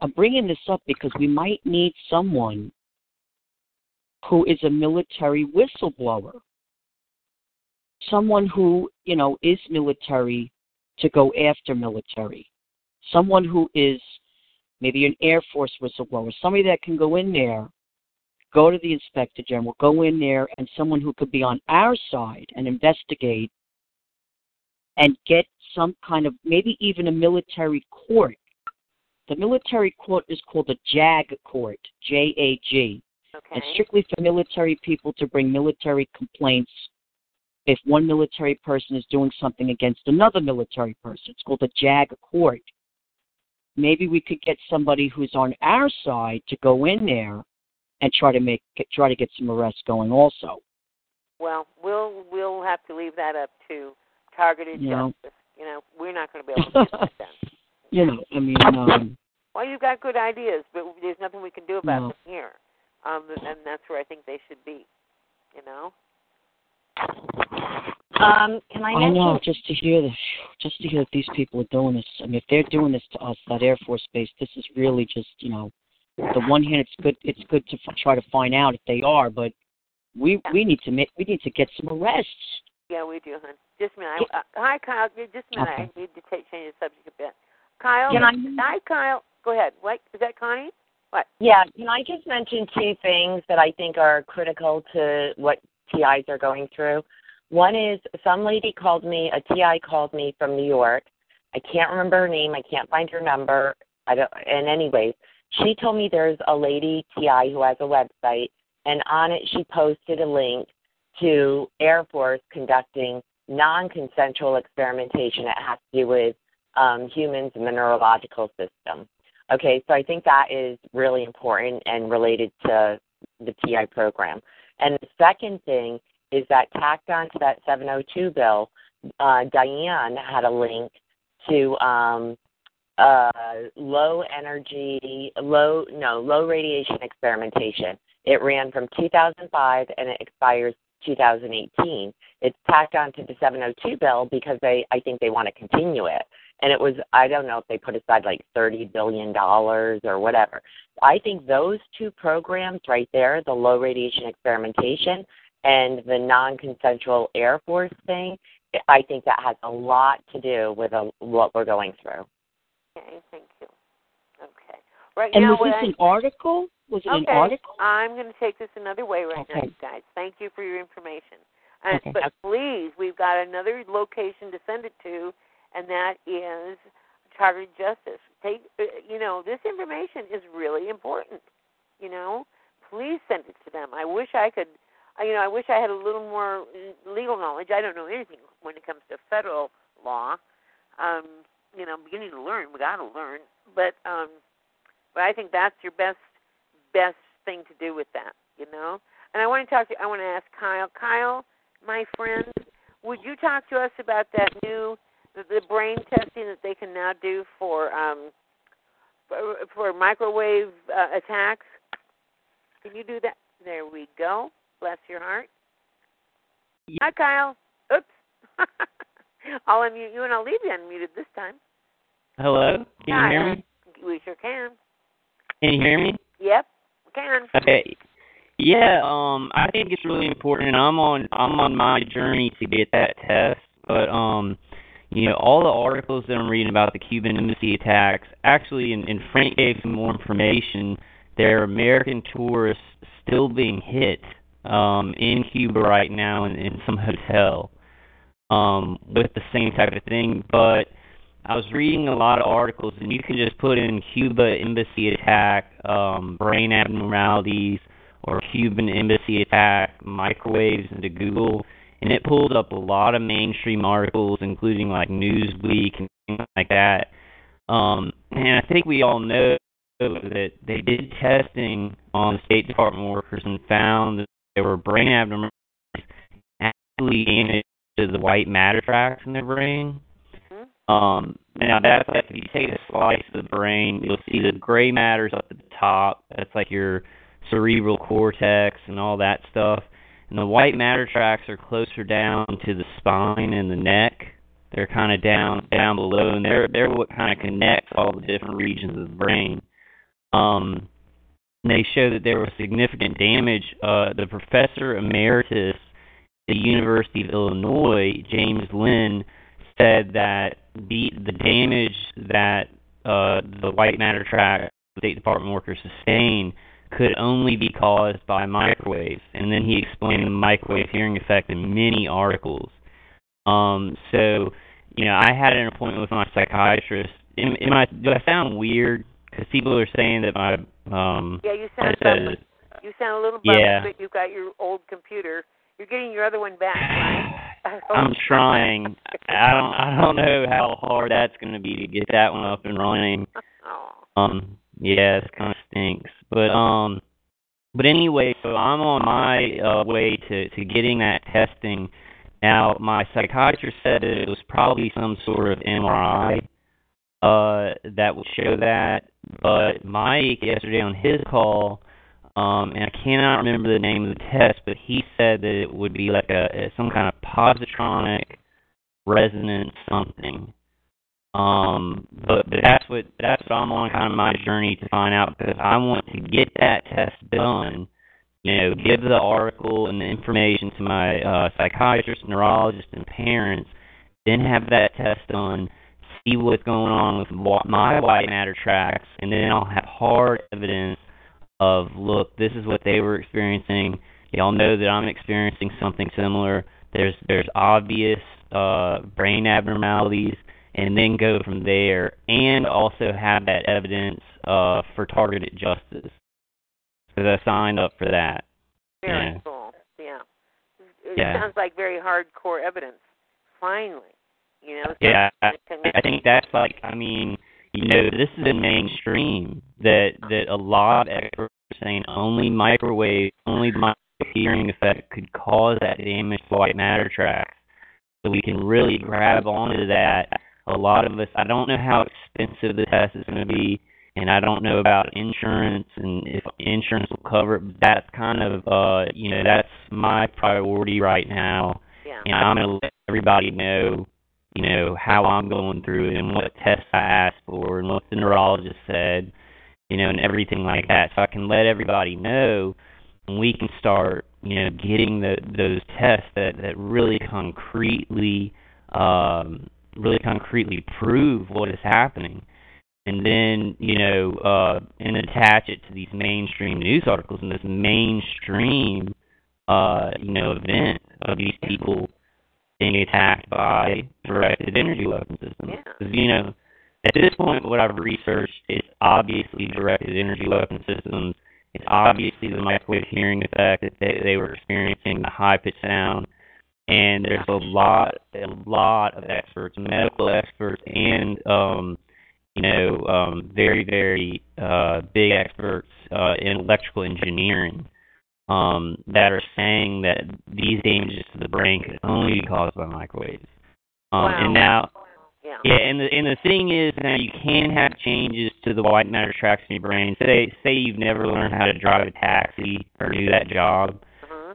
i'm bringing this up because we might need someone who is a military whistleblower someone who you know is military to go after military someone who is maybe an Air Force whistleblower, somebody that can go in there, go to the Inspector General, go in there, and someone who could be on our side and investigate and get some kind of, maybe even a military court. The military court is called the JAG court, J A G. Okay. It's strictly for military people to bring military complaints if one military person is doing something against another military person. It's called the JAG court maybe we could get somebody who's on our side to go in there and try to make try to get some arrests going also Well, we'll we'll have to leave that up to targeted You know. justice. You know, we're not going to be able to do that you know i mean um Well, you've got good ideas, but there's nothing we can do about No. them here. Um, and that's where I think they should be. You know. Um, can I I know just to hear this just to hear that these people are doing this i mean if they're doing this to us that air force base this is really just you know the one hand it's good it's good to f- try to find out if they are but we we need to make we need to get some arrests Yeah, we do, hon. Just a minute. I, uh, hi, Kyle. Just a minute. Okay. I need to take, change the subject a bit. Kyle. Can I- Hi, Kyle. Go ahead. What is that, Connie? What? Yeah, can I just mention two things that I think are critical to what TIs are going through? One is some lady called me, a TI called me from New York. I can't remember her name. I can't find her number. I don't. And anyways, she told me there's a lady TI who has a website, and on it she posted a link to Air Force conducting non-consensual experimentation. It has to do with um, humans and the neurological system. Okay, so I think that is really important and related to the TI program. And the second thing is that tacked onto that 702 bill, uh, Diane had a link to um, uh, low energy, low no, low radiation experimentation. It ran from 2005 and it expires 2018. It's tacked onto the 702 bill because they, I think they want to continue it. And it was, I don't know if they put aside like 30 billion dollars or whatever. I think those two programs right there, the low radiation experimentation and the non-consensual Air Force thing, I think that has a lot to do with uh what we're going through. Okay, thank you. Okay. Right and now, was this I- an article was it okay. an article I'm going to take this another way right now, Okay. you guys. Thank you for your information. And, Okay. But please, we've got another location to send it to, and that is Targeted Justice. Take, uh, you know, this information is really important. You know, please send it to them. I wish I could. You know, I wish I had a little more legal knowledge. I don't know anything when it comes to federal law. Um, you know, I'm beginning to learn. We got to learn, but um, but I think that's your best best thing to do with that, you know. And I want to talk to I want to ask Kyle. Kyle, my friend, would you talk to us about that new the, the brain testing that they can now do for um for, for microwave uh, attacks? Can you do that? There we go. Bless your heart. Hi, Kyle. Oops. I'll unmute you and I'll leave you unmuted this time. Hello? Can Hi. you hear me? We sure can. Can you hear me? Yep, we can. Okay. Yeah, um I think it's really important and I'm on I'm on my journey to get that test, but um you know, all the articles that I'm reading about the Cuban embassy attacks, actually and, and Frank gave some more information, there are American tourists still being hit um in Cuba right now in, in some hotel um with the same type of thing, but I was reading a lot of articles, and you can just put in Cuba embassy attack, um, brain abnormalities, or Cuban embassy attack microwaves into Google, and it pulled up a lot of mainstream articles, including like Newsweek and things like that. Um, and I think we all know that they did testing on State Department workers and found there were brain abnormalities actually damage to the white matter tracts in their brain. Um, now that's like if you take a slice of the brain, you'll see the gray matters up at the top. That's like your cerebral cortex and all that stuff. And the white matter tracts are closer down to the spine and the neck. They're kind of down down below, and they're they're what kind of connects all the different regions of the brain. Um, they show that there was significant damage. Uh, the professor emeritus at the University of Illinois, James Lin, said that the the damage that uh, the white matter tract State Department workers sustained could only be caused by microwaves, and then he explained the microwave hearing effect in many articles. Um, so, you know, I had an appointment with my psychiatrist. Am, am I do I sound weird? Because people are saying that my um, Yeah, you sound you sound a little bummed Yeah. that you've got your old computer. You're getting your other one back, right? I'm trying. I don't. I don't know how hard that's going to be to get that one up and running. Um. Yeah, it kind of stinks. But um. But anyway, so I'm on my uh, way to to getting that testing. Now, my psychiatrist said that it was probably some sort of MRI uh that would show that. But Mike yesterday on his call um, and I cannot remember the name of the test, but he said that it would be like a, some kind of positronic resonance something. Um, but, but that's what that's what I'm on kind of my journey to find out because I want to get that test done. You know, give the article and the information to my uh, psychiatrist, neurologist, and parents. Then have that test done. See what's going on with my white matter tracks, and then I'll have hard evidence of look, this is what they were experiencing. Y'all know that I'm experiencing something similar. There's there's obvious uh, brain abnormalities, and then go from there, and also have that evidence uh, for targeted justice. Because I signed up for that. Very Yeah. cool. Yeah. It Yeah. sounds like very hardcore evidence. Finally, you know. Yeah, I, I think that's like, I mean, you know, this is in mainstream that that a lot of experts are saying only microwave, only the microwave hearing effect could cause that damage to white matter tracts. So we can really grab onto that. A lot of us, I don't know how expensive the test is going to be, and I don't know about insurance and if insurance will cover it. But that's kind of, uh, you know, that's my priority right now Yeah. and I'm gonna let everybody know, you know, how I'm going through it and what tests I asked for and what the neurologist said, you know, and everything like that. So I can let everybody know and we can start, you know, getting the those tests that, that really concretely um really concretely prove what is happening. And then, you know, uh and attach it to these mainstream news articles and this mainstream uh, you know, event of these people being attacked by directed energy weapon systems. 'Cause, you know, at this point, what I've researched is obviously directed energy weapon systems. It's obviously the microwave hearing effect that they, they were experiencing, the high pitch sound, and there's a lot, a lot of experts, medical experts, and um, you know, um, very, very uh, big experts uh, in electrical engineering um, that are saying that these damages to the brain could only be caused by microwaves. Um, Wow. And now, Yeah. yeah, and the and the thing is now you can have changes to the white matter tracts in your brain. Say say you've never learned how to drive a taxi or do that job.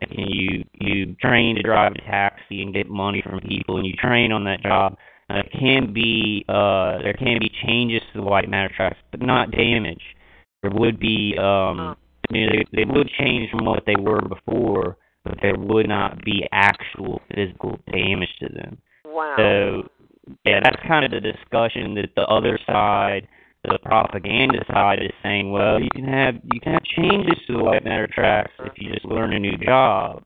and you you train to drive a taxi and get money from people, and you train on that job. Uh, it can be uh, there can be changes to the white matter tracks, but not damage. There would be um, you know, they, they would change from what they were before, but there would not be actual physical damage to them. Wow. So yeah, that's kind of the discussion that the other side, the propaganda side, is saying. Well, you can have you can have changes to the white matter tracks if you just learn a new job,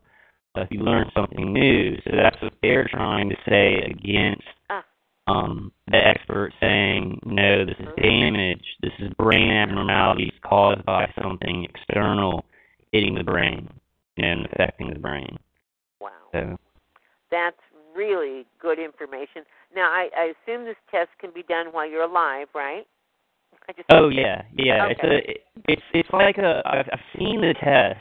if you learn something new. So that's what they're trying to say against uh-huh. Um, the expert saying, no, this is damage. This is brain abnormalities caused by something external hitting the brain and affecting the brain. Wow. So That's really good information. Now, I, I assume this test can be done while you're alive, right? Oh yeah, yeah. Okay. It's a it's it's like a I've I've seen the test.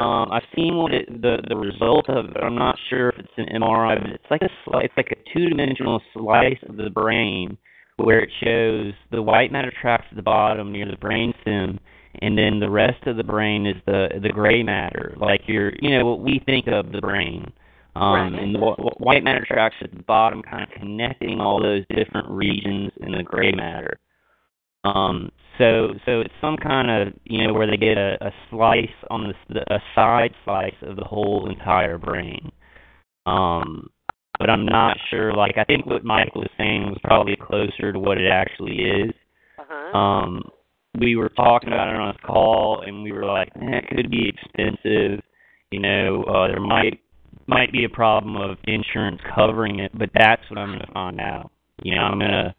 Yeah. Um, I've seen what it, the the result of it. I'm not sure if it's an MRI, but it's like a sli- it's like a two dimensional slice of the brain where it shows the white matter tracks at the bottom near the brainstem, and then the rest of the brain is the the gray matter, like your you know what we think of the brain. Um, and the wh- wh- white matter tracks at the bottom, kind of connecting all those different regions in the gray matter. Um, so so it's some kind of you know where they get a, a slice on the, the a side slice of the whole entire brain. Um, but I'm not sure. Like I think what Mike was saying was probably closer to what it actually is. Uh-huh. Um, we were talking about it on a call, and we were like, eh, it could be expensive. You know, uh, there might might be a problem of insurance covering it, but that's what I'm going to find out. You know, I'm going to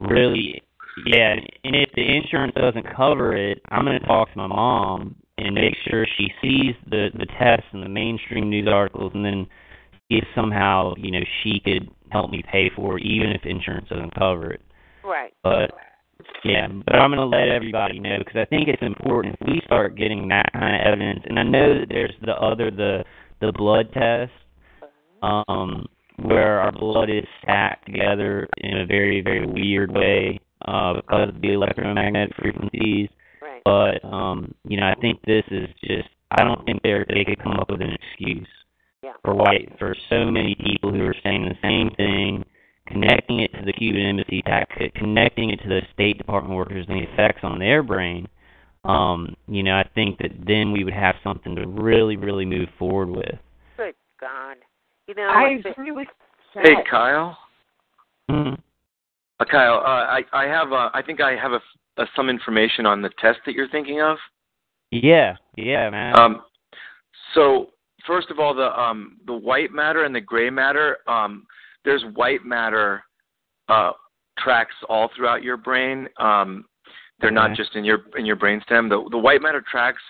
really yeah and if the insurance doesn't cover it i'm going to talk to my mom and make sure she sees the the tests and the mainstream news articles and then see if somehow you know she could help me pay for it even if insurance doesn't cover it Right. but yeah but i'm going to let everybody know because i think it's important if we start getting that kind of evidence and i know that there's the other the the blood test um where our blood is stacked together in a very very weird way uh because of the electromagnetic frequencies Right. but um you know i think this is just i don't think they they could come up with an excuse Yeah. for why for so many people who are saying the same thing connecting it to the cuban embassy attack connecting it to the state department workers and the effects on their brain um you know i think that then we would have something to really really move forward with Good God. You know, I it's- really Hey, Kyle. Mhm. Uh, Kyle, uh, I I have uh, I think I have a, uh some information on the test that you're thinking of. yeah yeah man Um, so first of all, the um the white matter and the gray matter. Um, there's white matter uh, tracks all throughout your brain. Um, they're not just in your in your brainstem. The the white matter tracks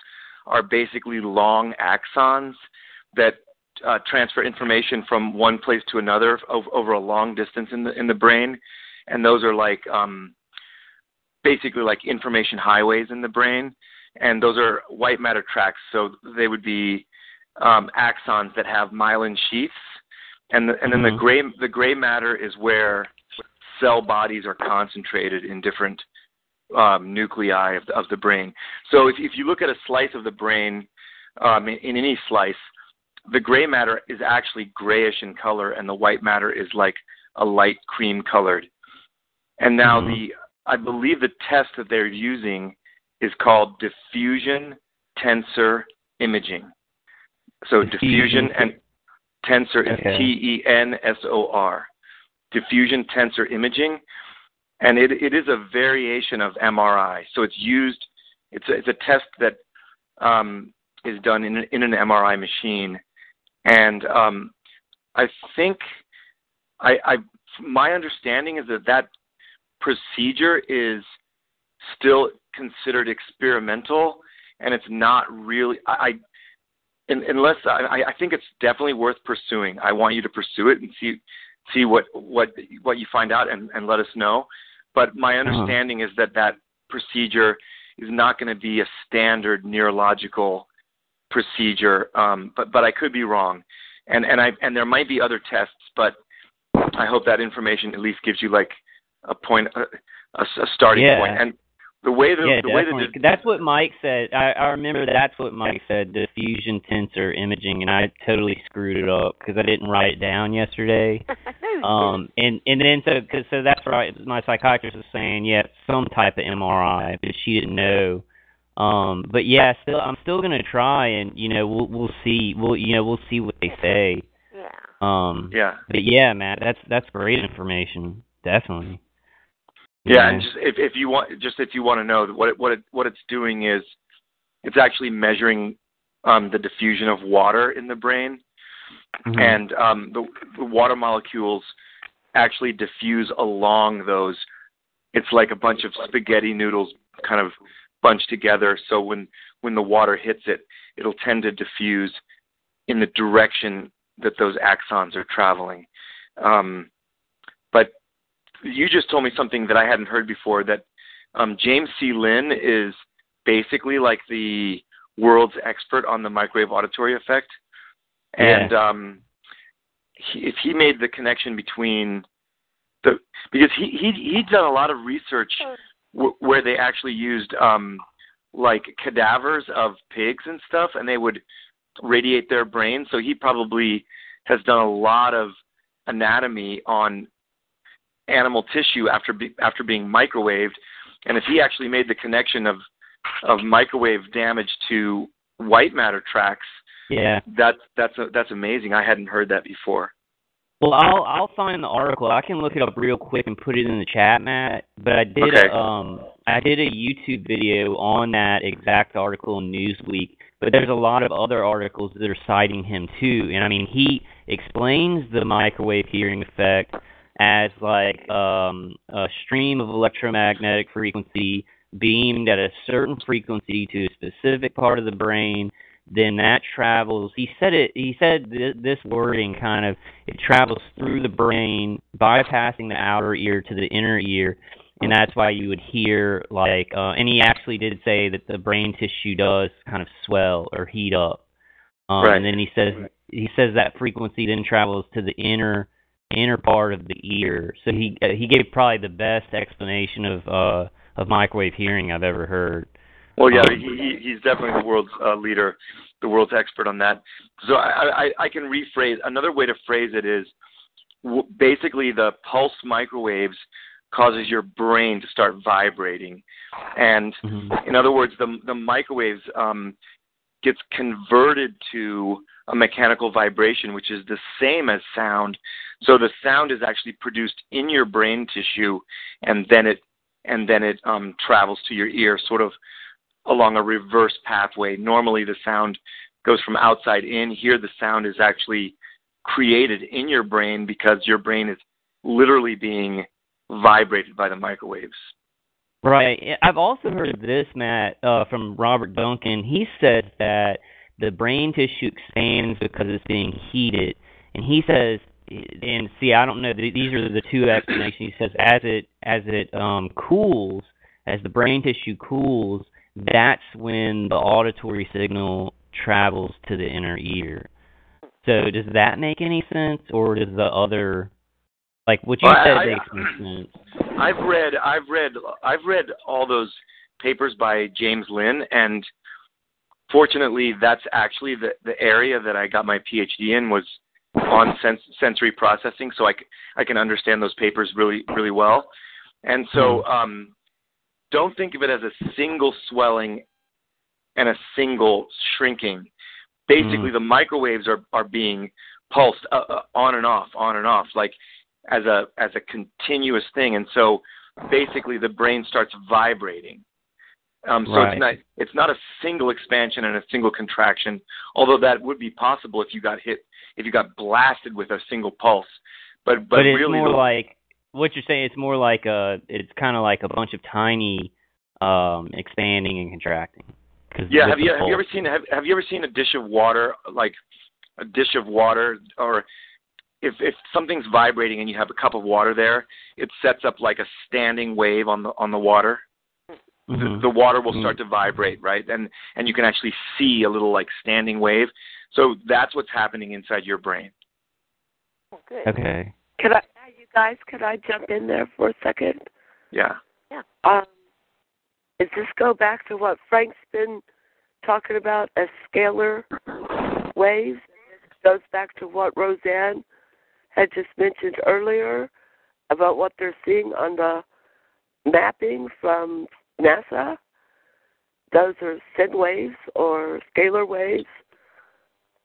are basically long axons that uh, transfer information from one place to another over, over a long distance in the in the brain, and those are like um, basically like information highways in the brain, and those are white matter tracks. So they would be um, axons that have myelin sheaths, and the, and then the Mhm. gray the gray matter is where cell bodies are concentrated in different um, nuclei of the, of the brain. So if if you look at a slice of the brain um, in, in any slice, the gray matter is actually grayish in color, and the white matter is like a light cream colored. And now Mhm. the I believe the test that they're using is called diffusion tensor imaging. So diffusion, and tensor is Okay. T E N S O R. Diffusion tensor imaging, and it it is a variation of MRI. So it's used. It's a, it's a test that um, is done in in an MRI machine, and um, I think I, I my understanding is that that procedure is still considered experimental, and it's not really. I, I un- unless I, I think it's definitely worth pursuing. I want you to pursue it and see see what what what you find out and, and let us know. But my understanding is that that procedure is not going to be a standard neurological procedure. Um, but but I could be wrong, and and I and there might be other tests, but I hope that information at least gives you like a point, a, a, a starting Yeah. point. And the way the yeah, the way definitely. the that's what Mike said. I, I remember that's what Mike said. Diffusion tensor imaging, and I totally screwed it up because I didn't write it down yesterday. um, and and then so cause, so that's right. My psychiatrist was saying, yeah, some type of MRI, but she didn't know. Um, but yeah, still, I'm still gonna try, and you know, we'll we'll see. We'll you know, we'll see what they say. Yeah. Um, yeah. But yeah, Matt, that's that's great information. Definitely. Yeah, and just if if you want just if you want to know what it, what it, what it's doing is it's actually measuring um, the diffusion of water in the brain, Mhm. and um, the, the water molecules actually diffuse along those. It's like a bunch of spaghetti noodles kind of bunched together. So when when the water hits it, it'll tend to diffuse in the direction that those axons are traveling. Um, you just told me something that I hadn't heard before that um, James C. Lin is basically like the world's expert on the microwave auditory effect. And um, he, if he made the connection between the because he he he'd done a lot of research w- where they actually used um, like cadavers of pigs and stuff, and they would radiate their brains. So he probably has done a lot of anatomy on animal tissue after be, after being microwaved, and if he actually made the connection of of microwave damage to white matter tracks, Yeah. that's that's a, that's amazing. I hadn't heard that before. Well, I'll I'll find the article. I can look it up real quick and put it in the chat, Matt. But I did Okay. a, um I did a YouTube video on that exact article in Newsweek. But there's a lot of other articles that are citing him too. And I mean, he explains the microwave hearing effect as like um a stream of electromagnetic frequency beamed at a certain frequency to a specific part of the brain then that travels he said it he said th- this wording kind of it travels through the brain bypassing the outer ear to the inner ear and that's why you would hear like uh and he actually did say that the brain tissue does kind of swell or heat up um Right. and then he says he says that frequency then travels to the inner inner part of the ear. So he uh, he gave probably the best explanation of uh of microwave hearing I've ever heard. Well, yeah, Um, he, he he's definitely the world's uh, leader, the world's expert on that. So I, I I can rephrase another way to phrase it is w- basically the pulse microwaves causes your brain to start vibrating, and in other words, the the microwaves um, gets converted to a mechanical vibration, which is the same as sound. So the sound is actually produced in your brain tissue, and then it and then it um, travels to your ear, sort of along a reverse pathway. Normally, the sound goes from outside in. Here, the sound is actually created in your brain because your brain is literally being vibrated by the microwaves. Right. I've also heard this, Matt, uh, from Robert Duncan. He said that the brain tissue expands because it's being heated, and he says, and see, I don't know. These are the two explanations. He says as it as it um, cools, as the brain tissue cools, that's when the auditory signal travels to the inner ear. So does that make any sense, or does the other, like what you Well, said, I- makes sense? I've read, I've read, I've read all those papers by James Lin, and fortunately, that's actually the the area that I got my PhD in was on sens- sensory processing, so I, c- I can understand those papers really really well. And so, um, don't think of it as a single swelling and a single shrinking. Basically, the microwaves are are being pulsed uh, uh, on and off, on and off, like as a as a continuous thing. And so, basically, the brain starts vibrating. Um, so Right. it's not it's not a single expansion and a single contraction, although that would be possible if you got hit if you got blasted with a single pulse. But but, but it's really, more the- like what you're saying. It's more like a. It's kind of like a bunch of tiny um expanding and contracting. Yeah, have you have you ever seen have, have you ever seen a dish of water like a dish of water or if if something's vibrating and you have a cup of water there, it sets up like a standing wave on the on the water. Mm-hmm. The, the water will start to vibrate, right? And and you can actually see a little like standing wave. So that's what's happening inside your brain. Good. Okay. Could I, you guys, could I jump in there for a second? Yeah. Yeah. Um, does this go back to what Frank's been talking about as scalar waves? Goes back to what Roseanne had just mentioned earlier about what they're seeing on the mapping from NASA. Those are sine waves or scalar waves.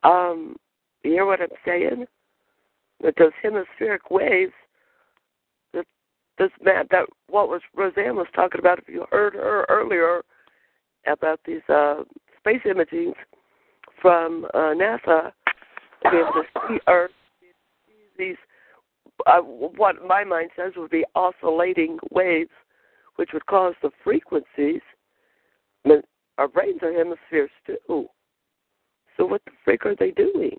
Um, you hear what I'm saying? That those hemispheric waves, that this map, that what was Roseanne was talking about. If you heard her earlier about these uh, space imagings from uh, NASA, to be able to see Earth, these uh, what my mind says would be oscillating waves, which would cause the frequencies. I mean, our brains are hemispheres too. So what the frick are they doing?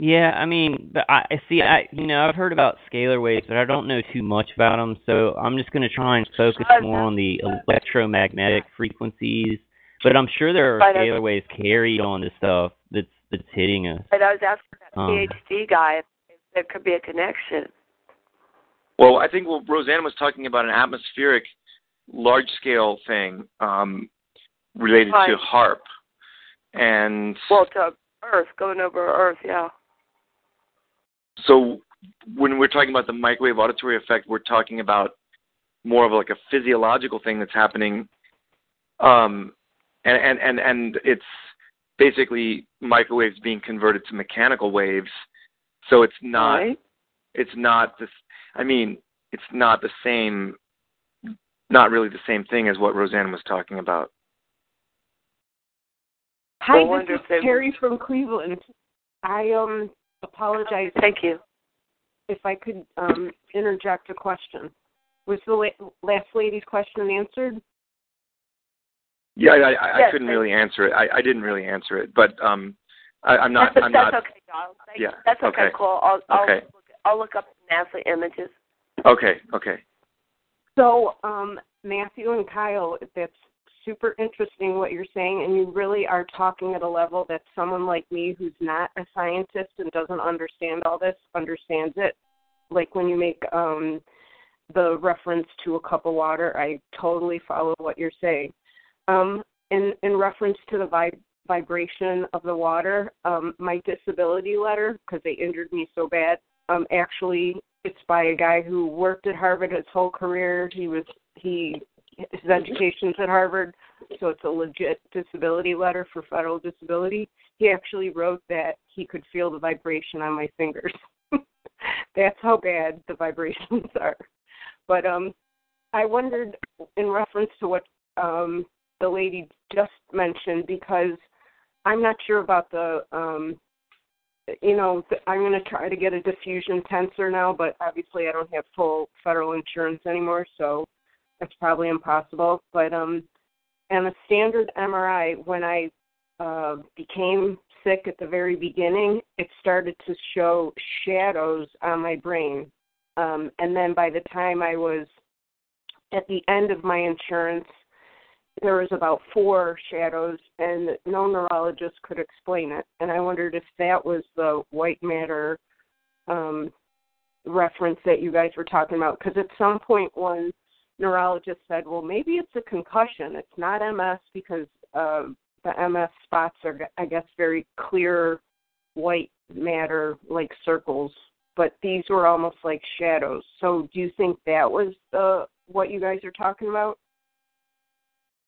Yeah, I mean, but I I see. I you know I've heard about scalar waves, but I don't know too much about them. So I'm just going to try and focus more on the electromagnetic frequencies. But I'm sure there are scalar waves carried on the stuff that's that's hitting us. And I was asking that Um, PhD guy if, if there could be a connection. Well, I think what Roseanne was talking about an atmospheric, large scale thing um, related to HAARP, and Well, to Earth, going over Earth, yeah. so when we're talking about the microwave auditory effect, we're talking about more of like a physiological thing that's happening, um, and and and and it's basically microwaves being converted to mechanical waves. So it's not Right. it's not this. I mean, it's not the same. Not really the same thing as what Roseanne was talking about. Hi, Well, this is. Terry from Cleveland. I um apologize. Thank you. If I could um interject a question. Was the la- last lady's question answered? Yeah, I, I, I couldn't I- really answer it. I, I didn't really answer it, but um, I, I'm not. that's I'm that's not. okay, Donald. Thank Yeah. you. That's okay. okay. Cool. I'll I'll Okay. look, I'll look up NASA images. Okay. Okay. So, um, Matthew and Kyle, that's super interesting what you're saying, and you really are talking at a level that someone like me, who's not a scientist and doesn't understand all this, understands it. Like when you make um, the reference to a cup of water, I totally follow what you're saying. Um, in in reference to the vib- vibration of the water, um, my disability letter, because they injured me so bad, um, actually it's by a guy who worked at Harvard his whole career. He was he his education's at Harvard, so it's a legit disability letter for federal disability. He actually wrote that he could feel the vibration on my fingers. That's how bad the vibrations are. But um I wondered in reference to what um the lady just mentioned because I'm not sure about the um you know, I'm going to try to get a diffusion tensor now, but obviously I don't have full federal insurance anymore, so that's probably impossible. But um, and a standard MRI, when I uh, became sick at the very beginning, it started to show shadows on my brain, um, and then by the time I was at the end of my insurance, there was about four shadows and no neurologist could explain it. And i wondered if that was the white matter um reference that you guys were talking about because at some point one neurologist said well maybe it's a concussion. It's not ms because uh the ms spots are i guess very clear white matter like circles. But these were almost like shadows. So do you think that was the what you guys are talking about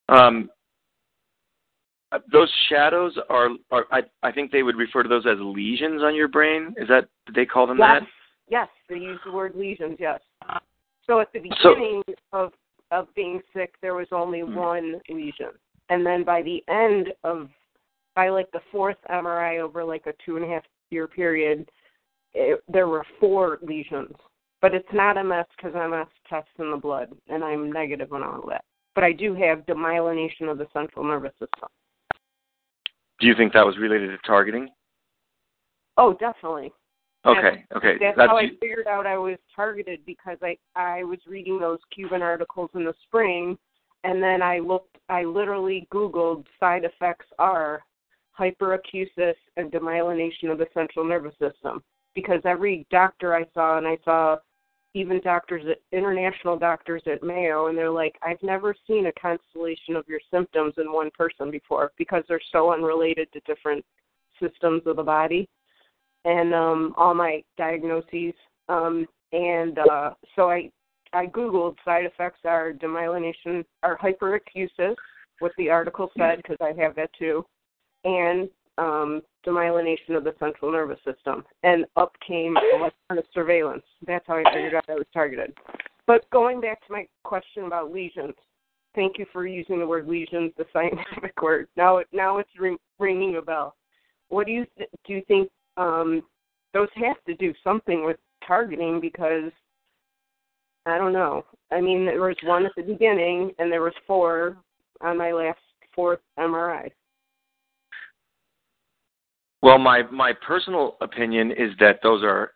Um, those shadows are, are I, I think they would refer to those as lesions on your brain. Is that did they call them Yes, that? yes, they use the word lesions. Yes. So at the So- beginning of of being sick, there was only Hmm. one lesion, and then by the end of by like the fourth MRI over like a two and a half year period, it, there were four lesions. But it's not MS because MS tests in the blood, and I'm negative on all that. But I do have demyelination of the central nervous system. Do you think that was related to targeting? Oh, definitely. Okay, okay. That's, That's how I figured out I was targeted because I I was reading those Cuban articles in the spring, and then I looked. I literally Googled side effects are hyperacusis and demyelination of the central nervous system because every doctor I saw and I saw, even doctors at international doctors at Mayo and they're like, I've never seen a constellation of your symptoms in one person before because they're so unrelated to different systems of the body and um all my diagnoses. Um and uh so I I googled side effects are demyelination or hyperacusis, what the article said because I have that too, and um, demyelination of the central nervous system, and up came electronic surveillance. That's how I figured out I was targeted. But going back to my question about lesions, thank you for using the word lesions, the scientific word. Now, now it's ring, ringing a bell. What do you th- do? You think um, those have to do something with targeting because I don't know. I mean, there was one at the beginning, and there was four on my last fourth MRI. Well, my my personal opinion is that those are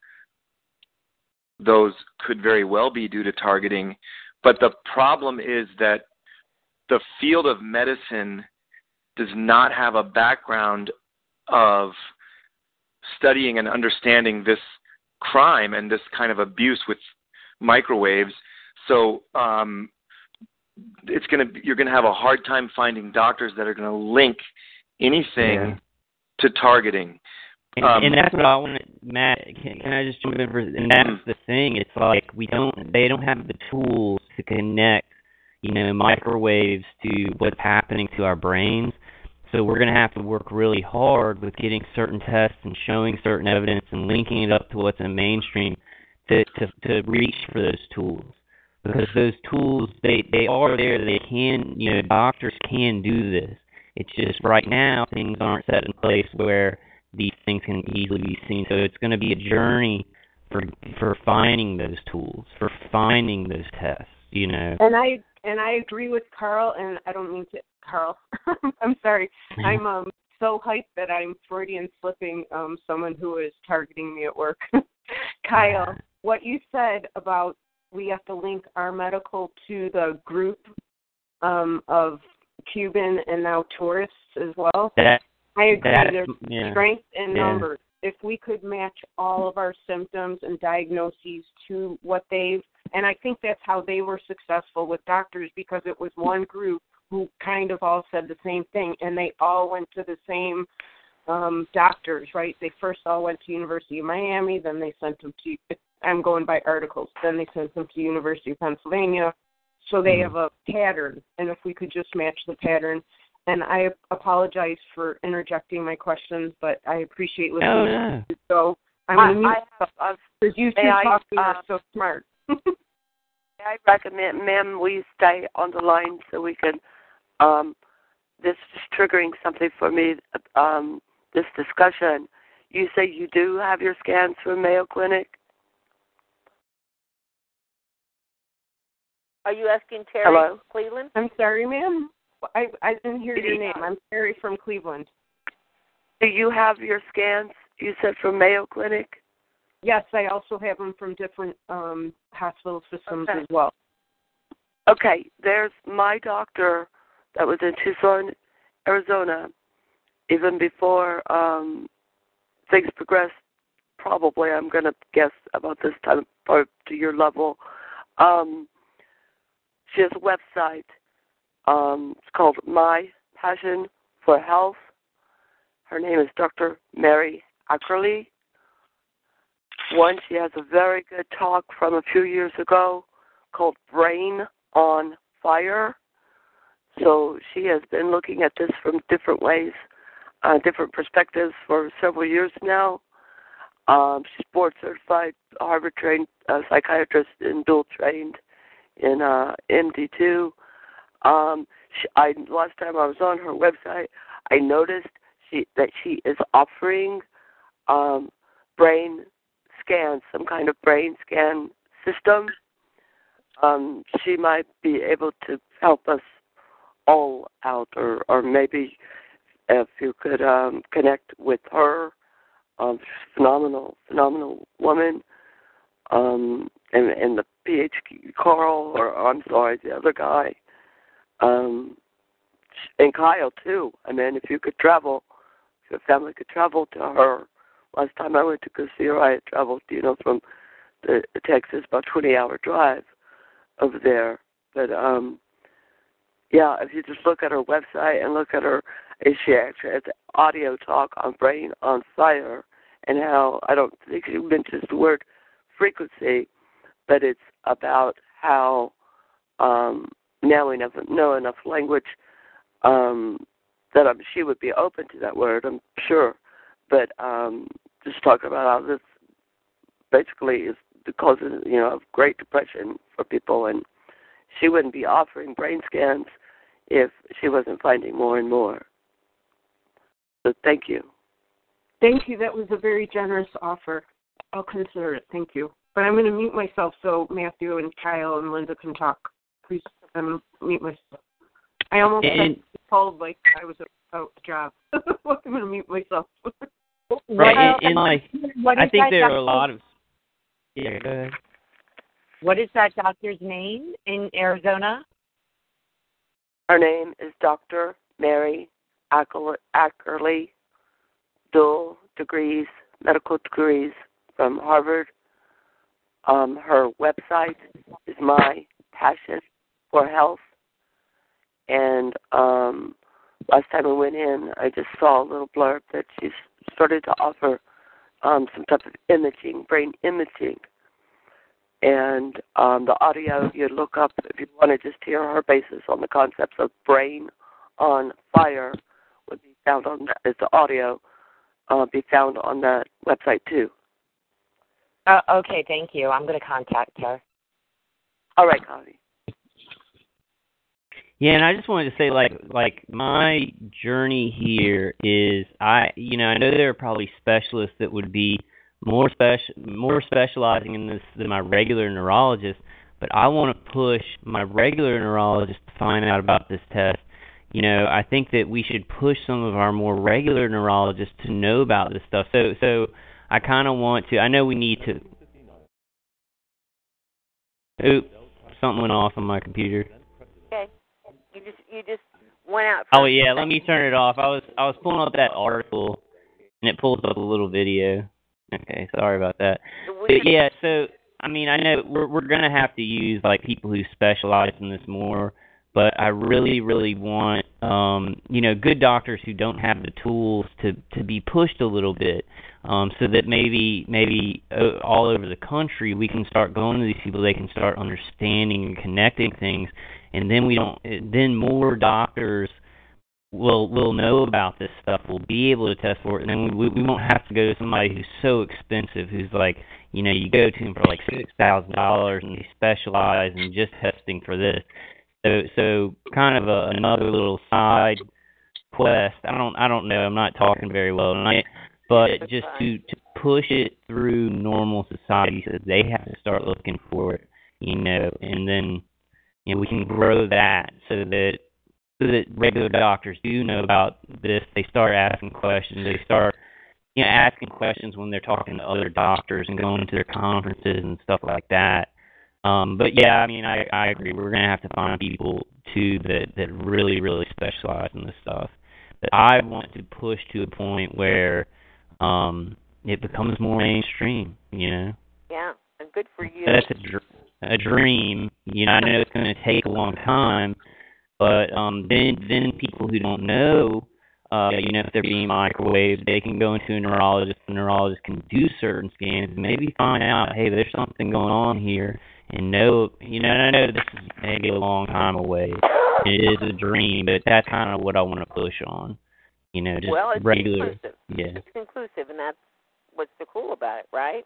those could very well be due to targeting, but the problem is that the field of medicine does not have a background of studying and understanding this crime and this kind of abuse with microwaves. So um, it's going to you're going to have a hard time finding doctors that are going to link anything Yeah. To targeting. And, Um, and that's what I want, Matt. Can, can I just jump in for? And that's the thing. It's like we don't. They don't have the tools to connect, you know, microwaves to what's happening to our brains. So we're going to have to work really hard with getting certain tests and showing certain evidence and linking it up to what's in mainstream to to to reach for those tools because those tools they they are there. They can you know doctors can do this. It's just right now things aren't set in place where these things can easily be seen. So it's going to be a journey for for finding those tools, for finding those tests. You know. And I and I agree with Carl, and I don't mean to Carl. I'm sorry. I'm um so hyped that I'm Freudian slipping um someone who is targeting me at work. Kyle, what you said about we have to link our medical to the group um of Cuban and now tourists as well. That I agree. that- There's yeah. strength in Yeah. numbers. If we could match all of our symptoms and diagnoses to what they've, and I think that's how they were successful with doctors because it was one group who kind of all said the same thing, and they all went to the same um doctors, right? They first all went to University of Miami, then they sent them to. I'm going by articles. Then they sent them to University of Pennsylvania. So they have a pattern, and if we could just match the pattern, and I apologize for interjecting my questions, but I appreciate listening. Oh, to no. you. So I'm I- going to mute I have- myself because you two May I, talking uh, are so smart. I recommend, ma'am, we stay on the line so we can. Um, this is triggering something for me. Um, this discussion. You say you do have your scans from Mayo Clinic. Are you asking Terry Hello? Cleveland? I'm sorry, ma'am. I I didn't hear your name. I'm Terry from Cleveland. Do you have your scans? You said from Mayo Clinic. Yes, I also have them from different um hospital systems Okay. as well. Okay, there's my doctor that was in Tucson, Arizona, even before um things progressed. Probably, I'm going to guess about this time or to your level. Um, she has a website. Um, it's called My Passion for Health. Her name is Dr. Mary Ackerley. One, she has a very good talk from a few years ago called Brain on Fire. So she has been looking at this from different ways, uh, different perspectives for several years now. Um, she's board certified, Harvard trained uh, psychiatrist, and dual trained in uh, MD2. Um, she, I last time I was on her website, I noticed she that she is offering um, brain scans, some kind of brain scan system. Um, she might be able to help us all out, or or maybe if you could um, connect with her, um, phenomenal, phenomenal woman. Um, and and the PhD Carl, or I'm sorry, the other guy, um, and Kyle too. I mean, if you could travel, if your family could travel to her. Last time I went to her, I had traveled, you know, from the, Texas, about twenty hour drive over there. But um, yeah, if you just look at her website and look at her, she actually has audio talk on Brain on Fire, and how I don't think she mentions the word frequency, but it's about how um, now enough know enough language um, that I'm, she would be open to that word. I'm sure, but um, just talking about how this basically is the cause of you know of great depression for people, and she wouldn't be offering brain scans if she wasn't finding more and more. So thank you. Thank you. That was a very generous offer. I'll consider it. Thank you. But I'm going to mute myself so Matthew and Kyle and Linda can talk. Please, I'm mute myself. I almost And- said told like I was out a job. I'm going to mute myself. Right, and, and like What I think that there are a lot of. Yeah, go ahead. What is that doctor's name in Arizona? Her name is Dr. Mary Ackerley, Ackerley dual degrees, medical degrees from Harvard. Um, her website is My Passion for Health. And um, last time I went in, I just saw a little blurb that she's started to offer um, some type of imaging, brain imaging. And um, the audio you look up if you want to just hear her basis on the concepts of brain on fire would be found on that as the audio uh, be found on that website too. Uh, okay, thank you. I'm going to contact her. All right, Connie. Yeah, and I just wanted to say, like, like my journey here is, I, you know, I know there are probably specialists that would be more special, more specializing in this than my regular neurologist, but I want to push my regular neurologist to find out about this test. You know, I think that we should push some of our more regular neurologists to know about this stuff. So, so I kind of want to. I know we need to. Oop, something went off on my computer. Okay. You just you just went out. Oh yeah, let me turn it off. I was I was pulling up that article, and it pulls up a little video. Okay, sorry about that. But yeah, so I mean, I know we're we're gonna have to use like people who specialize in this more, but I really really want um you know good doctors who don't have the tools to to be pushed a little bit, um so that maybe maybe uh, all over the country we can start going to these people. They can start understanding and connecting things, and then we don't then more doctors will will know about this stuff. We'll be able to test for it, and then we we won't have to go to somebody who's so expensive, who's like, you know, you go to him for like six thousand dollars, and they specialize in just testing for this. So so kind of a, another little side quest. I don't I don't know. I'm not talking very well tonight, but just to to push it through normal society, so they have to start looking for it, you know, and then you know we can grow that so that so that regular doctors do know about this. They start asking questions. They start, you know, asking questions when they're talking to other doctors and going to their conferences and stuff like that. Um, but yeah, I mean, I I agree. We're gonna have to find people too that that really really specialize in this stuff. But I want to push to a point where um it becomes more mainstream. You know, Yeah, and good for you. that's a dr- a dream. You know, I know it's going to take a long time, but um, then then people who don't know, uh, you know, if they're being microwaved, they can go into a neurologist. The neurologist can do certain scans, and maybe find out, hey, there's something going on here, and know, you know, and I know this is maybe a long time away. It is a dream, but that's kind of what I want to push on. You know, just well, it's regular. inclusive. Yeah. It's inclusive, and that's what's so cool about it, right?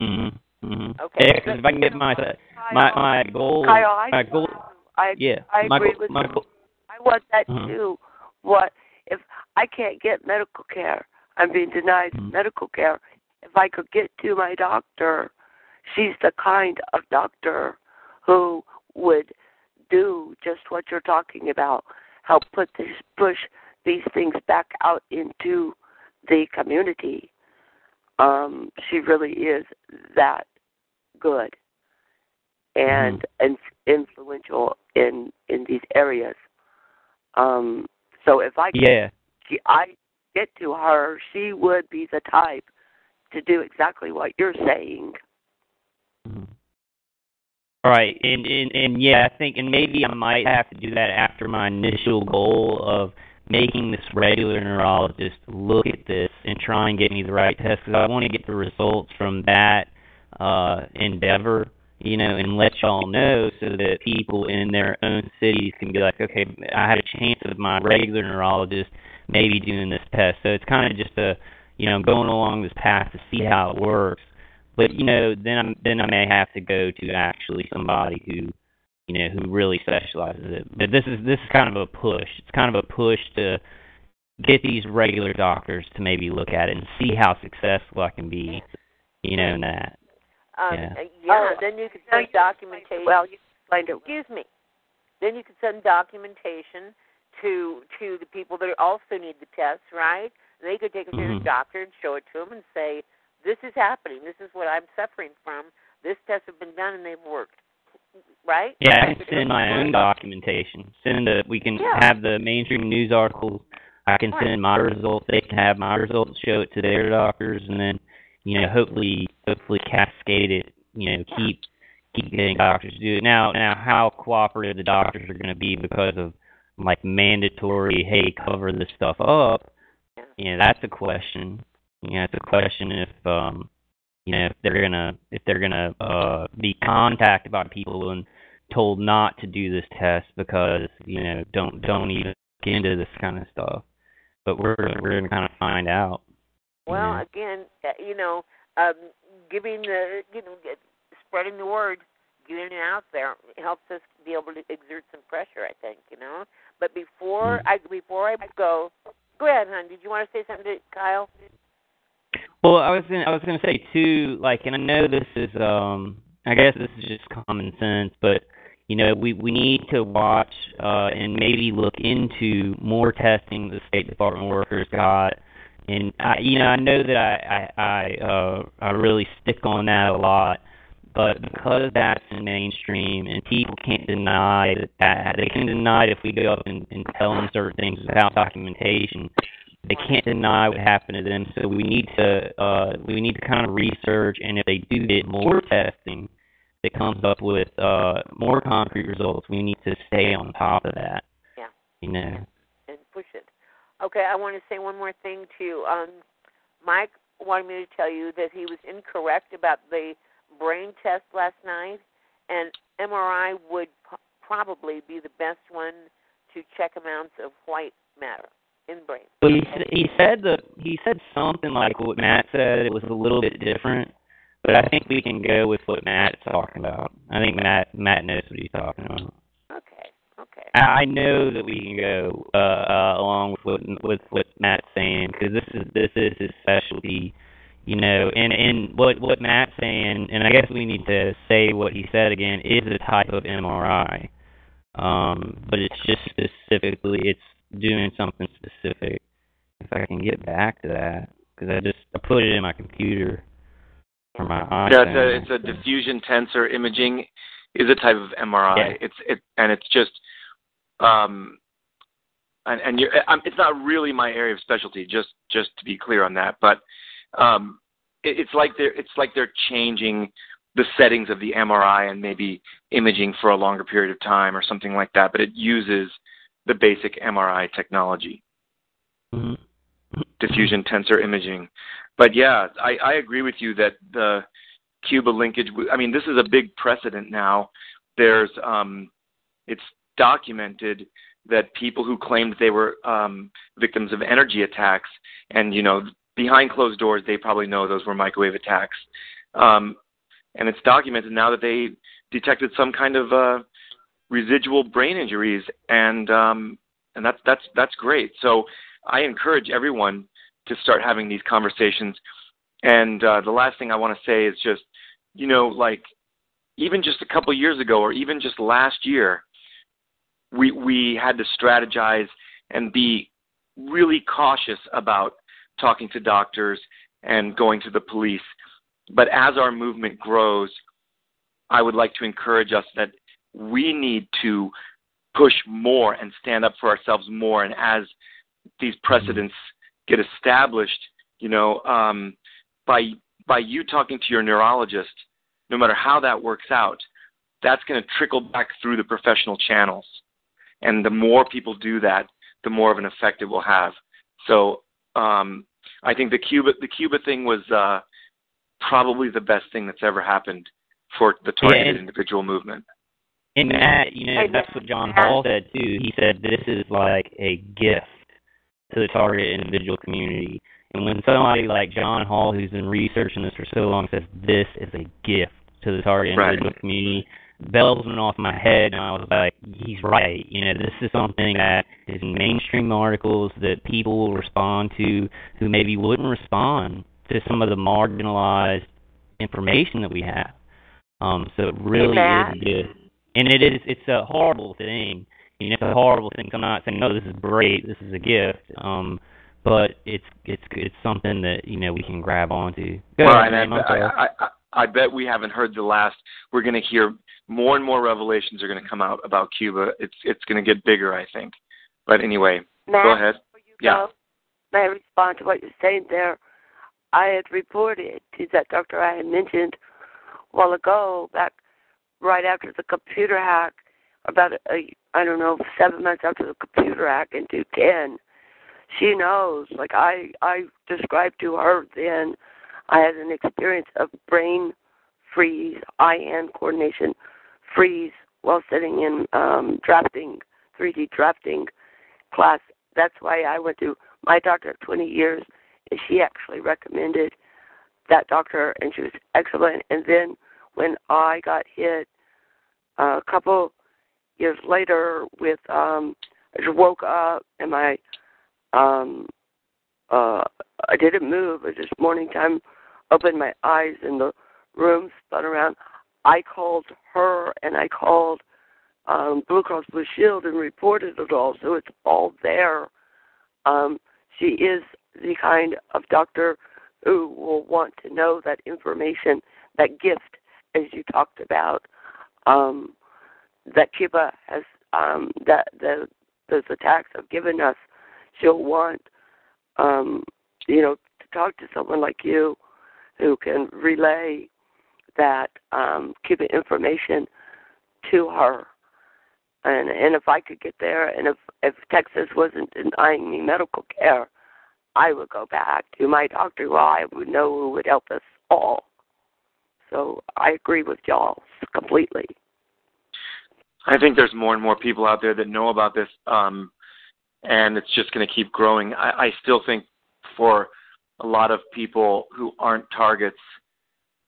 Mhm. Mhm. Okay. Yeah, 'cause if I can get my my my goal, Kyle, I, my goal. I Yeah. I my agree goal- with my you. goal- I want that Mhm. too. What if I can't get medical care? I'm being denied Mm-hmm. medical care. If I could get to my doctor, she's the kind of doctor who would do just what you're talking about. Help put this push these things back out into the community. Um, she really is that good and and influential in in these areas. Um, so if I Yeah. she, I get to her, she would be the type to do exactly what you're saying. Right, and, and and yeah, I think, and maybe I might have to do that after my initial goal of making this regular neurologist look at this and try and get me the right test because I want to get the results from that uh endeavor, you know, and let y'all know so that people in their own cities can be like, okay, I had a chance of my regular neurologist maybe doing this test. So it's kind of just a, you know, going along this path to see how it works but you know, then I'm then I may have to go to actually somebody who, you know, who really specializes it. But this is this is kind of a push. It's kind of a push to get these regular doctors to maybe look at it and see how successful I can be, you know, in that. Um, Yeah. uh, yeah. then you could send documentation. Well, you explained it. Excuse me. Then you can send documentation to to the people that also need the test, right? They could take it to Mhm. the doctor and show it to them and say, "This is happening. This is what I'm suffering from. This test has been done and they've worked." Right? Yeah, I can send my own documentation. Send the we can Yeah. have the mainstream news articles. I can send my results. They can have my results, show it to their doctors, and then you know hopefully hopefully cascade it. You know keep keep getting doctors to do it. Now now how cooperative the doctors are going to be because of like mandatory hey cover this stuff up. You know that's a question. You know it's a question if um you know if they're gonna if they're gonna uh be contacted by people and told not to do this test because you know don't don't even look into this kind of stuff but we're we're gonna kind of find out Well, Yeah. again, uh, you know, um, giving the, you know, spreading the word, getting it out there helps us be able to exert some pressure. I think, you know. But before I before I go, go ahead, hon. Did you want to say something to Kyle? Well i was gonna i was gonna say too like and i know this is um i guess this is just common sense but you know we we need to watch uh and maybe look into more testing the state department workers got and I, you know, I know that I, I, I, uh, I really stick on that a lot, but because that's in mainstream and people can't deny that, that they can deny it if we go up and, and tell them certain things without documentation. They can't deny what happened to them, so we need to, uh, we need to kind of research, and if they do get more testing that comes up with, uh, more concrete results, we need to stay on top of that. Yeah. You know. and push it. Okay, I want to say one more thing too. Um, Mike wanted me to tell you that he was incorrect about the brain test last night, and MRI would p- probably be the best one to check amounts of white matter in brain. Well, he s- he said the he said something like what Matt said. It was a little bit different, but I think we can go with what Matt's talking about. I think Matt Matt knows what he's talking about. Okay, okay. I I know that we can go uh, uh, along with what with what Matt's saying because this is this is his specialty, you know. And and what what Matt's saying, and I guess we need to say what he said again is a type of MRI, um, but it's just specifically it's doing something specific. If I can get back to that, because I just I put it in my computer for my iPhone. Yeah, it's a it's a diffusion tensor imaging is a type of MRI. Yeah. It's it and it's just um and and you're, I'm, it's not really my area of specialty. Just just to be clear on that, but um it, it's like they're it's like they're changing the settings of the MRI and maybe imaging for a longer period of time or something like that. But it uses the basic MRI technology Mm-hmm. diffusion tensor imaging. But yeah, I, I agree with you that the Cuba linkage. I mean, this is a big precedent now. There's um, it's documented that people who claimed they were um, victims of energy attacks, and you know, behind closed doors, they probably know those were microwave attacks. Um, and it's documented now that they detected some kind of uh, residual brain injuries, and um, and that's that's that's great. So I encourage everyone to start having these conversations. And uh, the last thing I want to say is just, you know, like even just a couple years ago, or even just last year, we we had to strategize and be really cautious about talking to doctors and going to the police. But as our movement grows, I would like to encourage us that we need to push more and stand up for ourselves more. And as these precedents get established, you know, um, by by you talking to your neurologist, no matter how that works out, that's going to trickle back through the professional channels. And the more people do that, the more of an effect it will have. So um, I think the Cuba the Cuba thing was uh, probably the best thing that's ever happened for the targeted Yeah. individual movement. And that, you know, that's what John Hall said too. He said this is like a gift to the target individual community. And when somebody like John Hall, who's been researching this for so long, says this is a gift to the target Right. individual community, bells went off my head, and I was like, he's right. You know, this is something that is in mainstream articles that people will respond to who maybe wouldn't respond to some of the marginalized information that we have. Um, so it really is good. And it is it's a horrible thing. You know, it's a horrible thing. I'm not saying no, this is great, this is a gift. Um, but it's it's it's something that you know we can grab onto. Go Well, ahead, and I'm I, sorry. I, I, I bet we haven't heard the last. We're going to hear more and more revelations are going to come out about Cuba. It's it's going to get bigger, I think. But anyway, Matt, go ahead. Yeah. So, may I respond to what you're saying there? I had reported to that doctor I had mentioned a while ago, back right after the computer hack, about a, I don't know, seven months after the computer hack in 2010. She knows, like I, I described to her then, I had an experience of brain freeze, eye hand coordination freeze while sitting in um, drafting, 3D drafting class. That's why I went to my doctor of 20 years, and she actually recommended that doctor, and she was excellent. And then when I got hit uh, a couple years later with, um, I just woke up and my, um, uh, I didn't move. Was just morning time. Opened my eyes and the room spun around. I called her and I called um, Blue Cross Blue Shield and reported it all, so it's all there. Um, she is the kind of doctor who will want to know that information, that gift, as you talked about, um, that Cuba has, um, that the those attacks have given us. She'll want, um, you know, to talk to someone like you, who can relay that um, Cuba information to her and and if I could get there, and if if Texas wasn't denying me medical care, I would go back to my doctor Well, I would know who would help us all. So I agree with y'all completely. I think there's more and more people out there that know about this, um, and it's just going to keep growing. I, I still think for a lot of people who aren't targets,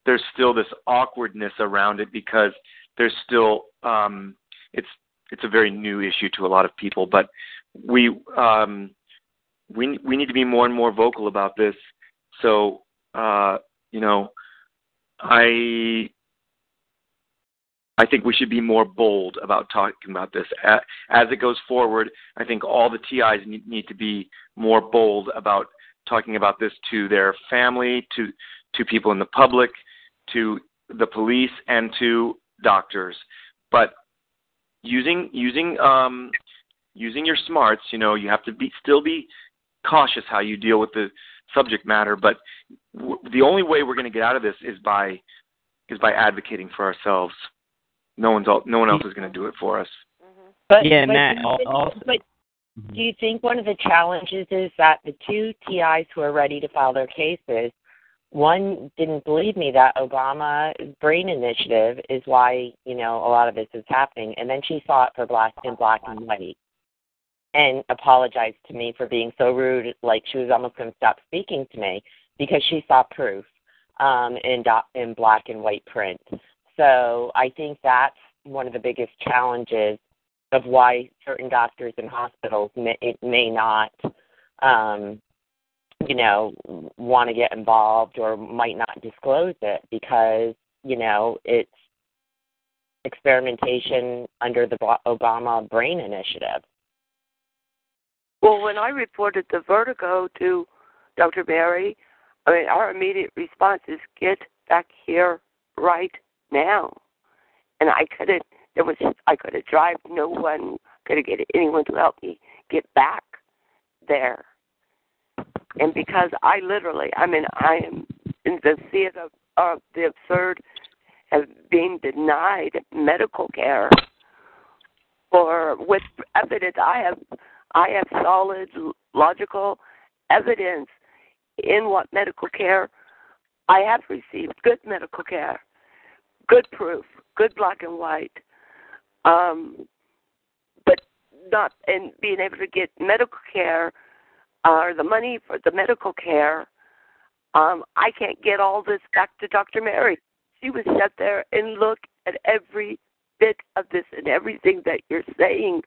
there's still this awkwardness around it because there's still um, it's it's a very new issue to a lot of people. But we um, we we need to be more and more vocal about this. So uh, you know, I I think we should be more bold about talking about this. As it goes forward, I think all the TIs need to be more bold about talking about this to their family, to to people in the public, to the police, and to doctors. But using using um, using your smarts, you know, you have to be still be cautious how you deal with the subject matter. But w- the only way we're going to get out of this is by is by advocating for ourselves. No one's all, no one else is going to do it for us. Mm-hmm. But, Yeah, but Matt, do you al- think- also- but mm-hmm. do you think one of the challenges is that the two TIs who are ready to file their cases, one didn't believe me that Obama Brain Initiative is why you know a lot of this is happening, and then she saw it for black in black and white, and apologized to me for being so rude, like she was almost going to stop speaking to me because she saw proof um, in do- in black and white print. So I think that's one of the biggest challenges of why certain doctors and hospitals may, it may not, um, you know, want to get involved or might not disclose it because you know it's experimentation under the Obama Brain Initiative. Well, when I reported the vertigo to Dr. Barry, I mean, our immediate response is get back here right now. And I couldn't. There was I couldn't drive. No one could get anyone to help me get back there. And because I literally, I mean, I am in the theater of the absurd, have been denied medical care or with evidence I have I have solid logical evidence in what medical care I have received good medical care, good proof, good black and white. Um, but not and being able to get medical care or the money for the medical care, um, I can't get all this back to Dr. Mary. She would sit there and look at every bit of this and everything that you're saying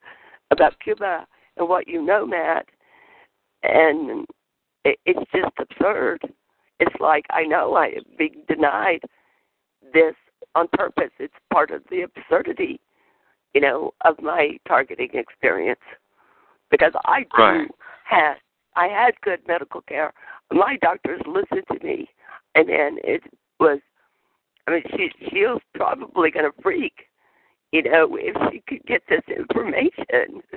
about Cuba and what you know, Matt. And it, it's just absurd. It's like I know I am being denied this on purpose. It's part of the absurdity, you know, of my targeting experience because I do Right. have I had good medical care. My doctors listened to me, and then it was. I mean, she she was probably going to freak, you know, if she could get this information.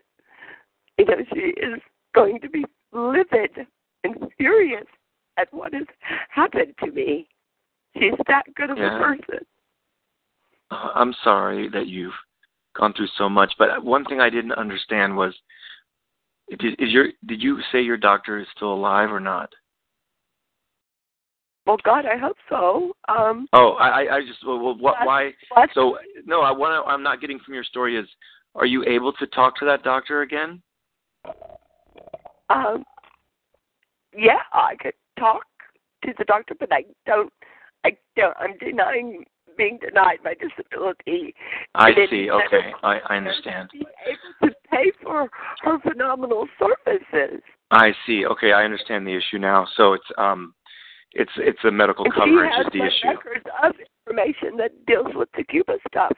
You know, she is going to be livid and furious at what has happened to me. She's that good of Yeah. a person. Uh, I'm sorry that you've gone through so much, but one thing I didn't understand was, did, is your did you say your doctor is still alive or not? Well, God, I hope so. Um, Oh, I I- just well, well what, why? So no, I want to. I'm not getting from your story is, are you able to talk to that doctor again? Um, yeah, I could talk to the doctor, but I don't. I don't. I'm denying being denied my disability. I see. Okay, I I understand. be able to pay for her phenomenal services. I see. Okay, I understand the issue now. So it's um, it's it's the medical And coverage is the issue. records of information that deals with the Cuba stuff.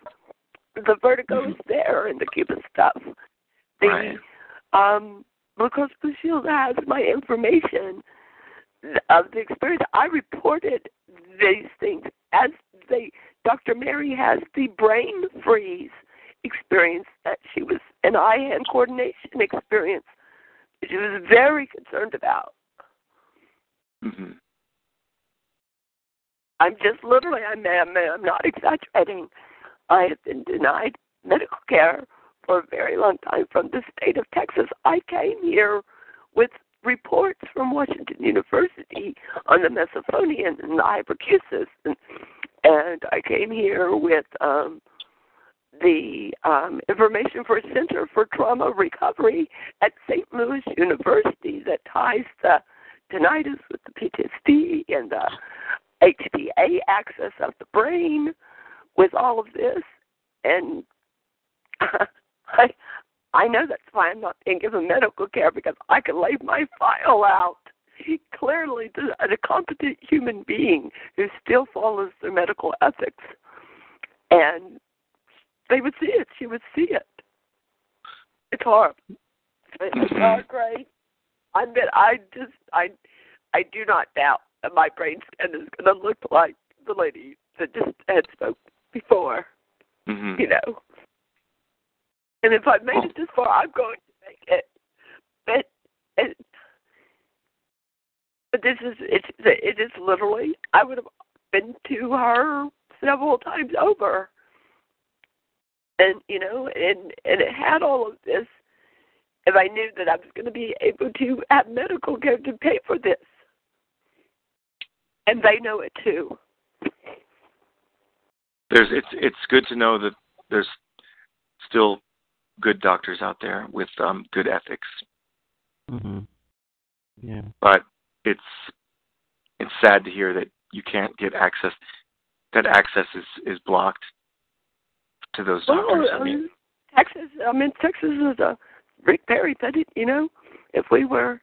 The vertigo is there in the Cuba stuff. The Right. Um, Cross Blue Shield has my information of the experience. I reported these things as they. Dr. Mary has the brain freeze experience that she was an eye hand coordination experience. She was very concerned about. Mm-hmm. I'm just literally, I'm, I'm, I'm not exaggerating. I have been denied medical care for a very long time from the state of Texas. I came here with reports from Washington University on the misophonia and the hyperacusis, and, and I came here with um, the um, information for a Center for Trauma Recovery at St. Louis University that ties the tinnitus with the PTSD and the HPA axis of the brain with all of this, and I I know that's why I'm not being given medical care because I can lay my file out clearly to a competent human being who still follows their medical ethics, and they would see it. She would see it. It's horrible. It's not great. I admit, I just I I do not doubt that my brain scan is going to look like the lady that just had spoke before. hmm You know. And if I've made it oh. this far, I'm going to make it. But it, but this is it's it is literally I would have been to her several times over. And you know, and and it had all of this if I knew that I was going to be able to have medical care to pay for this. And they know it too. There's it's it's good to know that there's still good doctors out there with um, good ethics, hmm Yeah. but it's it's sad to hear that you can't get access. That access is is blocked to those doctors. Well, I mean, um, Texas. I mean, Texas is a Rick Perry said it. You know, if we were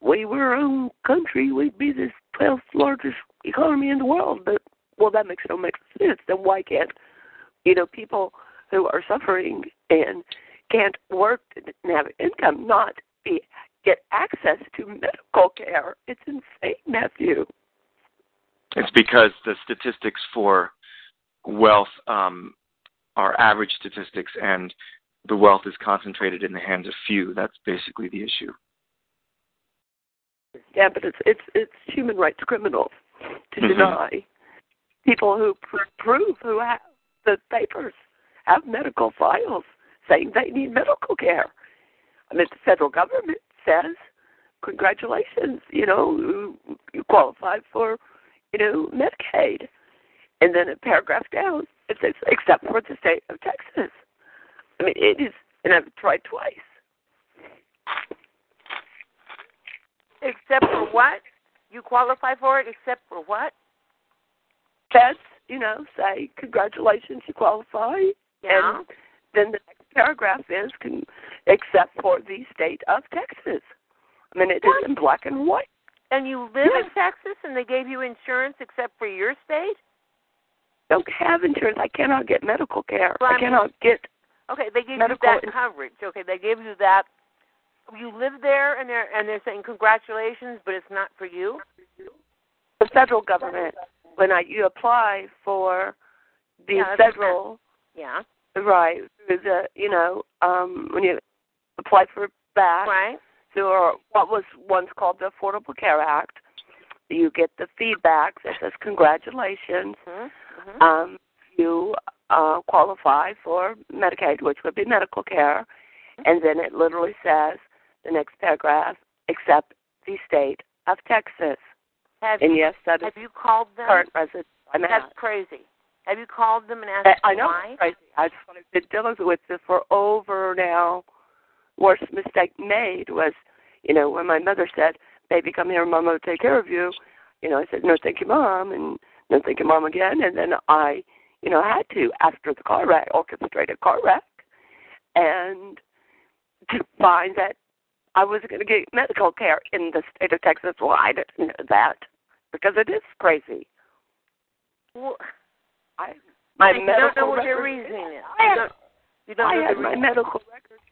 we were our own country, we'd be the twelfth largest economy in the world. But well, that makes no makes sense. Then why can't you know people who are suffering and can't work and have income not be get access to medical care? It's insane, Matthew. it's because the statistics for wealth um, are average statistics, and the wealth is concentrated in the hands of few. That's basically the issue. Yeah, but it's it's it's human rights criminal to Mhm. deny people who pr- prove who have the papers have medical files saying they need medical care. I mean, the federal government says, "Congratulations, you know, you, qualify for, you know, Medicaid." And then a paragraph down, it says, "Except for the state of Texas." I mean, it is, and I've tried twice. Except for what? You qualify for it except for what? Says, you know, say, "Congratulations, you qualify." Yeah. And then the paragraph is, can, "Except for the state of Texas." I mean, it is in black and white. And you live Yes. in Texas and they gave you insurance except for your state? Don't have insurance. I cannot get medical care. Well, I I mean- cannot get. Okay, they gave you that in- coverage. Okay, they gave you that. You live there, and they're and they're saying congratulations, but it's not for you. the federal government when I you apply for the Yeah, federal Yeah. right through the you know um when you apply for back right through what was once called the Affordable Care Act you get the feedback that says congratulations Mm-hmm. um you uh qualify for Medicaid which would be medical care and then it literally says the next paragraph except the state of Texas Have and you, yes that is have you called them? current resident I'm That's at. crazy. Have you called them and asked I, I know why? crazy. I just want to been dealing with this for over now. Worst mistake made was, you know, when my mother said, "Baby, come here, Mama will take care of you." You know, I said, "No, thank you, Mom," and no, thank you, Mom again. And then I, you know, had to after the car wreck, orchestrated car wreck, and to find that I was going to get medical care in the state of Texas. Well, I didn't know that because it is crazy. Well, I my you medical don't know what your reasoning is. I You had, don't, you don't I had my medical records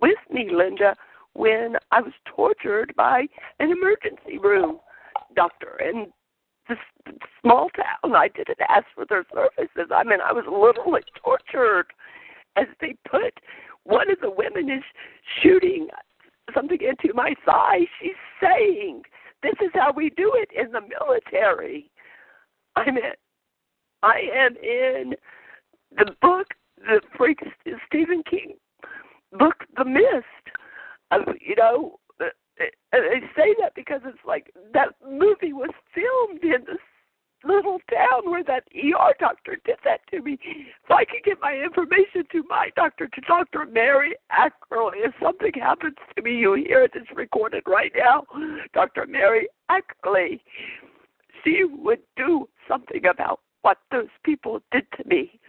with me, Linda, when I was tortured by an emergency room doctor in this small town. I didn't ask for their services. I mean, I was literally tortured as they put one of the women is shooting something into my thigh. She's saying, "This is how we do it in the military." I'm in. I am in the book, the freak Stephen King book, The Mist. Of you know, uh, uh, they say that because it's like that movie was filmed in this little town where that ER doctor did that to me. So I can get my information to my doctor, to Dr. Mary Ackerley. If something happens to me, you hear it. It's recorded right now. Dr. Mary Ackerley. She would do something about what those people did to me.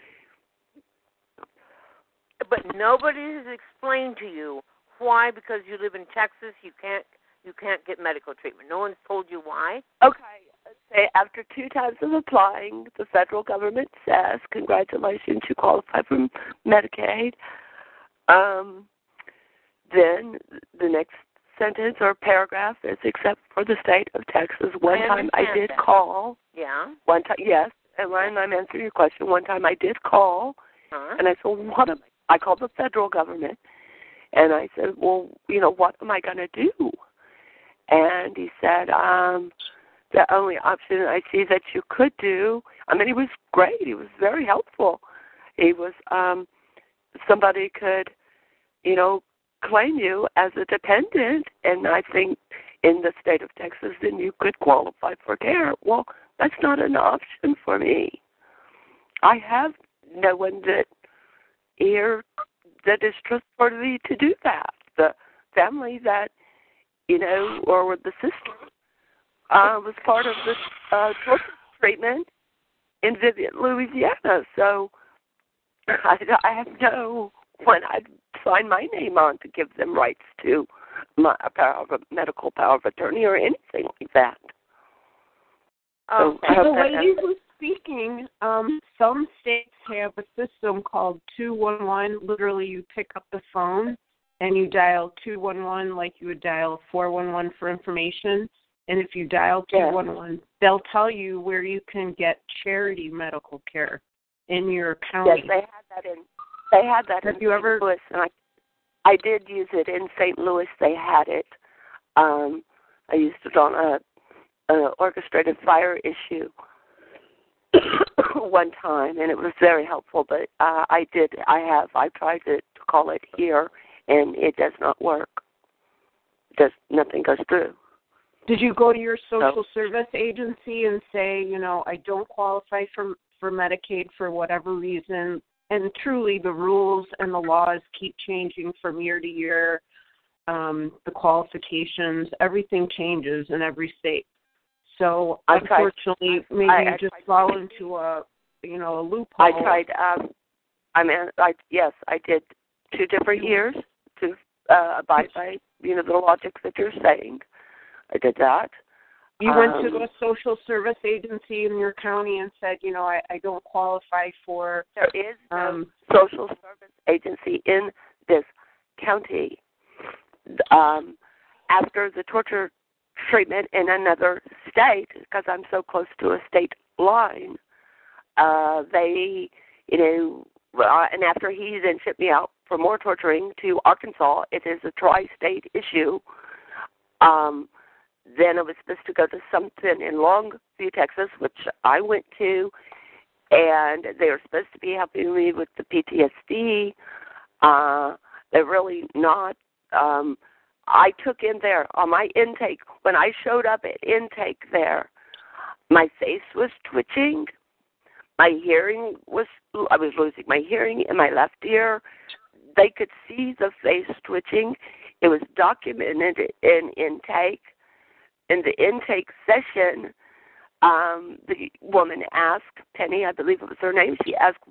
But nobody has explained to you why, because you live in Texas, you can't you can't get medical treatment. No one's told you why. Okay, say after two times of applying, the federal government says, "Congratulations, you qualify for Medicaid." Um, then the next sentence or paragraph is, "Except for the state of Texas." One time I did that. call. Yeah. One time, yes, and when I'm answering your question, one time I did call, Huh? and I said, "What am I?" I called the federal government, and I said, "Well, you know, what am I going to do?" And he said, um, "The only option I see that you could do." I mean, he was great. He was very helpful. He was um, somebody could, you know, claim you as a dependent, and I think in the state of Texas, then you could qualify for care. Well, that's not an option for me. I have no one that here that is trustworthy to do that. The family that you know, or the sister, uh, was part of this uh, torture treatment in Vivian, Louisiana. So I, I have no one I'd sign my name on to give them rights to my power of a medical power of attorney or anything like that. Oh, So I the that lady who's speaking, um, some states have a system called 211. Literally, you pick up the phone and you dial 211 like you would dial 411 for information. And if you dial Yeah. 211, they'll tell you where you can get charity medical care in your county. Yes, they had that in. They had that Have in you St. ever- Louis, and I, I did use it in St. Louis. They had it. Um, I used it on a, a orchestrated fire issue. one time, and it was very helpful. But uh, I did, I have, I tried to, to call it here, and it does not work. Does nothing goes through. Did you go to your social No. service agency and say, you know, I don't qualify for for Medicaid for whatever reason? And truly, the rules and the laws keep changing from year to year. Um, the qualifications, everything changes in every state. So I unfortunately, maybe I- you I just tried- fall into a, you know, a loophole. I tried. Um, I mean, I yes, I did two different years to uh, abide by you know the logic that you're saying. I did that. You went to Um, a social service agency in your county and said, you know, I, I don't qualify for. There is no um, social service agency in this county. Um, after the torture treatment in another state, because I'm so close to a state line, uh, they, you know, uh, and after he then shipped me out for more torturing to Arkansas, it is a tri-state issue. Um, then I was supposed to go to something in Longview, Texas, which I went to, and they were supposed to be helping me with the PTSD. Uh, they're really not. Um, I took in there on my intake when I showed up at intake there. My face was twitching. My hearing was. I was losing my hearing in my left ear. They could see the face twitching. It was documented in intake. In the intake session, um, the woman asked Penny, I believe it was her name. She asked,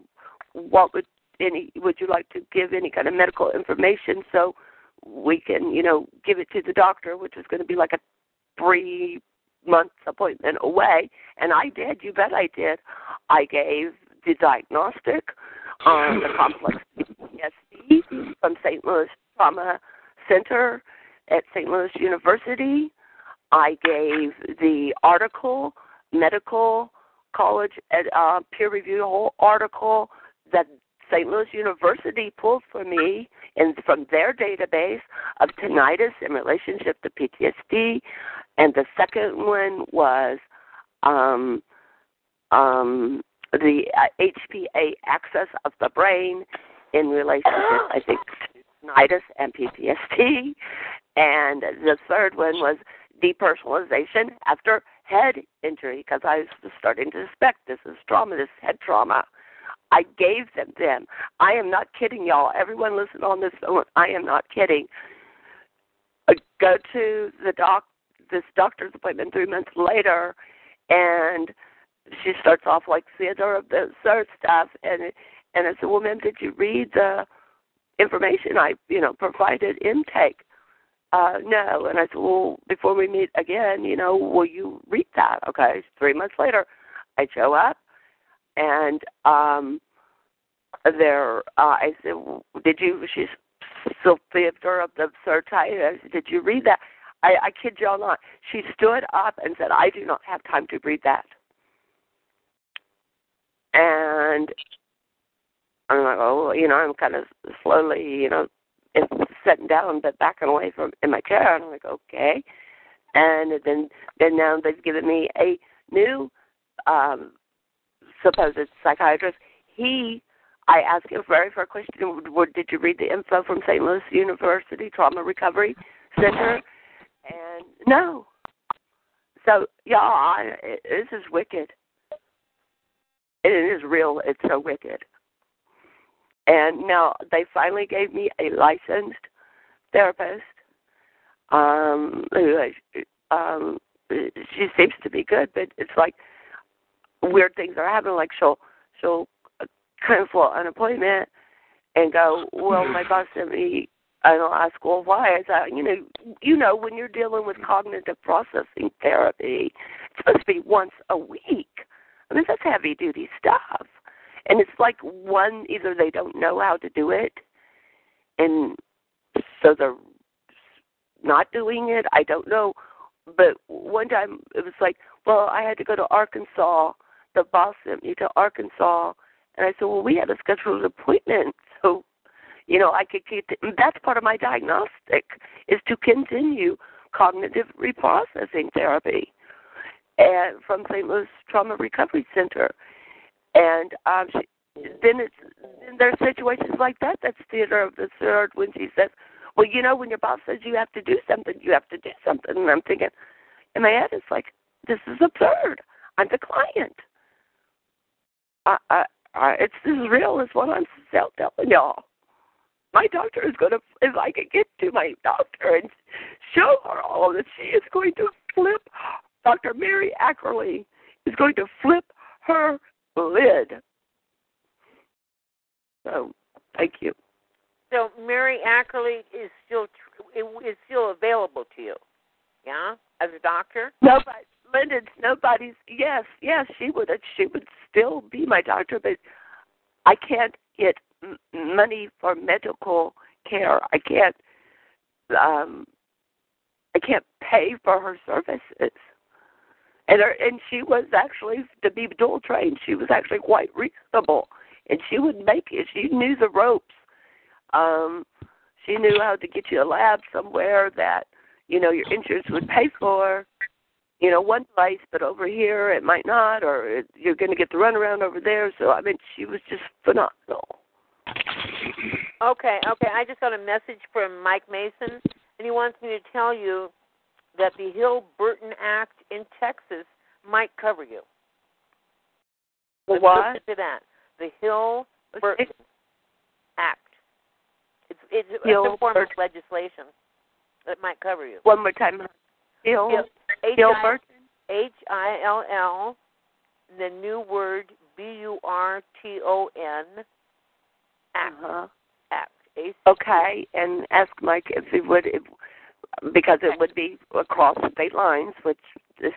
"What would any? Would you like to give any kind of medical information so we can, you know, give it to the doctor?" Which was going to be like a three month appointment away, and I did. You bet I did. I gave the diagnostic on the complex PTSD from St. Louis Trauma Center at St. Louis University. I gave the article, medical college uh, peer review whole article that St. Louis University pulled for me and from their database of tinnitus in relationship to PTSD, and the second one was um, um, the uh, HPA axis of the brain in relationship, I think, to tinnitus and PTSD, and the third one was depersonalization after head injury because I was starting to suspect this is trauma, this head trauma. I gave them them. I am not kidding, y'all. Everyone listen on this phone. I am not kidding. Uh, go to the doc, this doctor's appointment three months later, and she starts off like Theodore of the third stuff, and and I said, "Well, ma'am, did you read the information I, you know, provided intake?" Uh, no. And I said, well, before we meet again, you know, will you read that? Okay. Three months later, I show up, and um, there, uh, I said, did you? She's Sophia of the third type. I said, did you read that? I, I kid y'all not. She stood up and said, I do not have time to read that. And I'm like, oh, you know, I'm kind of slowly, you know, sitting down but backing away from in my chair and I'm like, okay. And then then now they've given me a new um supposed psychiatrist. He I asked him very first question, did you read the info from St. Louis University Trauma Recovery Center? And no. So yeah, I, this is wicked. It is real. It's so wicked. And now they finally gave me a licensed therapist. Um, who um, she seems to be good, but it's like weird things are happening. Like she'll she'll cancel an appointment and go, well, my boss sent me. And I'll ask, well, why? I said, you know, you know, when you're dealing with cognitive processing therapy, it's supposed to be once a week. I mean, that's heavy duty stuff. And it's like one, either they don't know how to do it, and so they're not doing it. I don't know. But one time it was like, well, I had to go to Arkansas. The boss sent me to Arkansas. And I said, well, we had a scheduled appointment. So, you know, I could and that's part of my diagnostic is to continue cognitive reprocessing therapy and from St. Louis Trauma Recovery Center. And um, she, then it's then there's situations like that. That's theater of the third when she says, "Well, you know, when your boss says you have to do something, you have to do something." And I'm thinking, in my head, it's like, this is absurd. I'm the client. I, I, I, it's as real as what I'm telling y'all. My doctor is going to, if I can get to my doctor and show her all of this, she is going to flip. Dr. Mary Ackerley is going to flip her lid. So, thank you. So Mary Ackerley is still is still available to you, yeah, as a doctor. Nobody, Lyndon's nobody's. Yes, yes, she would. She would still be my doctor, but I can't get money for medical care. I can't. Um, I can't pay for her services. And her, and she was actually to be dual trained. She was actually quite reasonable, and she would make it. She knew the ropes. Um, she knew how to get you a lab somewhere that you know your insurance would pay for. You know, one place, but over here it might not, or it, you're going to get the runaround over there. So I mean, she was just phenomenal. Okay, okay. I just got a message from Mike Mason, and he wants me to tell you that the Hill Burton Act in Texas might cover you. The Let's what? listen to that. The Hill Burton Act. It's it's, it's a form of legislation that might cover you. One more time. Hill. H Hill I- Burton. H I L L, the new word B U R T O N Act. Uh-huh. Act. Okay, and ask Mike if he would, if, because it would be across state lines, which is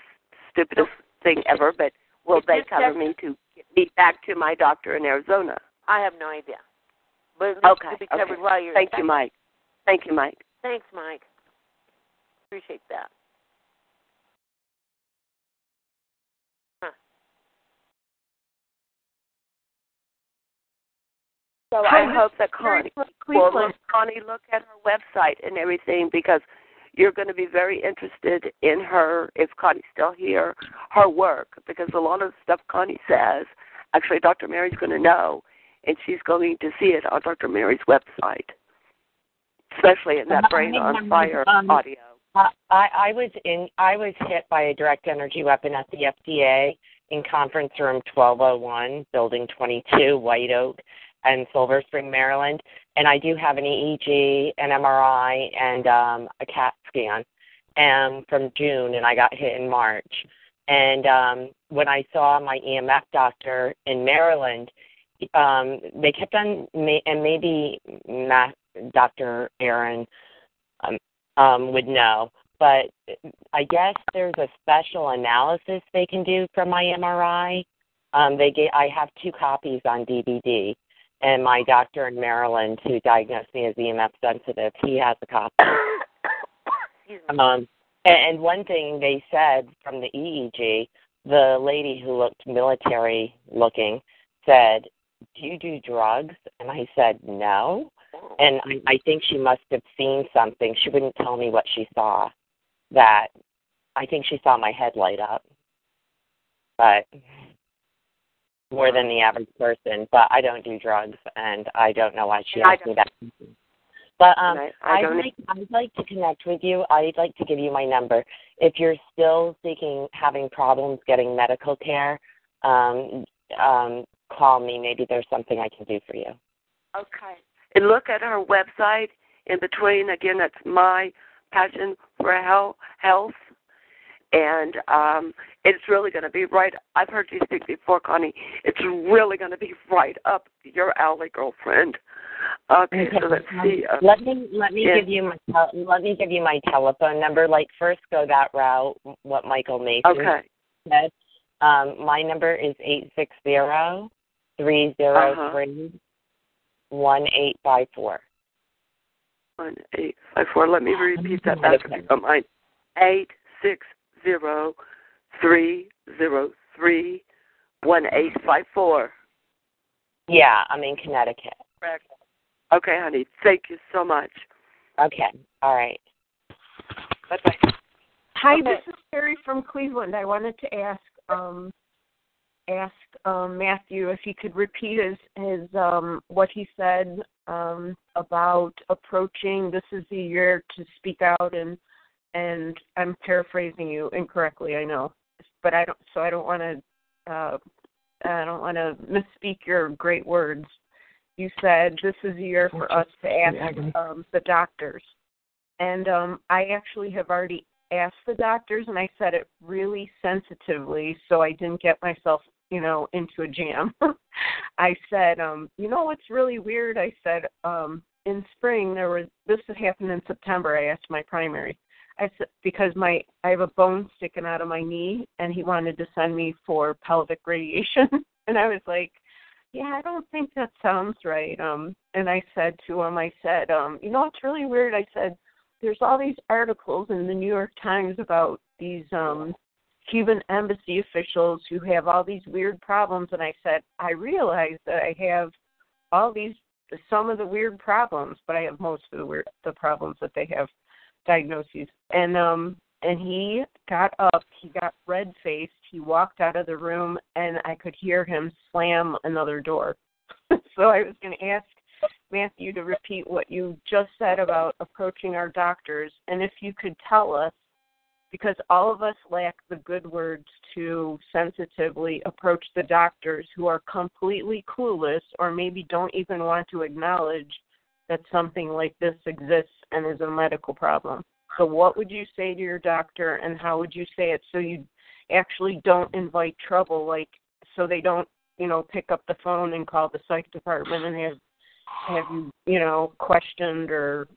stupidest thing ever. But will they cover me to get me back to my doctor in Arizona? I have no idea. But Okay. be covered okay. while you're Thank you. Mike. Thank you, Mike. Thanks, Mike. Appreciate that. So Hi, I hope that Connie will Cleveland. Connie look at her website and everything because you're going to be very interested in her if Connie's still here, her work because a lot of the stuff Connie says, actually Dr. Mary's going to know, and she's going to see it on Dr. Mary's website, especially in that Brain on Fire Um, audio. I, I was in. I was hit by a direct energy weapon at the FDA in conference room 1201, building 22, White Oak, and Silver Spring, Maryland. And I do have an EEG, an MRI, and um, a CAT scan, um, from June, and I got hit in March. And um, when I saw my EMF doctor in Maryland, um, they kept on, and maybe Matt, Dr. Aaron um, um, would know. But I guess there's a special analysis they can do from my MRI. Um, they get, I have two copies on DVD, and my doctor in Maryland, who diagnosed me as EMF sensitive, he has a copy. Um, and, and one thing they said from the EEG, the lady who looked military looking said, "Do you do drugs?" And I said, "No." And I, I think she must have seen something. She wouldn't tell me what she saw. That I think she saw my head light up, but more than the average person. But I don't do drugs, and I don't know why she And asked me that. But um, I- I I'd like I'd like to connect with you. I'd like to give you my number. If you're still seeking having problems getting medical care, um, um, call me. Maybe there's something I can do for you. Okay. And look at her website in between. Again, that's my passion for health. health. And um, it's really going to be right. I've heard you speak before, Connie. It's really going to be right up your alley, girlfriend. Okay, so let's um, see. Uh, let me let me yeah. give you my let me give you my telephone number. Like first, go that route. What Michael Mason Okay. said. Um, my number is eight six zero three zero three one eight five four. One eight five four. Let me repeat that back if you don't mind. Eight six zero three zero three one eight five four. Yeah, I'm in Connecticut. Correct. Okay, honey. Thank you so much. Okay. All right. Bye bye. Hi, Okay. this is Terry from Cleveland. I wanted to ask, um, ask um, Matthew if he could repeat his his um, what he said um, about approaching. This is the year to speak out, and and I'm paraphrasing you incorrectly. I know, but I don't. So I don't want to. Uh, I don't want to misspeak your great words. You said this is a year for us to ask um, the doctors, and um, I actually have already asked the doctors, and I said it really sensitively, so I didn't get myself, you know, into a jam. I said, um, you know what's really weird? I said, um, in spring there was this had happened in September. I asked my primary. I because my I have a bone sticking out of my knee, and he wanted to send me for pelvic radiation, and I was like, yeah, I don't think that sounds right. Um, and I said to him, I said, um, you know, it's really weird. I said, there's all these articles in the New York Times about these um Cuban embassy officials who have all these weird problems, and I said, I realize that I have all these some of the weird problems, but I have most of the weird the problems that they have diagnoses. And um and he got up, he got red faced, he walked out of the room and I could hear him slam another door. so I was gonna ask Matthew to repeat what you just said about approaching our doctors and if you could tell us because all of us lack the good words to sensitively approach the doctors who are completely clueless or maybe don't even want to acknowledge that something like this exists and is a medical problem. So, what would you say to your doctor, and how would you say it so you actually don't invite trouble, like so they don't, you know, pick up the phone and call the psych department and have have you, you know, questioned or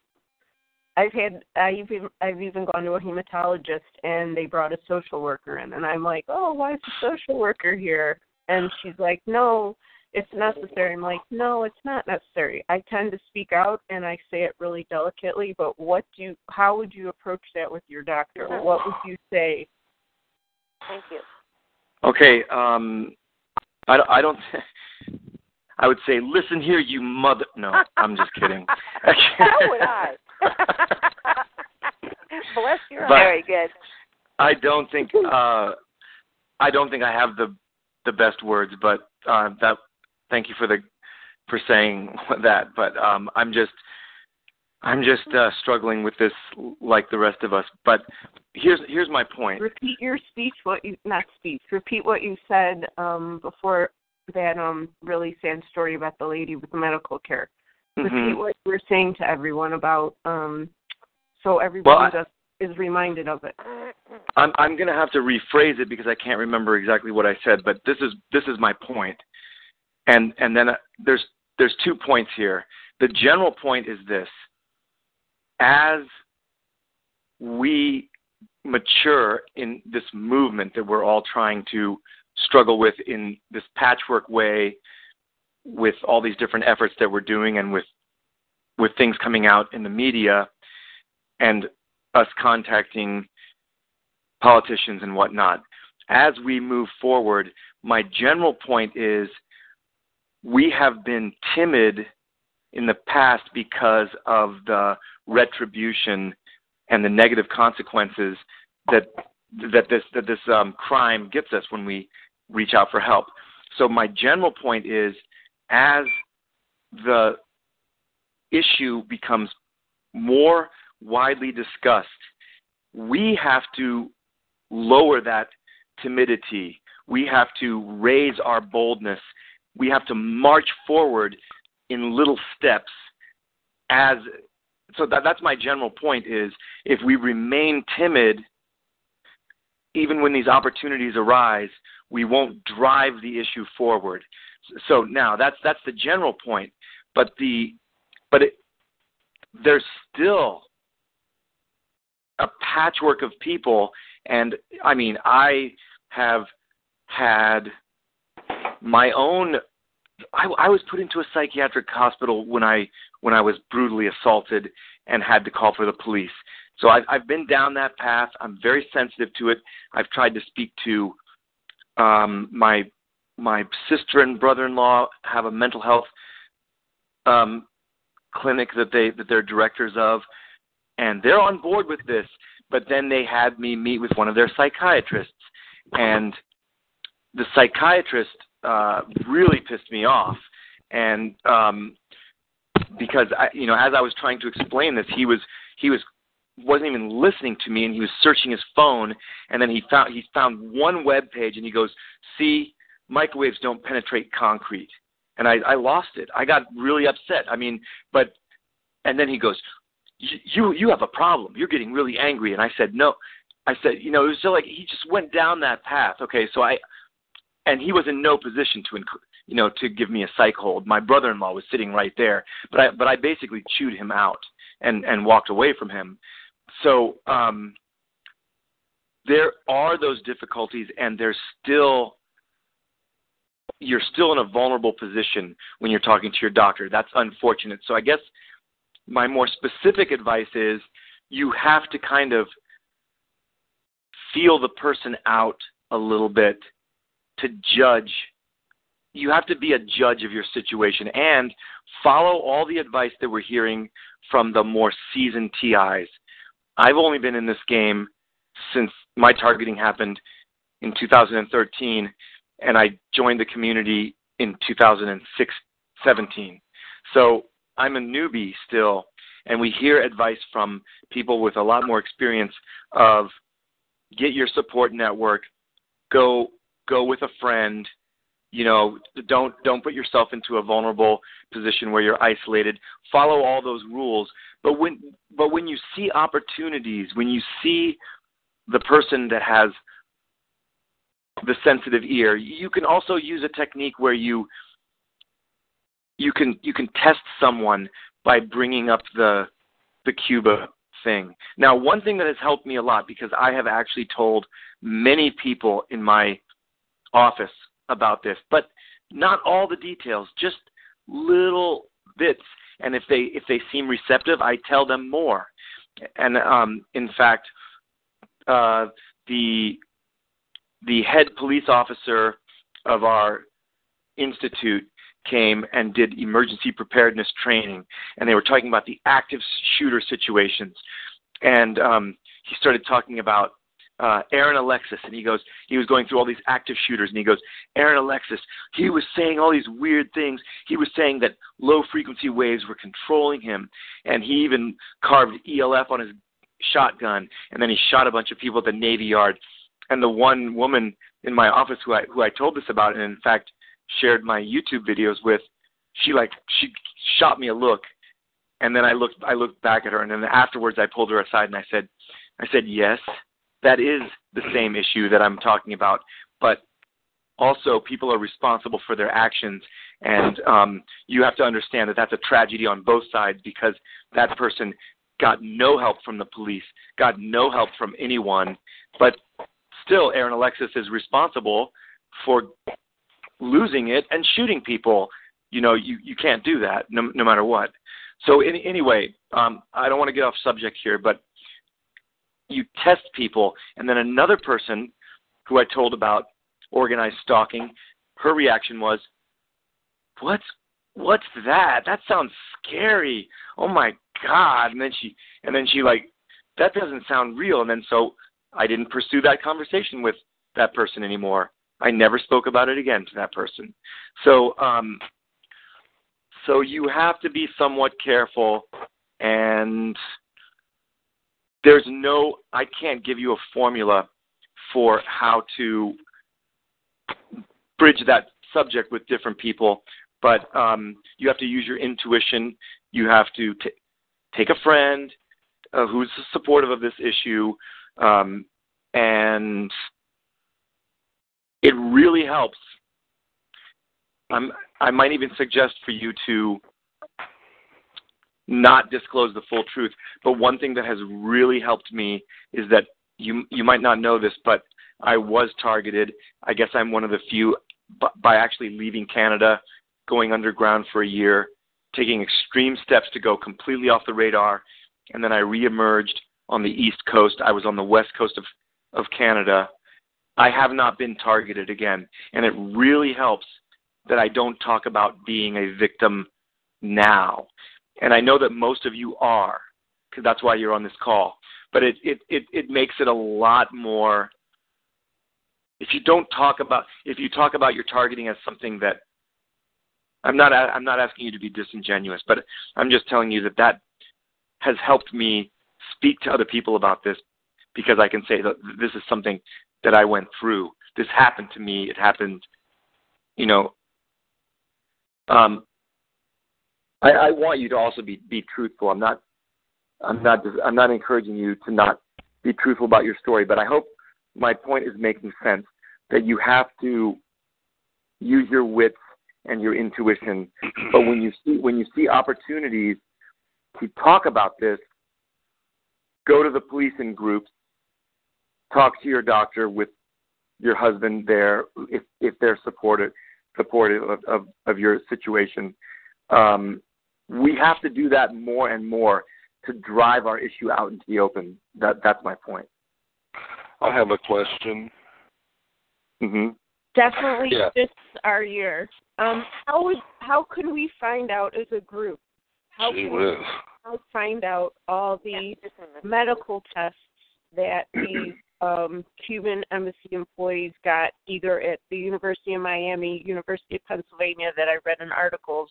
I've had I've even I've even gone to a hematologist and they brought a social worker in and I'm like, Oh, why is the social worker here? And she's like, No, it's necessary. I'm like, no, it's not necessary. I tend to speak out and I say it really delicately, but what do you, how would you approach that with your doctor? What would you say? Thank you. Okay, um, I, I don't. I would say, listen here, you mother. No, I'm just kidding. How would I? Bless your But- Very good. I don't think. Uh, I don't think I have the the best words, but uh, that. Thank you for the for saying that. But um, I'm just. I'm just uh, struggling with this like the rest of us. But here's here's my point. Repeat your speech, what you, not speech, repeat what you said um, before that um, really sad story about the lady with the medical care. Repeat Mhm. what you were saying to everyone about, um, so everybody Well, I- is reminded of it. I'm I'm going to have to rephrase it because I can't remember exactly what I said, but this is this is my point. And and then uh, there's there's two points here. The general point is this: as we mature in this movement that we're all trying to struggle with in this patchwork way with all these different efforts that we're doing and with with things coming out in the media and us contacting politicians and whatnot. As we move forward, my general point is we have been timid in the past because of the retribution and the negative consequences that that this that this um, crime gets us when we reach out for help. So my general point is, as the issue becomes more widely discussed, we have to lower that timidity. We have to raise our boldness. We have to march forward in little steps as so that that's my general point is if we remain timid even when these opportunities arise we won't drive the issue forward. So now that's that's the general point but the but it, there's still a patchwork of people and i mean i have had my own I, I was put into a psychiatric hospital when I when I was brutally assaulted and had to call for the police. So I've I've been down that path. I'm very sensitive to it. I've tried to speak to um, my my sister and brother-in-law have a mental health um, clinic that they that they're directors of, and they're on board with this. But then they had me meet with one of their psychiatrists, and the psychiatrist uh, really pissed me off, and um, because I, you know, as I was trying to explain this, he was he was wasn't even listening to me, and he was searching his phone, and then he found he found one web page, and he goes, "See, microwaves don't penetrate concrete," and I, I lost it. I got really upset. I mean, but and then he goes, "You you have a problem. You're getting really angry," and I said, "No." I said, you know, it was just like he just went down that path. Okay, so I, and he was in no position to, you know, to give me a psych hold. My brother-in-law was sitting right there, but I, but I basically chewed him out and and walked away from him. So um, there are those difficulties, and there's still you're still in a vulnerable position when you're talking to your doctor. That's unfortunate. So I guess my more specific advice is you have to kind of feel the person out a little bit to judge. You have to be a judge of your situation and follow all the advice that we're hearing from the more seasoned TIs. I've only been in this game since my targeting happened in 2013, and I joined the community in 2006 17. So I'm a newbie still, and we hear advice from people with a lot more experience of get your support network, go go with a friend, you know, don't don't put yourself into a vulnerable position where you're isolated. Follow all those rules. But when but when you see opportunities, when you see the person that has the sensitive ear, you can also use a technique where you you can you can test someone by bringing up the the Cuba thing. Now, one thing that has helped me a lot because I have actually told many people in my office about this, but not all the details, just little bits. And if they if they seem receptive, I tell them more. And um, in fact, uh, the the head police officer of our institute came and did emergency preparedness training, and they were talking about the active shooter situations. And um, he started talking about uh, Aaron Alexis, and he goes, he was going through all these active shooters, and he goes, Aaron Alexis, he was saying all these weird things. He was saying that low frequency waves were controlling him, and he even carved ELF on his shotgun, and then he shot a bunch of people at the Navy Yard. And the one woman in my office who I who I told this about, and in fact shared my YouTube videos with, she like she shot me a look, and then I looked I looked back at her, and then afterwards I pulled her aside and I said, I said yes, that is the same issue that I'm talking about, but also people are responsible for their actions, and um, you have to understand that that's a tragedy on both sides because that person got no help from the police, got no help from anyone, but still Aaron Alexis is responsible for losing it and shooting people. You know, you, you can't do that no, no matter what. So in, anyway, um, I don't want to get off subject here, but you test people, and then another person who I told about organized stalking, her reaction was, "What's what's that? That sounds scary. Oh my god!" And then she and then she like, "That doesn't sound real." And then so I didn't pursue that conversation with that person anymore. I never spoke about it again to that person. So, um, so you have to be somewhat careful, and there's no, I can't give you a formula for how to bridge that subject with different people, but um, you have to use your intuition. You have to t- take a friend uh, who's supportive of this issue, um, and it really helps. I'm, I might even suggest for you to not disclose the full truth. But one thing that has really helped me is that you you might not know this, but I was targeted. I guess I'm one of the few by actually leaving Canada, going underground for a year, taking extreme steps to go completely off the radar, and then I reemerged on the east coast. I was on the west coast of of Canada I have not been targeted again. And it really helps that I don't talk about being a victim now. And I know that most of you are, because that's why you're on this call. But it, it, it, it makes it a lot more if you don't talk about if you talk about your targeting as something that I'm not I'm not asking you to be disingenuous, but I'm just telling you that that has helped me speak to other people about this because I can say that this is something that I went through. This happened to me. It happened, you know. Um, I, I want you to also be be truthful. I'm not I'm not I'm not encouraging you to not be truthful about your story, but I hope my point is making sense that you have to use your wits and your intuition. But when you see when you see opportunities to talk about this, go to the police in groups, talk to your doctor with your husband there if if they're supportive supportive of, of, of your situation. Um, we have to do that more and more to drive our issue out into the open. That that's my point. I have a question. hmm Definitely Yeah. fits our year. Um, how would how can we find out as a group? How Gee can we whiz. how find out all the medical tests that the um, Cuban embassy employees got either at the University of Miami, University of Pennsylvania that I read in articles,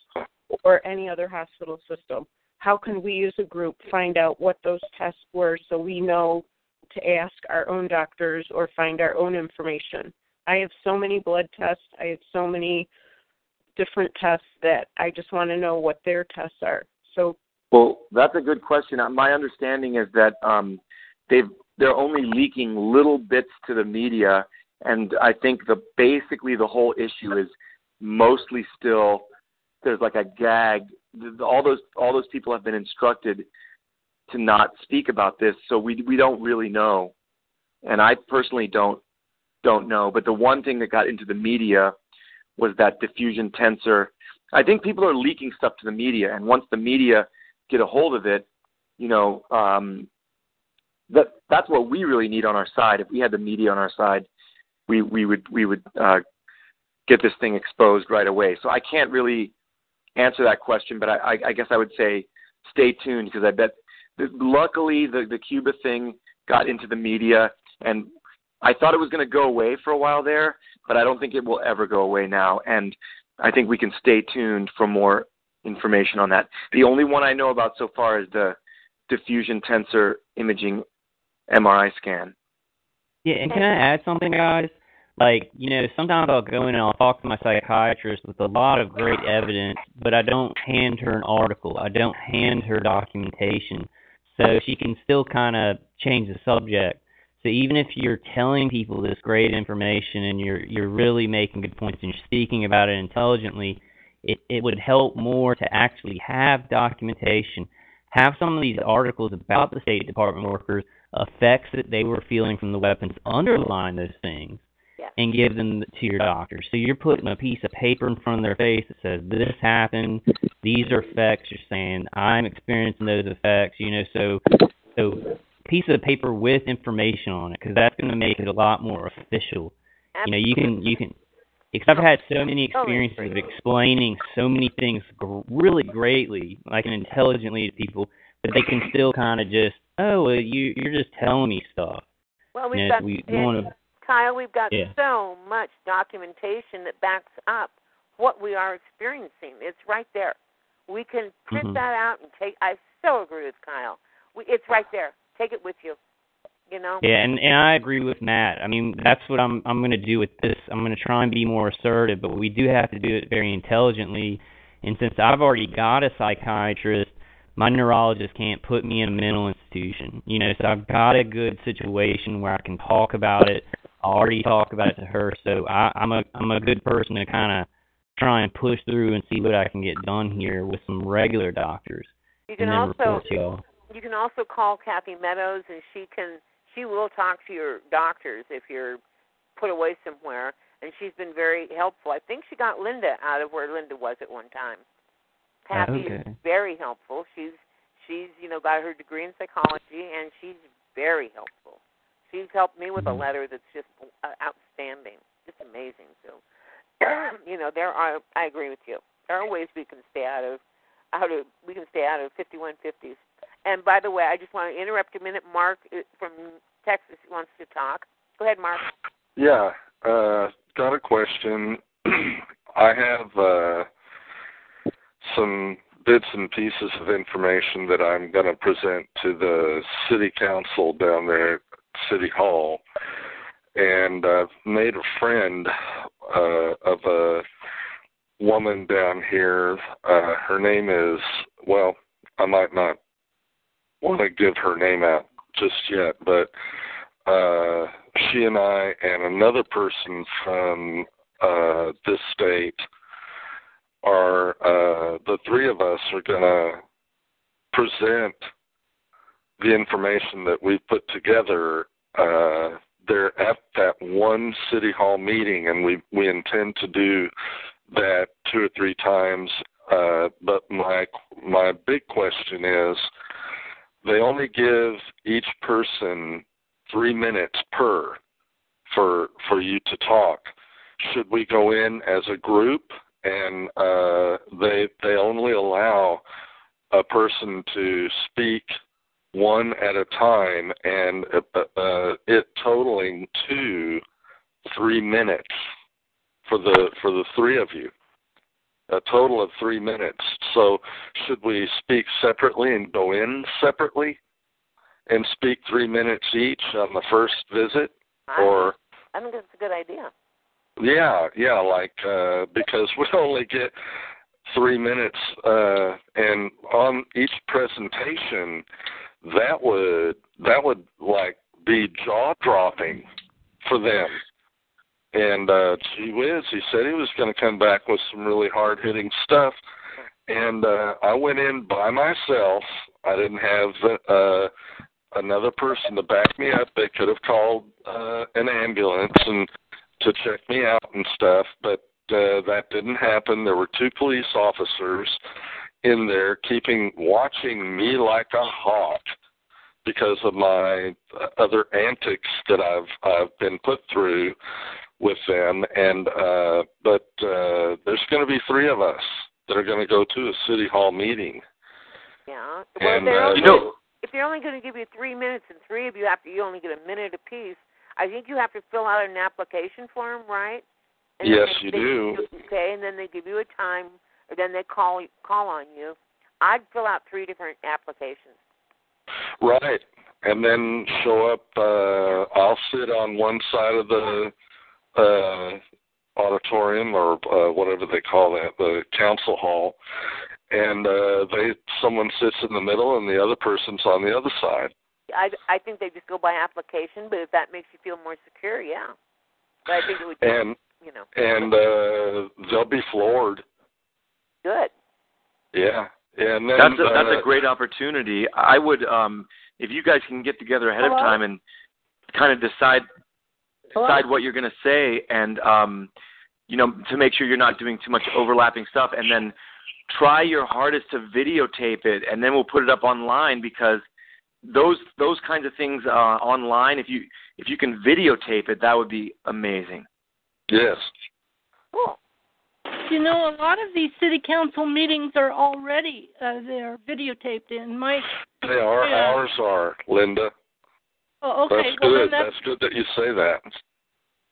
or any other hospital system? How can we as a group find out what those tests were so we know to ask our own doctors or find our own information? I have so many blood tests. I have so many different tests that I just want to know what their tests are. So Well, that's a good question. Uh, My understanding is that um, they've they're only leaking little bits to the media, and I think the basically the whole issue is mostly still there's like a gag. All those all those people have been instructed to not speak about this, so we we don't really know, and I personally don't don't know. But the one thing that got into the media was that diffusion tensor. I think people are leaking stuff to the media, and once the media get a hold of it, you know, um, that that's what we really need on our side. If we had the media on our side, we we would we would uh, get this thing exposed right away. So I can't really answer that question, but I, I, guess I would say stay tuned because I bet. Luckily, the the Cuba thing got into the media, and I thought it was going to go away for a while there, but I don't think it will ever go away now. And I think we can stay tuned for more information on that. The only one I know about so far is the diffusion tensor imaging MRI scan. Yeah, and can I add something, guys? Like, you know, sometimes I'll go in and I'll talk to my psychiatrist with a lot of great evidence, but I don't hand her an article. I don't hand her documentation. So she can still kind of change the subject. So even if you're telling people this great information and you're you're really making good points and you're speaking about it intelligently, it, it would help more to actually have documentation, have some of these articles about the State Department workers, effects that they were feeling from the weapons, underline those things, and give them to your doctor. So you're putting a piece of paper in front of their face that says, this happened, these are effects. You're saying, I'm experiencing those effects, you know, so, so piece of paper with information on it, because that's going to make it a lot more official. You know, you can, you can, because I've had so many oh, experiences of explaining so many things gr- really greatly, like and intelligently to people, but they can still kind of just, oh, well, you you're just telling me stuff. Well, we've know, got we and want to, Kyle. We've got Yeah. so much documentation that backs up what we are experiencing. It's right there. We can print Mhm. that out and take. I so agree with Kyle. We, it's right there. Take it with you. You know. yeah, and and I agree with Matt. I mean, that's what I'm I'm going to do with this. I'm going to try and be more assertive, but we do have to do it very intelligently. And since I've already got a psychiatrist, my neurologist can't put me in a mental institution. You know, so I've got a good situation where I can talk about it. I already talk about it to her, so I, I'm a I'm a good person to kind of try and push through and see what I can get done here with some regular doctors, You can also you can also call Kathy Meadows, and she can she will talk to your doctors if you're put away somewhere. And she's been very helpful. I think she got Linda out of where Linda was at one time. Kathy is very helpful. She's she's you know got her degree in psychology, and she's very helpful. She's helped me with a letter that's just uh, outstanding, just amazing. So, you know, there are. I agree with you. There are ways we can stay out of out of we can stay out of 5150s. And by the way, I just want to interrupt a minute. Mark uh, from Texas wants to talk. Go ahead, Mark. Yeah. uh, got a question. I have uh, some bits and pieces of information that I'm going to present to the city council down there at City Hall. And I've made a friend uh, of a woman down here. Uh, her name is, well, I might not want to give her name out just yet, but uh, she and I and another person from uh, this state are uh, the three of us are going to present the information that we put together uh, there at that one city hall meeting, and we we intend to do that two or three times. Uh, but my my big question is, they only give each person three minutes per for for you to talk. Should we go in as a group and uh, they they only allow a person to speak one at a time and uh, uh, it totaling to three minutes for the for the three of you. A total of three minutes. So should we speak separately and go in separately and speak three minutes each on the first visit or? I think it's a good idea. Yeah yeah like uh because we only get three minutes uh and on each presentation that would that would like be jaw dropping for them. And uh gee whiz he said he was going to come back with some really hard hitting stuff. And uh i went in by myself. I didn't have uh another person to back me up. They could have called uh an ambulance and to check me out and stuff but uh that didn't happen there were two police officers in there keeping watching me like a hawk because of my other antics that I've I've been put through with them and uh but uh there's going to be 3 of us that are going to go to a city hall meeting Yeah. Well, and they're uh, only, you know if they're only going to give you three minutes and three of you have to, you only get a minute apiece. I think you have to fill out an application form, right? And Yes, you do. you- Okay, and then they give you a time, or then they call call on you. I'd fill out three different applications. Right. And then show up uh I'll sit on one side of the uh auditorium or uh whatever they call that, the council hall. And uh they someone sits in the middle and the other person's on the other side. I I think they just go by application, but if that makes you feel more secure, yeah. But I think it would, be, And you know, and uh they'll be floored. good. Yeah. And then that's a, that's uh, a great opportunity. I would, um, if you guys can get together ahead Hello? of time and kind of decide Hello? decide what you're going to say, and um, you know, to make sure you're not doing too much overlapping stuff, and then try your hardest to videotape it, and then we'll put it up online because those those kinds of things uh, online, if you if you can videotape it, that would be amazing. Yes. Cool. You know, a lot of these city council meetings are already uh, they're videotaped in. My They are Yeah. ours are, Linda. oh, okay, That's well good. that's That's good that you say that.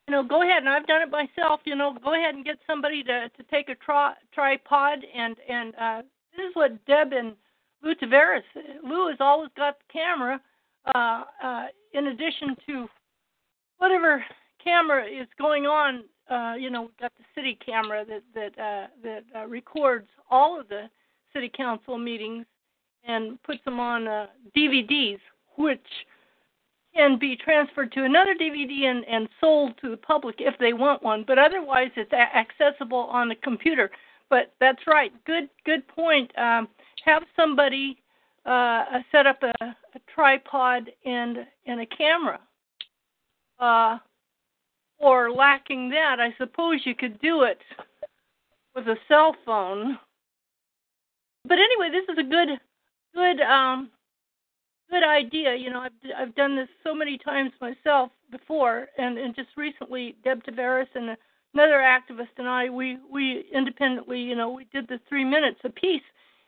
you know, go ahead and I've done it myself. You know, go ahead and get somebody to to take a tri- tripod and and uh, this is what Deb and Lou Tavares. Lou has always got the camera. Uh, uh, in addition to whatever camera is going on, uh, you know, we've got the city camera that that uh, that uh, records all of the city council meetings and puts them on uh, DVDs, which can be transferred to another DVD and, and sold to the public if they want one. But otherwise, it's accessible on the computer. But that's right. Good good point. Um, have somebody uh, set up a, a tripod and and a camera. Uh, or lacking that, I suppose you could do it with a cell phone. But anyway, this is a good good um good idea. You know, I've I've done this so many times myself before, and and just recently, Deb Tavares and another activist and I, we we independently, you know, we did the three minutes a piece,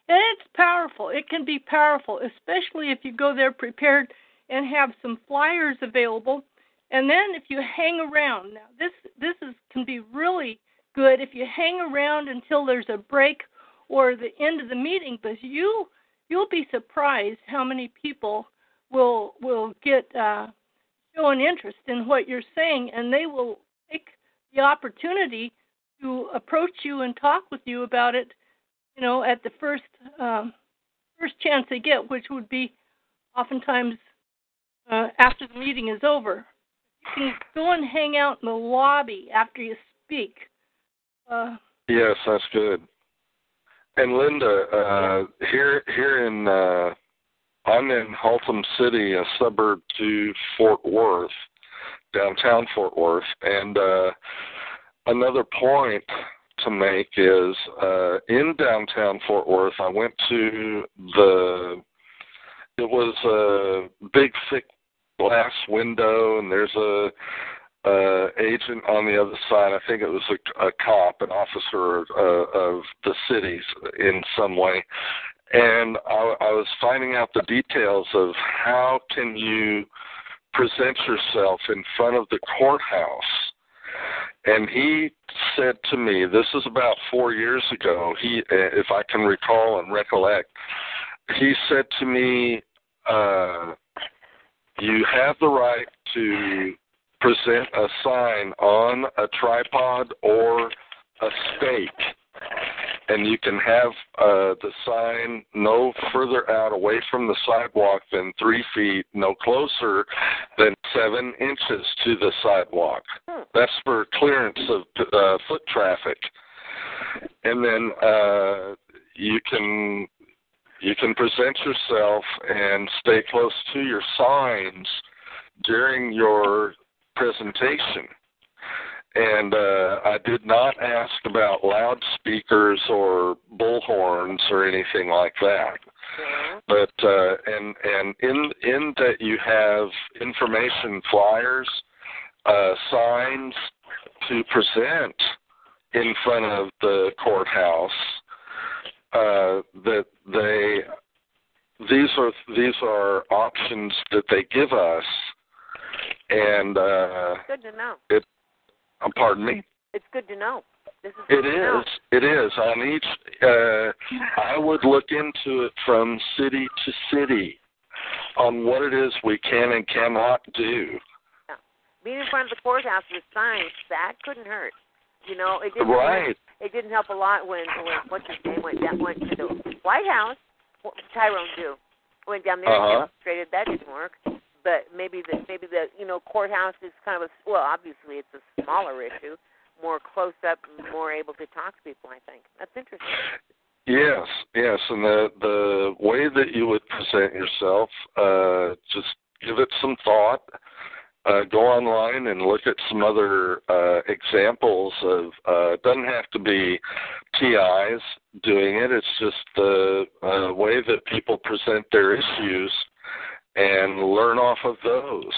and it's powerful. It can be powerful, especially if you go there prepared and have some flyers available and then if you hang around, now this this is can be really good if you hang around until there's a break or the end of the meeting, but you you'll be surprised how many people will will get uh, show an interest in what you're saying, and they will take the opportunity to approach you and talk with you about it. You know, at the first um, first chance they get, which would be oftentimes uh, after the meeting is over. You can go and hang out in the lobby after you speak. Uh, Yes, that's good. And Linda, uh, here here in uh, I'm in Haltom City, a suburb to Fort Worth, downtown Fort Worth, and uh, another point to make is uh, in downtown Fort Worth. I went to the it was a big thick glass window, and there's a uh, agent on the other side. I think it was a, a cop, an officer of, uh, of the cities in some way. And I, I was finding out the details of how can you present yourself in front of the courthouse. And he said to me, this is about four years ago. He, if I can recall and recollect, he said to me, uh, "You have the right to present a sign on a tripod or a stake, and you can have uh, the sign no further out away from the sidewalk than three feet, no closer than seven inches to the sidewalk. That's for clearance of uh, foot traffic, and then uh, you can you can present yourself and stay close to your signs during your presentation. And uh, I did not ask about loudspeakers or bullhorns or anything like that. But uh, and and in in that you have information flyers, uh, signs to present in front of the courthouse. Uh, that they these are these are options that they give us and uh Good to know. it uh, pardon me It's good to know. This is it good to know. is it is on each uh i would look into it from city to city on what it is we can and cannot do Being in front of the courthouse with signs, that couldn't hurt. You know, it didn't Right. it didn't help a lot when when what's his name went down went to the White House. What Tyrone do? Went down there Uh-huh. and demonstrated. That didn't work. But maybe the maybe the you know courthouse is kind of a well obviously it's a smaller issue, more close up, more able to talk to people. I think that's interesting. Yes, yes, and the the way that you would present yourself, uh, just give it some thought. Uh, go online and look at some other uh, examples of. Uh, it doesn't have to be TIs doing it. It's just the uh, way that people present their issues, and learn off of those.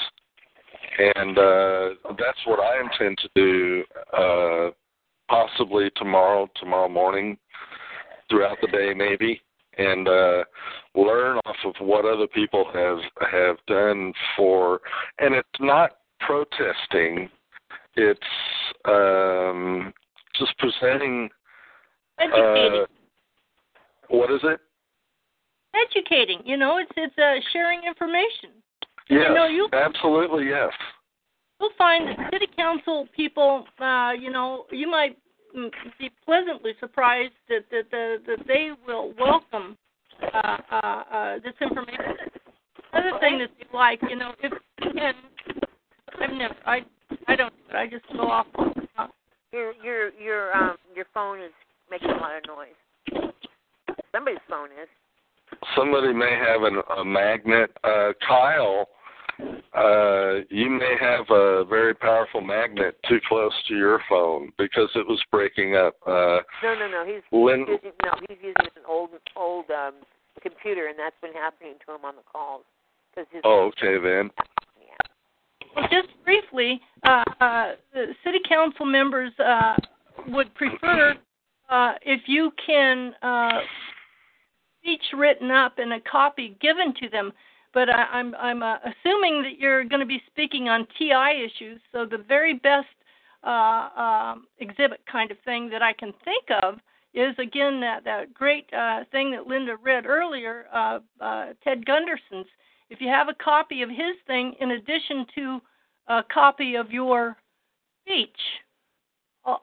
And uh, that's what I intend to do. Uh, possibly tomorrow, tomorrow morning, throughout the day maybe and uh learn off of what other people have have done for and it's not protesting it's um just presenting educating. uh what is it educating. You know, it's it's uh, sharing information. yes You know, you absolutely yes you'll find that city council people, uh, you know, you might mm, be pleasantly surprised that that that, that they will welcome uh, uh, uh, this information. Another thing that they like, you know, if and I've never, I I don't. I just go off. Your your your um your phone is making a lot of noise. Somebody's phone is. Somebody may have an, a magnet uh kyle uh you may have a very powerful magnet too close to your phone because it was breaking up uh No, no, no. He's, Lynn- he's using no. He's using an old old um computer, and that's been happening to him on the calls. Cause his, oh okay then Well, just briefly, uh, uh, the city council members uh, would prefer uh, if you can uh, speech written up and a copy given to them. but I, I'm I'm uh, assuming that you're going to be speaking on TI issues. So the very best uh, um, exhibit kind of thing that I can think of is again that that great uh, thing that Linda read earlier, uh, uh, Ted Gunderson's. If you have a copy of his thing, in addition to a copy of your speech,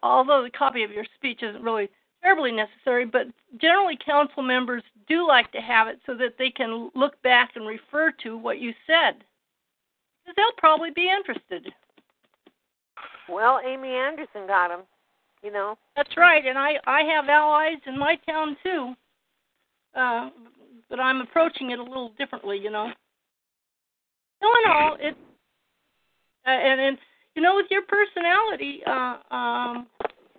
although the copy of your speech isn't really terribly necessary, but generally council members do like to have it so that they can look back and refer to what you said. Because they'll probably be interested. Well, Amy Anderson got him. You know. That's right, and I I have allies in my town too. Uh, but I'm approaching it a little differently, you know. All in all, it uh, and and you know with your personality, uh, um,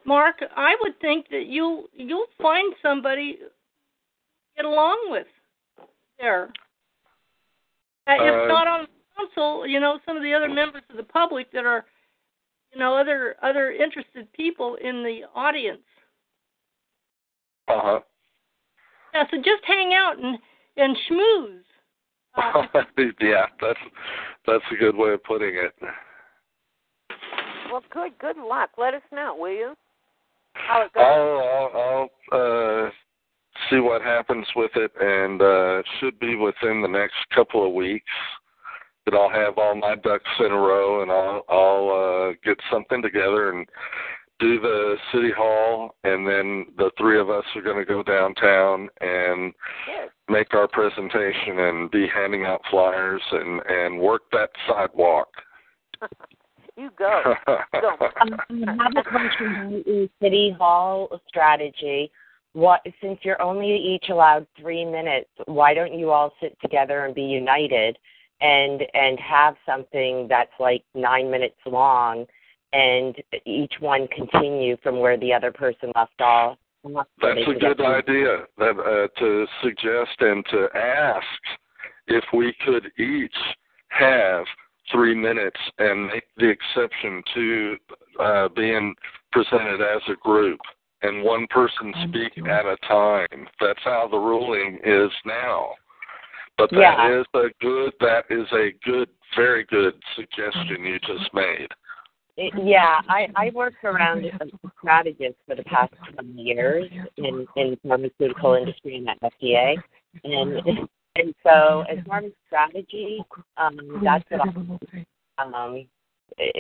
Mark, I would think that you'll you'll find somebody to get along with there. Uh, Uh, if not on the council, you know some of the other members of the public that are, you know, other other interested people in the audience. Uh huh. Yeah, so just hang out and and schmooze. yeah, that's that's a good way of putting it. Well, good. Good luck. Let us know, will you? How it goes. I'll I'll, I'll uh, see what happens with it, and uh, it should be within the next couple of weeks that I'll have all my ducks in a row, and I'll I'll uh, get something together and do the city hall, and then the three of us are going to go downtown and make our presentation and be handing out flyers and and work that sidewalk. you go. go. Um, I have a question about your city hall strategy. What since you're only each allowed three minutes, why don't you all sit together and be united and and have something that's like nine minutes long and each one continue from where the other person left off? That's a good idea. That uh, to suggest and to ask if we could each have three minutes and make the exception to uh, being presented as a group and one person speak at a time. That's how the ruling is now. But that Yeah. is a good. That is a good, very good suggestion you just made. Yeah, I I worked around a strategist for the past 20 years in in the pharmaceutical industry and at FDA, and and so as far as strategy, um, that's what I, um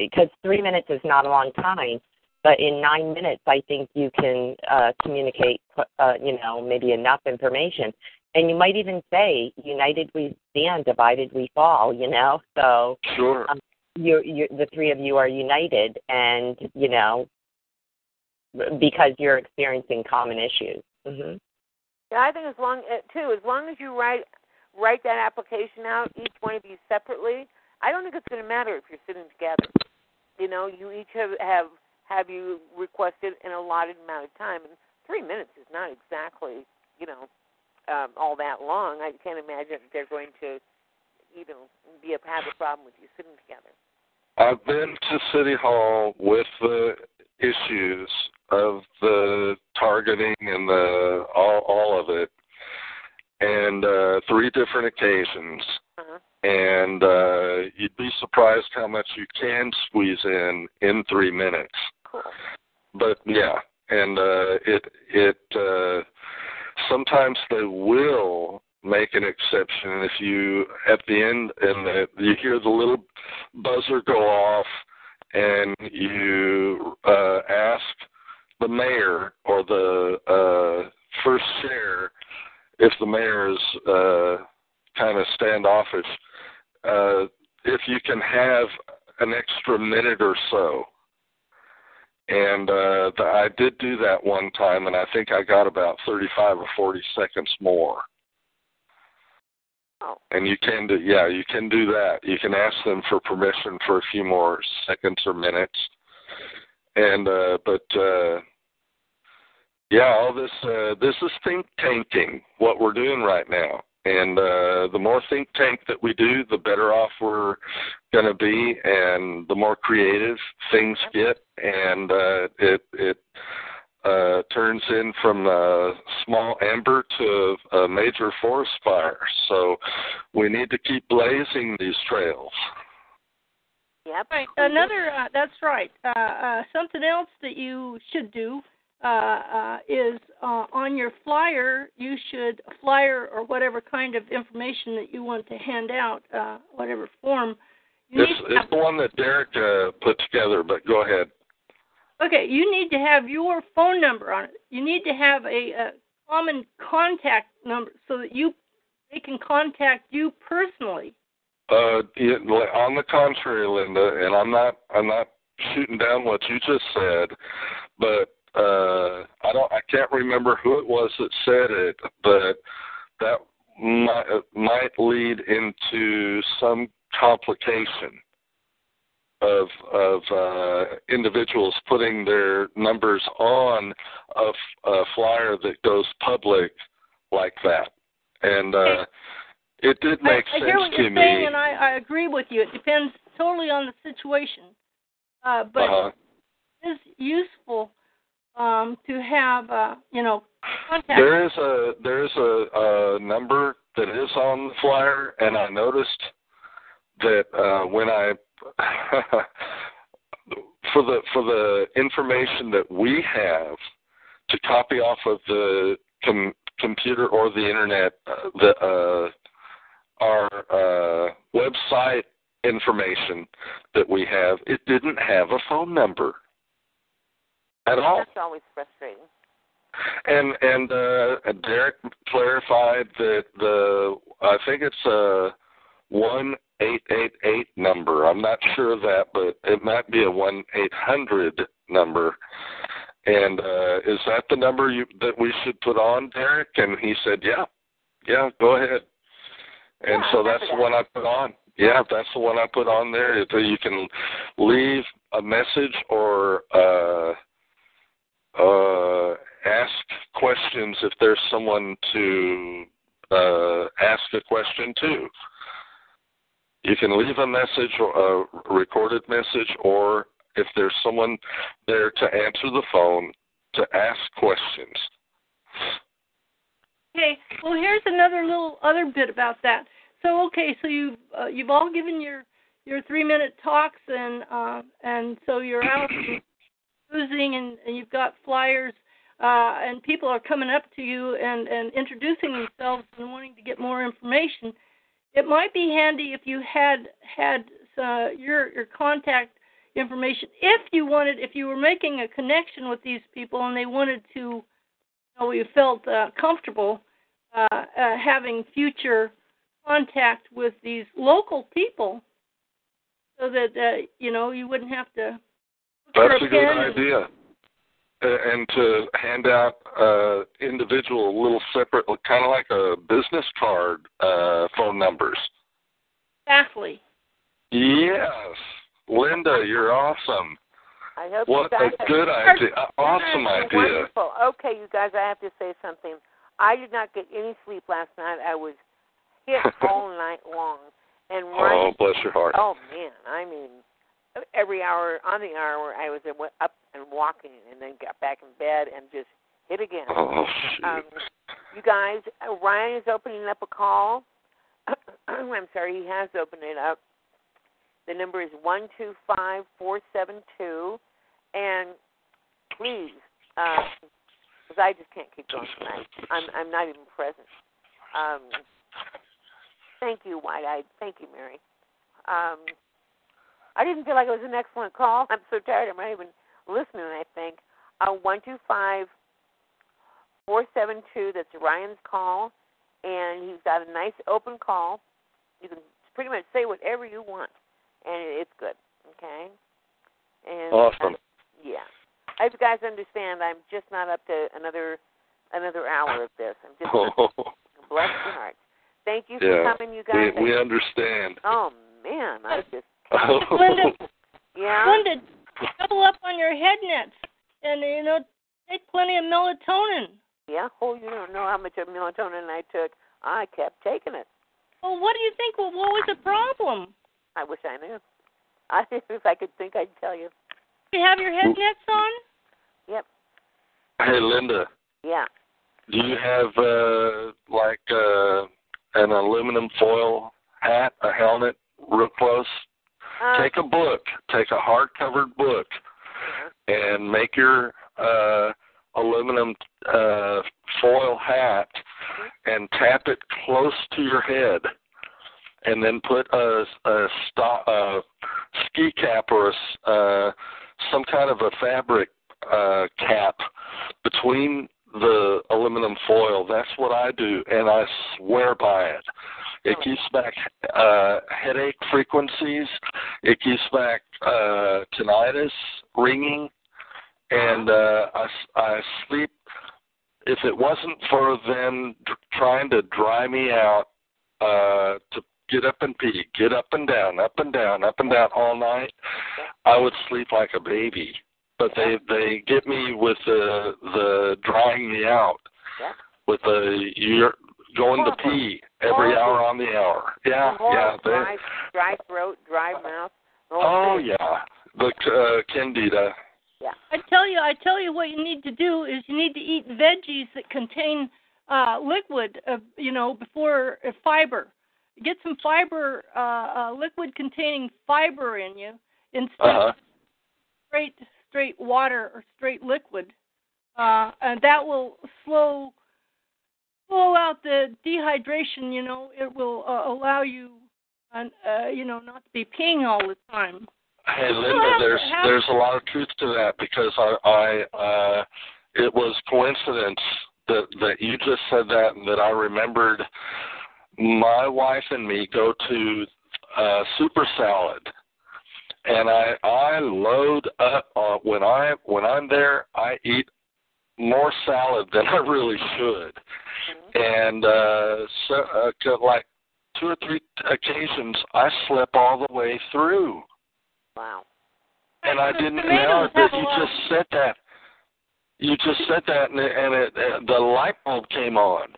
because three minutes is not a long time, but in nine minutes I think you can uh, communicate uh, you know maybe enough information, and you might even say united we stand, divided we fall, you know? So Sure. um, you you the three of you are united and you know because you're experiencing common issues. Hmm Yeah, I think as long uh, too, as long as you write write that application out, each one of you separately, I don't think it's going to matter if you're sitting together. You know, you each have have have you requested an allotted amount of time, and three minutes is not exactly you know um, all that long. I can't imagine they're going to even be a have a problem with you sitting together. I've been to City Hall with the issues of the targeting and the all all of it, and uh, three different occasions. And uh, you'd be surprised how much you can squeeze in in three minutes. But yeah, and uh, it it uh, sometimes they will make an exception if you at the end and the, you hear the little buzzer go off and you uh, ask the mayor or the uh, first chair if the mayor is uh, kind of standoffish, uh, if you can have an extra minute or so. And uh, the, I did do that one time, and I think I got about 35 or 40 seconds more. Oh. And you can do, yeah, you can do that. You can ask them for permission for a few more seconds or minutes. And uh, but uh, yeah, all this uh, this is think tanking. What we're doing right now, and uh, the more think tank that we do, the better off we're going to be, and the more creative things get, and uh, it it uh, turns in from a small amber to a major forest fire. So we need to keep blazing these trails. Yep. Right. Another. Uh, that's right. Uh, uh, something else that you should do uh, uh, is uh, on your flyer. You should flyer or whatever kind of information that you want to hand out, uh, whatever form. You It's, it's the one that Derek uh, put together, but go ahead. okay. You need to have your phone number on it. You need to have a, a common contact number so that you they can contact you personally. Uh, on the contrary, Linda, and I'm not I'm not shooting down what you just said, but uh, I don't I can't remember who it was that said it, but that might might lead into some complication of of uh, individuals putting their numbers on a, f- a flyer that goes public like that, and uh, it did make I, I sense hear what to you're me. saying, and I, I agree with you. It depends totally on the situation, uh, but Uh-huh. it is useful um, to have, uh, you know, contact. There is a there is a, a number that is on the flyer, and I noticed that uh, when I for the for the information that we have to copy off of the com- computer or the internet, uh, the uh, our uh, website information that we have, it didn't have a phone number at all. That's always frustrating. And and uh, Derek clarified that the I think it's a one eight eight eight number. I'm not sure of that, but it might be a one eight hundred number. And uh, is that the number you that we should put on, Derek? And he said, Yeah, yeah, go ahead. And Yeah, so that's the one I put on. Yeah, that's the one I put on there. You can leave a message or uh, uh, ask questions if there's someone to uh, ask a question to. You can leave a message or a recorded message, or if there's someone there to answer the phone to ask questions. Okay. Well, here's another little other bit about that. So, okay, so you've uh, you've all given your your three minute talks, and uh, and so you're out using, and, and you've got flyers, uh, and people are coming up to you and and introducing themselves and wanting to get more information. It might be handy if you had had uh, your your contact information if you wanted if you were making a connection with these people and they wanted to you know you felt uh, comfortable uh, uh, having future contact with these local people so that uh, you know you wouldn't have to That's a good idea. And to hand out uh, individual little separate, kind of like a business card, uh, phone numbers. exactly Yes, Linda, you're awesome. I hope What you a guys good idea! Awesome idea. Wonderful. Okay, you guys, I have to say something. I did not get any sleep last night. I was hit all night long. And Oh, bless your heart. oh man, I mean, every hour on the hour I was up and walking, and then got back in bed and just hit again. Oh, shoot. Um, you guys, uh, Ryan is opening up a call. I'm sorry, he has opened it up. The number is one two five four seven two, and please, because I just can't keep going tonight. I'm I'm not even present. Um, thank you, White Eyed. Thank you, Mary. Um, I didn't feel like it was an excellent call. I'm so tired. I'm not even listening. I think uh, one two five four seven two. That's Ryan's call, and he's got a nice open call. You can pretty much say whatever you want, and it's good. Okay. And Awesome. yeah. I hope you guys understand. I'm just not up to another another hour of this. I'm just bless your heart. Thank you for yeah, coming, you guys. we we understand. Oh man, I just Linda, yeah. Linda, double up on your head nets, and you know take plenty of melatonin. Yeah. Oh, you don't know how much of melatonin I took. I kept taking it. Well, what do you think? Well, what was the problem? I wish I knew. I if I could think, I'd tell you. Do you have your head nets on? Yep. Hey, Linda. Yeah. Do you have uh like uh an aluminum foil hat, a helmet, real close? Uh, take a book, take a hard-covered book, and make your uh aluminum uh foil hat and tap it close to your head, and then put a a sto- uh, ski cap or a uh some kind of a fabric uh cap between the aluminum foil. That's what I do, and I swear by it. It keeps back uh, headache frequencies. It keeps back uh, tinnitus, ringing, and uh, I, I sleep. If it wasn't for them trying to dry me out uh, to get up and pee, get up and down, up and down, up and down all night, I would sleep like a baby but they they get me with the the drying me out with the going to pee every hour on the hour. Yeah, yeah. They, dry, dry throat, dry mouth. oh thing. yeah, the uh, candida. Yeah. I tell you, I tell you what you need to do is you need to eat veggies that contain uh liquid, uh, you know, before uh, fiber. Get some fiber, uh, uh liquid containing fiber in you instead Uh-huh. of straight straight water or straight liquid, uh, and that will slow slow out the dehydration. You know, it will uh, allow you, uh, uh, you know, not to be peeing all the time. Hey Linda, there's there's a lot of truth to that because I I uh it was coincidence that that you just said that and that I remembered my wife and me go to uh Souper Salad and I I load up uh, when I when I'm there I eat more salad than I really should and uh so uh, like two or three occasions I slip all the way through Wow. and I didn't know that have a you just said that. You just said that, and, it, and it, uh, the light bulb came on.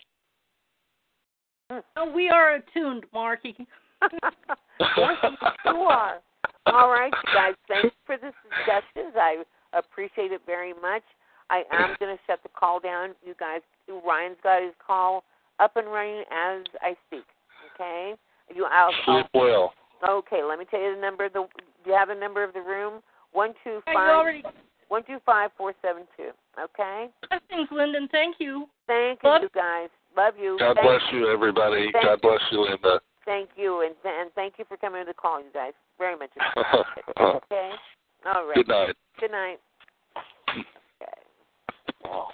Oh, we are attuned, Marky. yes, you are. All right, you guys. Thanks for the suggestions. I appreciate it very much. I am going to shut the call down. You guys, Ryan's got his call up and running as I speak. Okay. You, I'll, I'll, Sleep well. okay. Let me tell you the number. Of the do you have the number of the room? One two Yeah, you five already one two five four seven two. Okay. blessings, Linda. Thank you. Thank Love- you, guys. Love you. God Thank bless you, everybody. Thank God bless you, Linda. Thank you, and and thank you for coming to the call, you guys. Very much appreciated. okay. All right. Good night. Good night off